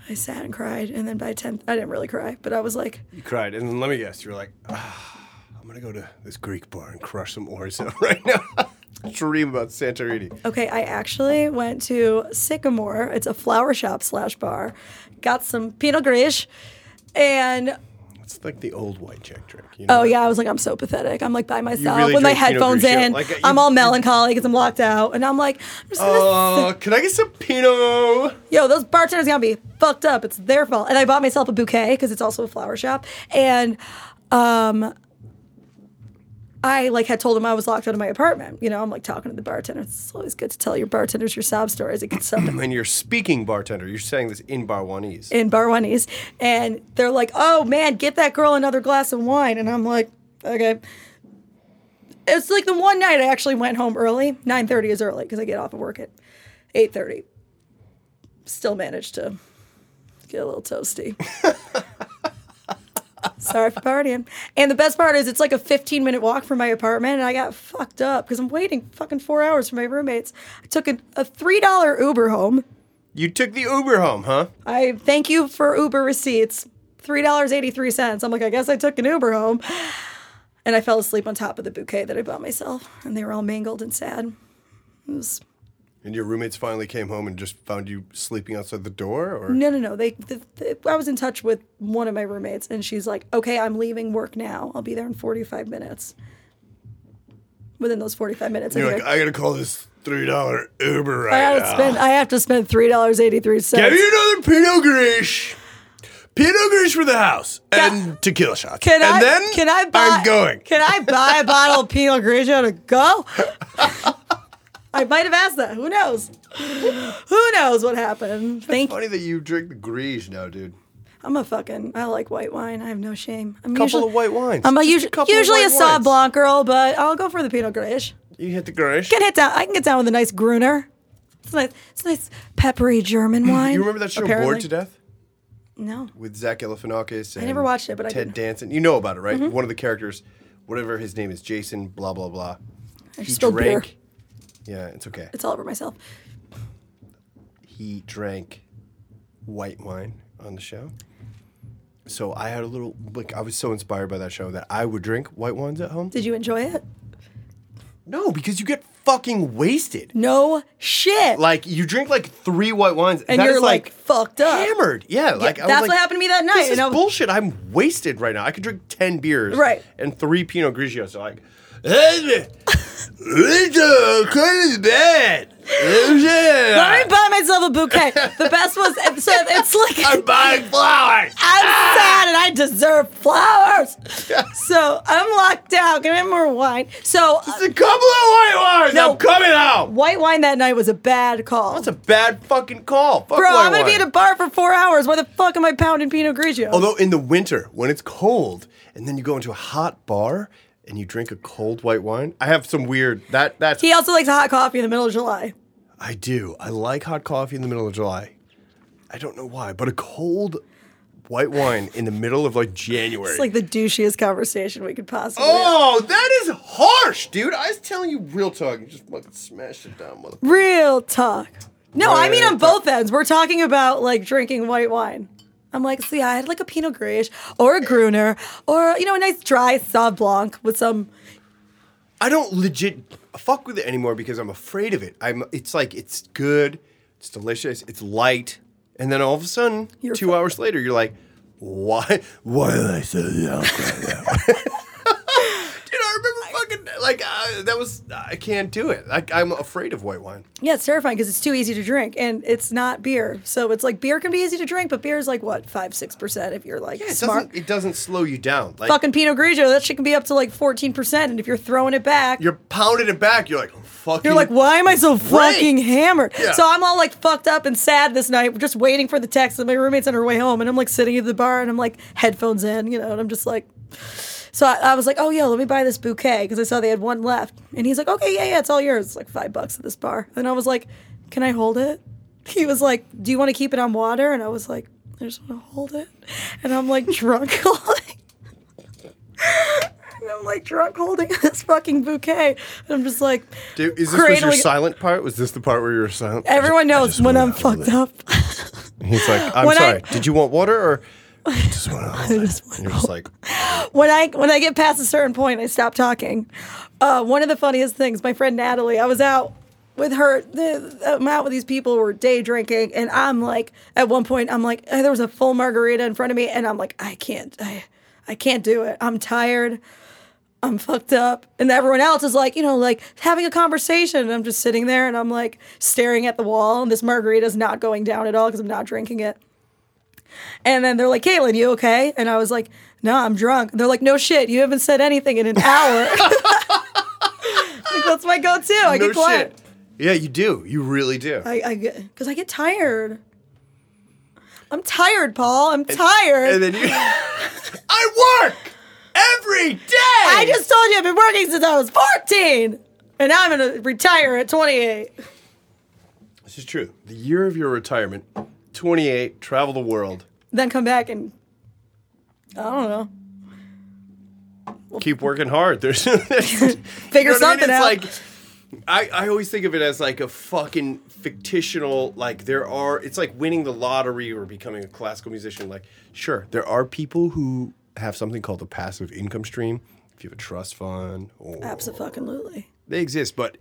I sat and cried, and then by 10, I didn't really cry, but I was like, You cried. And then let me guess. You're like, ah, I'm going to go to this Greek bar and crush some orzo right now. Dream about Santorini. Okay, I actually went to Sycamore. It's a flower shop slash bar. Got some Pinot Gris, and It's like the old white chick trick. You know? oh yeah, I was like, I'm so pathetic. I'm like by myself really with my headphones in. Like, I'm all melancholy because I'm locked out, and I'm like, I'm just gonna, Oh, can I get some Pinot? yo, those bartenders gonna be fucked up. It's their fault. And I bought myself a bouquet because it's also a flower shop, and um. I like had told him I was locked out of my apartment. You know, I'm like talking to the bartender. It's always good to tell your bartenders your sob stories. It gets stuff And you're speaking bartender. You're saying this in Barwanese. in Barwanis, and they're like, "Oh man, get that girl another glass of wine," and I'm like, "Okay." It's like the one night I actually went home early. Nine thirty is early because I get off of work at eight thirty. Still managed to get a little toasty. Sorry for partying. And the best part is it's like a 15 minute walk from my apartment and I got fucked up because I'm waiting fucking four hours for my roommates. I took a, a $3 Uber home. you took the Uber home, huh? I thank you for Uber receipts. Three dollars eighty three cents. I'm like, I guess I took an Uber home, and I fell asleep on top of the bouquet that I bought myself, and they were all mangled and sad. It was And your roommates finally came home and just found you sleeping outside the door? Or no, no, no. They, th th I was in touch with one of my roommates, and she's like, "Okay, I'm leaving work now. I'll be there in 45 minutes." Within those 45 minutes, I, you're think like, I gotta call this $3 Uber I, right have to now. spend. I have to spend three dollars eighty three Give cents. me another Pinot Gris. Pinot Gris for the house and tequila shots. Can and I? then can I buy? I'm going. Can I buy a bottle of Pinot Grigio to go? I might have asked that. Who knows? Who knows what happened? Thank you. Funny that you drink the Gris now, dude. I'm a fucking. I like white wine. I have no shame. I'm Couple usually, of white wines. I'm a usually, couple of usually a white Sauv wines. Blanc girl, but I'll go for the Pinot Grigio. You hit the Gris. Can hit down. I can get down with a nice Gruner. It's nice. It's a nice peppery German wine. You remember that show. Bored to Death? No. with Zach Galifianakis. And never watched it, but I Ted. Danson. You know about it, right? Mm-hmm. One of the characters, whatever his name is, Jason. Blah blah blah. He spilled beer. Yeah, it's okay. It's all over myself. he drank white wine on the show. So I had a little like I was so inspired by that show that I would drink white wines at home. Did you enjoy it? No, because you get fucking wasted. No shit. Like you drink like three white wines, and that you're is, like, fucked up. hammered. Yeah, like I was that's like, what happened to me that night, This is and I was- bullshit. I'm wasted right now. I could drink ten beers, Right. and three Pinot Grigios. So like, it's uh, kind of bad. Let me buy myself a bouquet. The best was so it's like I'm buying flowers. I'm sad and I deserve flowers. So I'm locked down. Can I have more wine? So uh, It's a couple of white wines. No. I'm coming out. white wine that night was a bad call. That's a bad fucking call. Fuck Bro, I'm gonna be wine. at a bar for four hours. Why the fuck am I pounding Pinot Grigio? Although in the winter, when it's cold, and then you go into a hot bar and you drink a cold white wine, I have some weird that that's he also likes hot coffee in the middle of July. I do. I like hot coffee in the middle of July. I don't know why, but a cold white wine in the middle of like January. It's like the douchiest conversation we could possibly. oh, that is harsh, dude. I was telling you real talk. You just fucking smashed it down, mother. Real talk. No, I mean Real on both ends. We're talking about like drinking white wine. I'm like, see, I had like a Pinot Grigio or a Gruner or you know a nice dry Sauv Blanc with some. I don't legit fuck with it anymore because I'm afraid of it. I'm. It's like it's good, it's delicious, it's light, and then all of a sudden, You're two fu- hours later, you're like, why? Why did I say that? Dude, I remember fucking like uh, that was. I can't do it. Like I'm afraid of white wine. Yeah, it's terrifying because it's too easy to drink and it's not beer. So it's like beer can be easy to drink, but beer is like what five six percent if you're like It smart. doesn't. It doesn't slow you down. Like Fucking Pinot Grigio, that shit can be up to like fourteen percent, and if you're throwing it back, you're pounding it back. You're like, fucking. You're like, why am I so Right. fucking hammered? Yeah. So I'm all like fucked up and sad this night, just waiting for the text. And my roommate's on her way home, and I'm like sitting at the bar, and I'm like headphones in, you know, and I'm just like. So I, I was like, oh yeah, let me buy this bouquet because I saw they had one left, and he's like, okay, yeah, yeah, it's all yours. It's like five bucks at this bar, and I was like, can I hold it? He was like, do you want to keep it on water? And I was like, I just want to hold it, and I'm like drunk holding. And I'm like drunk holding this fucking bouquet. And I'm just like, Dude, is this was your silent part? Was this the part where you were silent? Everyone knows when I'm fucked up. He's like, I'm When I- sorry. Did you want water or? I just want to. hold it." And you're just like, when I when I get past a certain point, I stop talking. Uh, one of the funniest things, my friend Natalie, I was out with her. The, I'm out with these people who were day drinking, and I'm like, at one point, I'm like, there was a full margarita in front of me, and I'm like, I can't, I, I can't do it. I'm tired. I'm fucked up. And everyone else is like, you know, like having a conversation. And I'm just sitting there and I'm like staring at the wall. And this margarita is not going down at all because I'm not drinking it. And then they're like, Caitlin, you okay? And I was like, no, I'm drunk. They're like, no shit, you haven't said anything in an hour. Like, that's my go-to. I no get quiet. shit. Yeah, you do. You really do. I, I get because I get tired. I'm tired, Paul. I'm tired. and then you. I work every day. I just told you I've been working since I was 14, and I'm gonna retire at 28. This is true. The year of your retirement, 28, travel the world, Then come back and I don't know. keep working hard. There's, there's Figure something out. It's like I, I always think of it as like a fucking fictional like there are it's like winning the lottery or becoming a classical musician like sure there are people who have something called a passive income stream if you have a trust fund or Absolutely. they exist but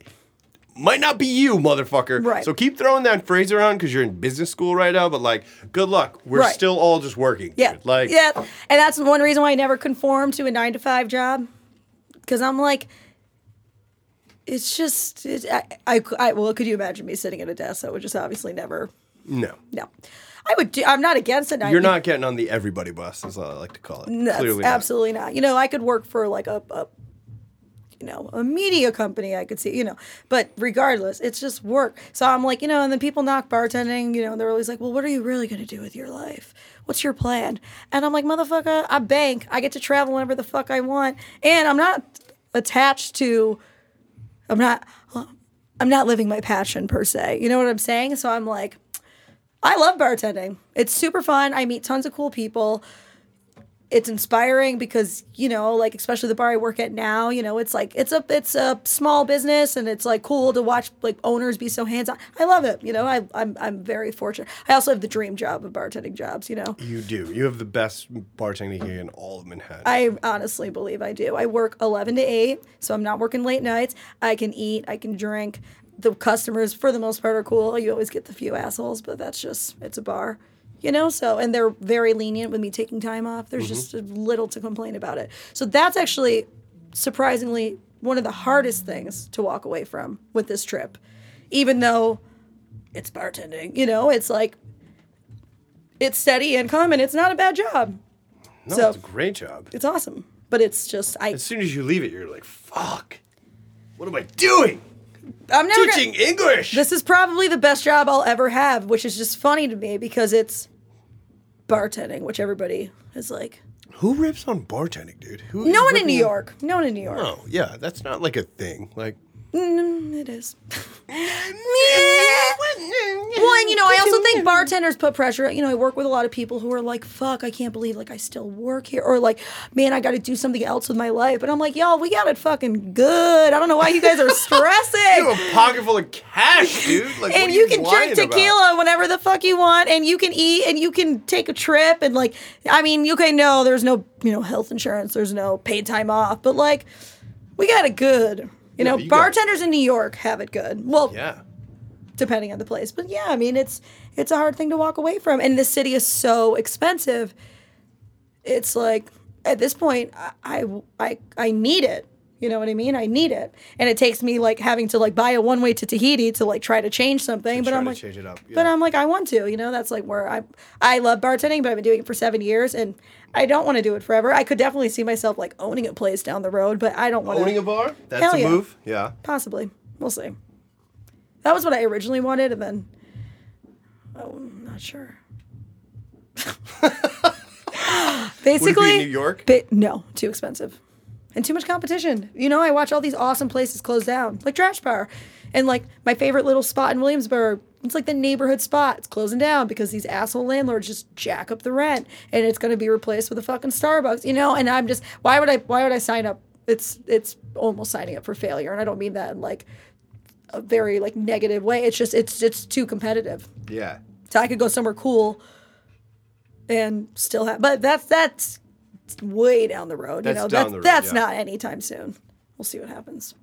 might not be you motherfucker Right. so keep throwing that phrase around because you're in business school right now but like good luck we're Right. still all just working Yeah. dude. like yeah, and that's one reason why I never conform to a nine to five job, because I'm like, it's just, it, I, I, I, well, could you imagine me sitting at a desk? That would just obviously never. no No, I would. Do, I'm not against it. you're not getting on the everybody bus as i like to call it No, clearly not. absolutely not. You know, I could work for like a, a, you know, a media company. I could see, you know, but regardless, it's just work. So I'm like, you know, and then people knock bartending. You know, they're always like, well, what are you really gonna do with your life? What's your plan? And I'm like, motherfucker, I bank. I get to travel whenever the fuck I want, and I'm not attached to. I'm not. I'm not living my passion per se. You know what I'm saying? So I'm like, I love bartending. It's super fun. I meet tons of cool people. It's inspiring because you know, like especially the bar I work at now, you know, it's like it's a it's a small business and it's like cool to watch like owners be so hands on. I love it. You know, I I'm I'm very fortunate. I also have the dream job of bartending jobs. You know, You do. You have the best bartending here in all of Manhattan. I honestly believe I do. I work 11 to 8, so I'm not working late nights. I can eat, I can drink. The customers, for the most part, are cool. You always get the few assholes, but that's just, it's a bar, you know? So, and they're very lenient with me taking time off. There's mm-hmm. just little to complain about it. So, that's actually surprisingly one of the hardest things to walk away from with this trip, even though it's bartending, you know? It's like, it's steady income and it's not a bad job. no, so- it's a great job. It's awesome. But it's just I As soon as you leave it, you're like, fuck. What am I doing? I'm never gonna- Teaching English. This is probably the best job I'll ever have, which is just funny to me because it's bartending, which everybody is like. Who rips on bartending, dude? Who No one in New York. No one in New York. Oh, yeah, that's not like a thing. Like, Mm, it is. Well, and you know, I also think bartenders put pressure. You know, I work with a lot of people who are like, "Fuck, I can't believe like I still work here," or like, "Man, I got to do something else with my life." But I'm like, "Y'all, we got it fucking good. I don't know why you guys are stressing." you have a pocket full of cash, dude. Like, and are you can drink about? tequila whenever the fuck you want, and you can eat, and you can take a trip, and like, I mean, okay, no, there's no, you know, health insurance, there's no paid time off, but like, we got it good. You know, you got- bartenders in New York have it good. Well, Yeah. depending on the place, but yeah, I mean, it's it's a hard thing to walk away from, and the city is so expensive. It's like at this point, I I I, need it. You know what I mean? I need it, and it takes me like having to like buy a one way to Tahiti to like try to change something. but I'm like, change it up, but. I'm like, I want to. You know, that's like where I I love bartending, but I've been doing it for seven years, and I don't want to do it forever. I could definitely see myself like owning a place down the road, but I don't want to. Owning a bar? That's Hell a yeah. move. Yeah. Possibly, we'll see. That was what I originally wanted, and then oh, I'm not sure. Basically, New York? Ba- no, too expensive, and too much competition. You know, I watch all these awesome places close down, like Trash Bar, and like my favorite little spot in Williamsburg. It's like the neighborhood spot. It's closing down because these asshole landlords just jack up the rent, and it's going to be replaced with a fucking Starbucks. You know, and I'm just why would I? Why would I sign up? It's it's almost signing up for failure, and I don't mean that in like a very like negative way. It's just it's it's too competitive. Yeah. So I could go somewhere cool and still have, but that's that's way down the road. That's you know, down that's the road, that's yeah. not anytime soon. We'll see what happens.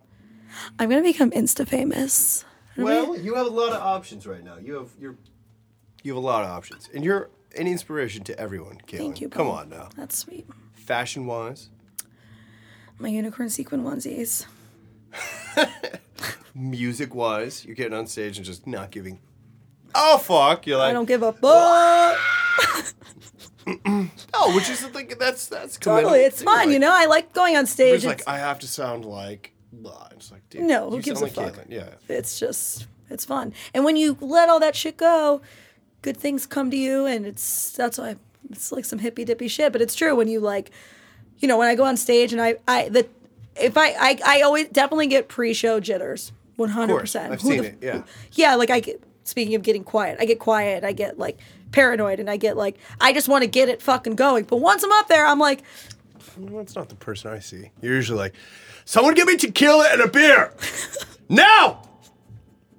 I'm gonna become insta famous. Well, you have a lot of options right now. You have you're you have a lot of options, and you're an inspiration to everyone. Caitlin. Thank you. Come Paul. on now. That's sweet. Fashion wise, My unicorn sequin onesies. music wise, you're getting on stage and just not giving. Oh fuck! You're like I don't give a fuck. oh, which is the thing that's that's Totally, it's fun. Like, you know, I like going on stage. It's like I have to sound like. Blah. It's like dude, No, who gives a like fuck? Yeah. it's just it's fun. And when you let all that shit go, good things come to you. And it's that's why it's like some hippy dippy shit. But it's true when you like, you know, when I go on stage and I I the if I I, I always definitely get pre show jitters. One hundred percent. I've seen it, yeah. Yeah, like I get. Speaking of getting quiet, I get quiet. I get like paranoid, and I get like I just want to get it fucking going. But once I'm up there, I'm like, Well, that's not the person I see. You're usually like, someone give me tequila and a beer now.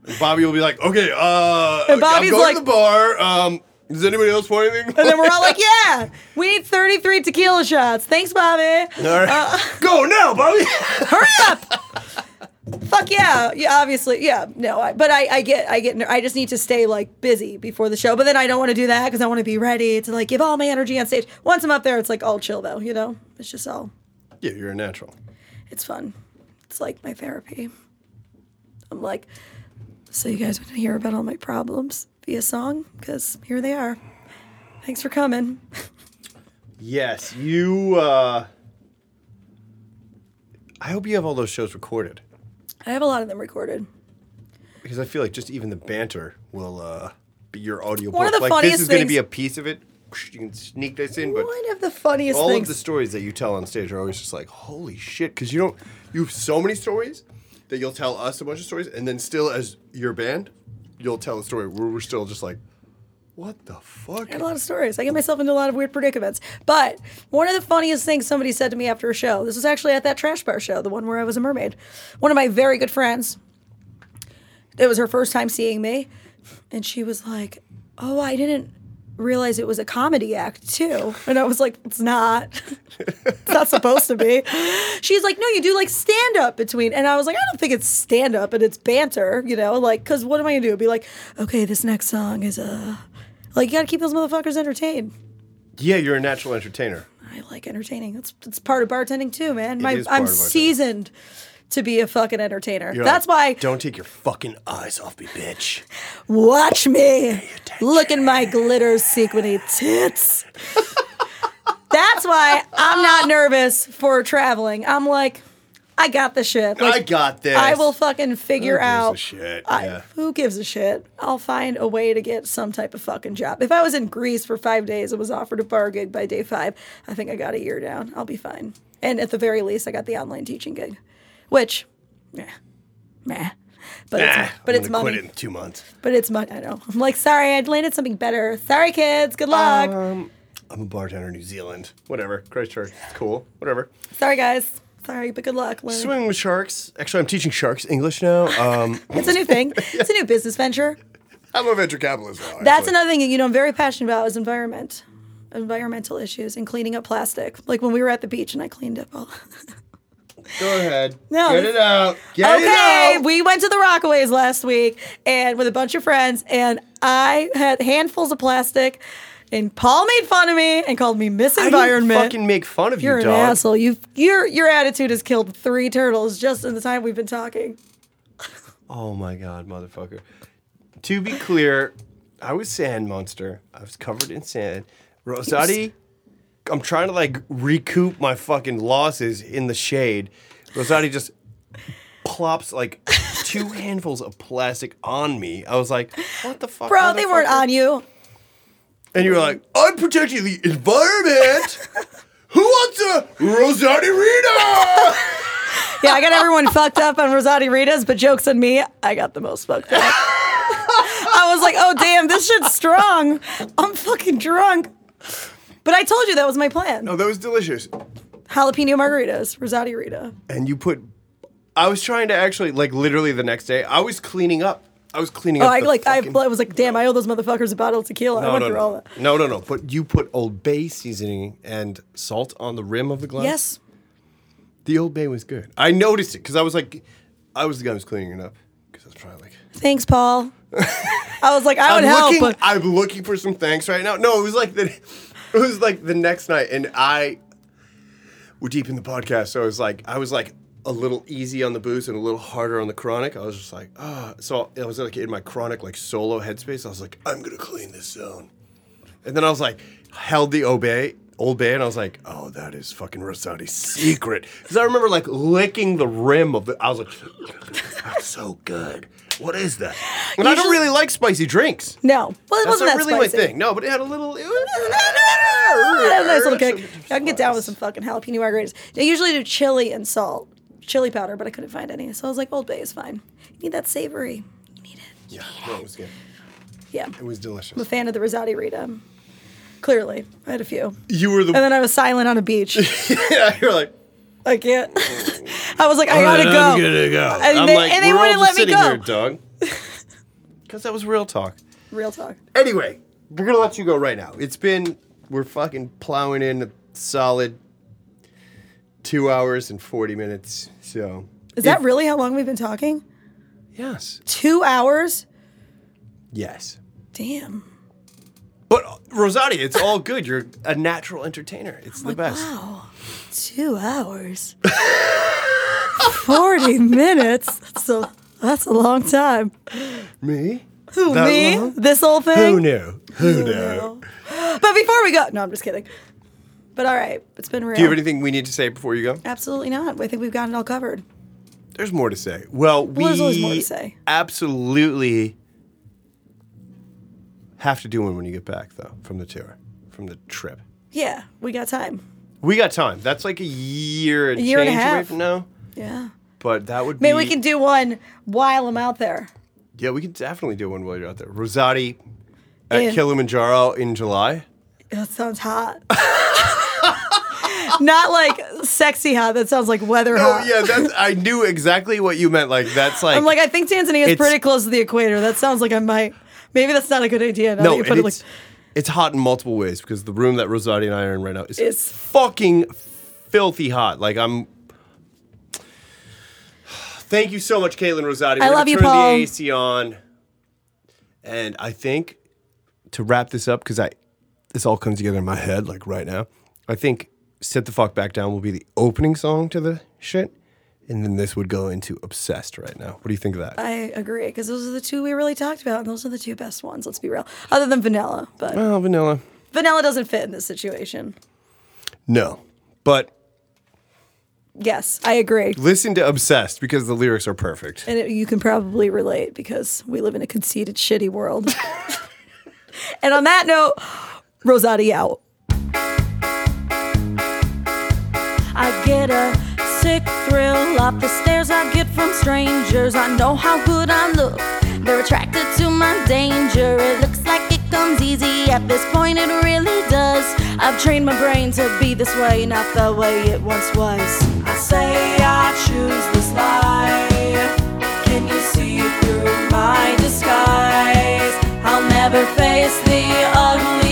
And Bobby will be like, okay, uh, And Bobby's I'm going like- to the bar. Um, does anybody else want anything? and then we're all like, yeah, we need 33 tequila shots. Thanks, Bobby. All right. uh, go now, Bobby. hurry up fuck yeah yeah obviously yeah no I, but I, I get i get i just need to stay like busy before the show but then i don't want to do that because i want to be ready to like give all my energy on stage once i'm up there it's like all chill though you know it's just all yeah, you're a natural. It's fun. It's like my therapy. I'm like so you guys want to hear about all my problems via song? Because here they are. Thanks for coming. Yes, you. uh I hope you have all those shows recorded. I have a lot of them recorded. Because I feel like just even the banter will uh be your audio. One of the like funniest this is going to be a piece of it. You can sneak this in, but one of the funniest all things of the stories that you tell on stage are always just like, holy shit, because you don't, you have so many stories that you'll tell us a bunch of stories, and then still as your band, you'll tell a story where we're still just like, What the fuck? I got a lot of stories. I get myself into a lot of weird predicaments. But one of the funniest things somebody said to me after a show, this was actually at that trash bar show, the one where I was a mermaid. One of my very good friends, it was her first time seeing me. And she was like, Oh, I didn't realize it was a comedy act too. And I was like, It's not. it's not supposed to be. She's like, No, you do like stand up between. And I was like, I don't think it's stand up and it's banter, you know, like, because what am I to do? Be like, Okay, this next song is Uh, like you got to keep those motherfuckers entertained. Yeah, you're a natural entertainer. I like entertaining. That's it's part of bartending too, man. My, I'm of bartending. To be a fucking entertainer. You're That's like, why Don't take your fucking eyes off me, bitch. watch me. Look at my glitter sequiny tits. That's why I'm not nervous for traveling. I'm like, I got the shit. Like, I got this. I will fucking figure gives a out. shit? I- Yeah. Who gives a shit? I'll find a way to get some type of fucking job. If I was in Greece for five days and was offered a bar gig by day five, I think I got a year down. I'll be fine. And at the very least, I got the online teaching gig, which, meh, meh. But Nah, it's but I'm it's money. Quit it in two months. But it's money. I know. I'm like, sorry, I'd landed something better. Sorry, kids. Good luck. Um, I'm a bartender in New Zealand. Whatever. Christchurch. Cool. Whatever. sorry, guys. Sorry, but good luck. Learn. Swimming with sharks. Actually, I'm teaching sharks English now. Um, It's a new thing. It's a new business venture. I'm a venture capitalist. Now, That's another thing you know I'm very passionate about is environment, environmental issues and cleaning up plastic. Like when we were at the beach and I cleaned up all. Go ahead. No, Get it out. Get it okay, out. we went to the Rockaways last week and with a bunch of friends, and I had handfuls of plastic, and Paul made fun of me and called me Miss Environment. I didn't fucking make fun of You're you, an dog. asshole. You your your attitude has killed three turtles just in the time we've been talking. Oh my god, motherfucker. To be clear, I was sand monster. I was covered in sand. Rosati, I'm trying to like recoup my fucking losses in the shade. Rosati just plops like two handfuls of plastic on me. I was like, what the fuck? Bro, they weren't on you. And you were like, I'm protecting the environment. Who wants a Rosati Rita? Yeah, I got everyone fucked up on Rosati Ritas, but jokes on me, I got the most fucked up. I was like, oh damn, this shit's strong. I'm fucking drunk. But I told you that was my plan. Oh, that was delicious. Jalapeno margaritas, Rosati Rita. and you put I was trying to actually like literally the next day I was cleaning up. I was cleaning Oh, up. I like I, fucking- I was like, damn, I owe those motherfuckers a bottle of tequila. I went no, through no. all that. no, no, no. But you put Old Bay seasoning and salt on the rim of the glass. Yes. the Old Bay was good. I noticed it because I was like, I was the guy who was cleaning it up because I was trying like. Thanks, Paul. I was like, I would I'm help, looking. but I'm looking for some thanks right now. No, it was like the, it was like the next night, and I. We're deep in the podcast, so I was like I was like a little easy on the booze and a little harder on the chronic. I was just like, ah. So I was like in my chronic like solo headspace. I was like, I'm gonna clean this zone, and then I was like, held the Old Bay. Old Bay, and I was like, "Oh, that is fucking Rosati's secret." Because I remember like licking the rim of the. I was like, "That's so good. What is that?" And I don't Usually- really like spicy drinks. no. Well, it That's wasn't not that really spicy. my thing. No, but it had a little. It It had a nice little kick. I can get down with some fucking jalapeno margaritas. They usually do chili and salt, chili powder, but I couldn't find any. So I was like, Old Bay is fine. You need that savory. You need it. Yeah, no, it was good. Yeah. It was delicious. I'm a delicious. fan of the Rosati Rita. Clearly, I had a few. You were the. And then I was silent on a beach. yeah, you're like. I can't. I was like, I gotta go. I'm gonna go. And I'm they- like, and they we're all wouldn't just let me sitting go. Here, dog. Because that was real talk. Real talk. Anyway, we're gonna let you go right now. It's been we're fucking plowing in a solid two hours and forty minutes. So Is that really how long we've been talking? yes, Two hours? yes. Damn. But uh, Rosati, it's all good. You're a natural entertainer. It's the best. Wow. Two hours. 40 minutes. That's that's a long time. Me? Who, That me? long? This whole thing? Who knew? Who knew? But before we go, no, I'm just kidding. But all right, it's been real. Do you have anything we need to say before you go? Absolutely not. I think we've got it all covered. There's more to say. Well, we there's always more to say. absolutely have to do one when you get back, though, from the tour, from the trip. Yeah, we got time. We got time. That's like a year and A year and a change away half. from now. Yeah. But that would be. Maybe be. we can do one while I'm out there. Yeah, we can definitely do one while you're out there. Rosati at in- Kilimanjaro in July. That sounds hot. Not like sexy hot. That sounds like weather Oh hot. yeah, that's I knew exactly what you meant. Like that's like I'm like, I think Tanzania is It's- pretty close to the equator. That sounds like I might. Maybe that's not a good idea. Now that no, you put and it like, it's it's hot in multiple ways because the room that Rosati and I are in right now is It's- fucking filthy hot. Like I'm. Thank you so much, Caitlin Rosati. I We're love gonna you, turn Paul. the AC on, and I think to wrap this up because I this all comes together in my head like right now. I think "Sit the Fuck Back Down" will be the opening song to the shit, and then this would go into "Obsessed" right now. What do you think of that? I agree because those are the two we really talked about, and those are the two best ones. Let's be real. Other than Vanilla, but oh, vanilla. Vanilla doesn't fit in this situation. No, but Yes, I agree. listen to "Obsessed" because the lyrics are perfect. And it, you can probably relate because we live in a conceited, shitty world. and on that note, Rosati out. I get a sick thrill up the stares I get from strangers. I know how good I look. They're attracted to my danger. It looks like it comes easy. At this point, it really does. I've trained my brain to be this way, not the way it once was. I say I choose this life. Can you see through my disguise? I'll never face the ugly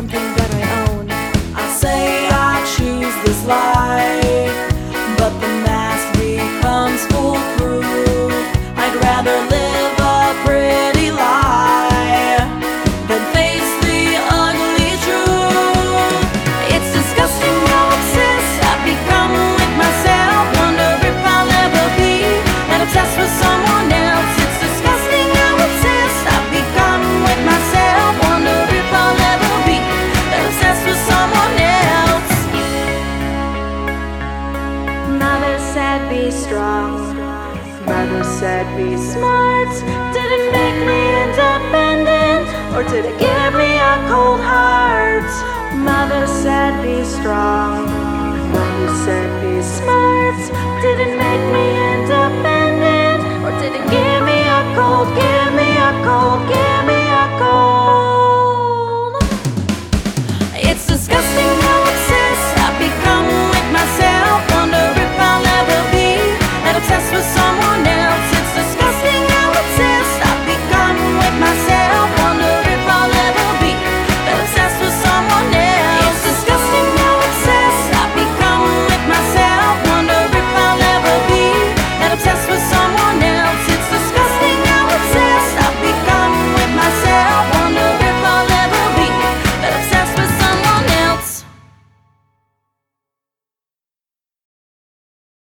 something that I own. I say I choose this life, but the mask becomes foolproof. I'd rather live a pretty lie said be smart. Didn't make me independent or did it give me a cold heart? Mother said be strong. Mother said be smart. Didn't make me independent or did it give me a cold give me a cold give me a cold?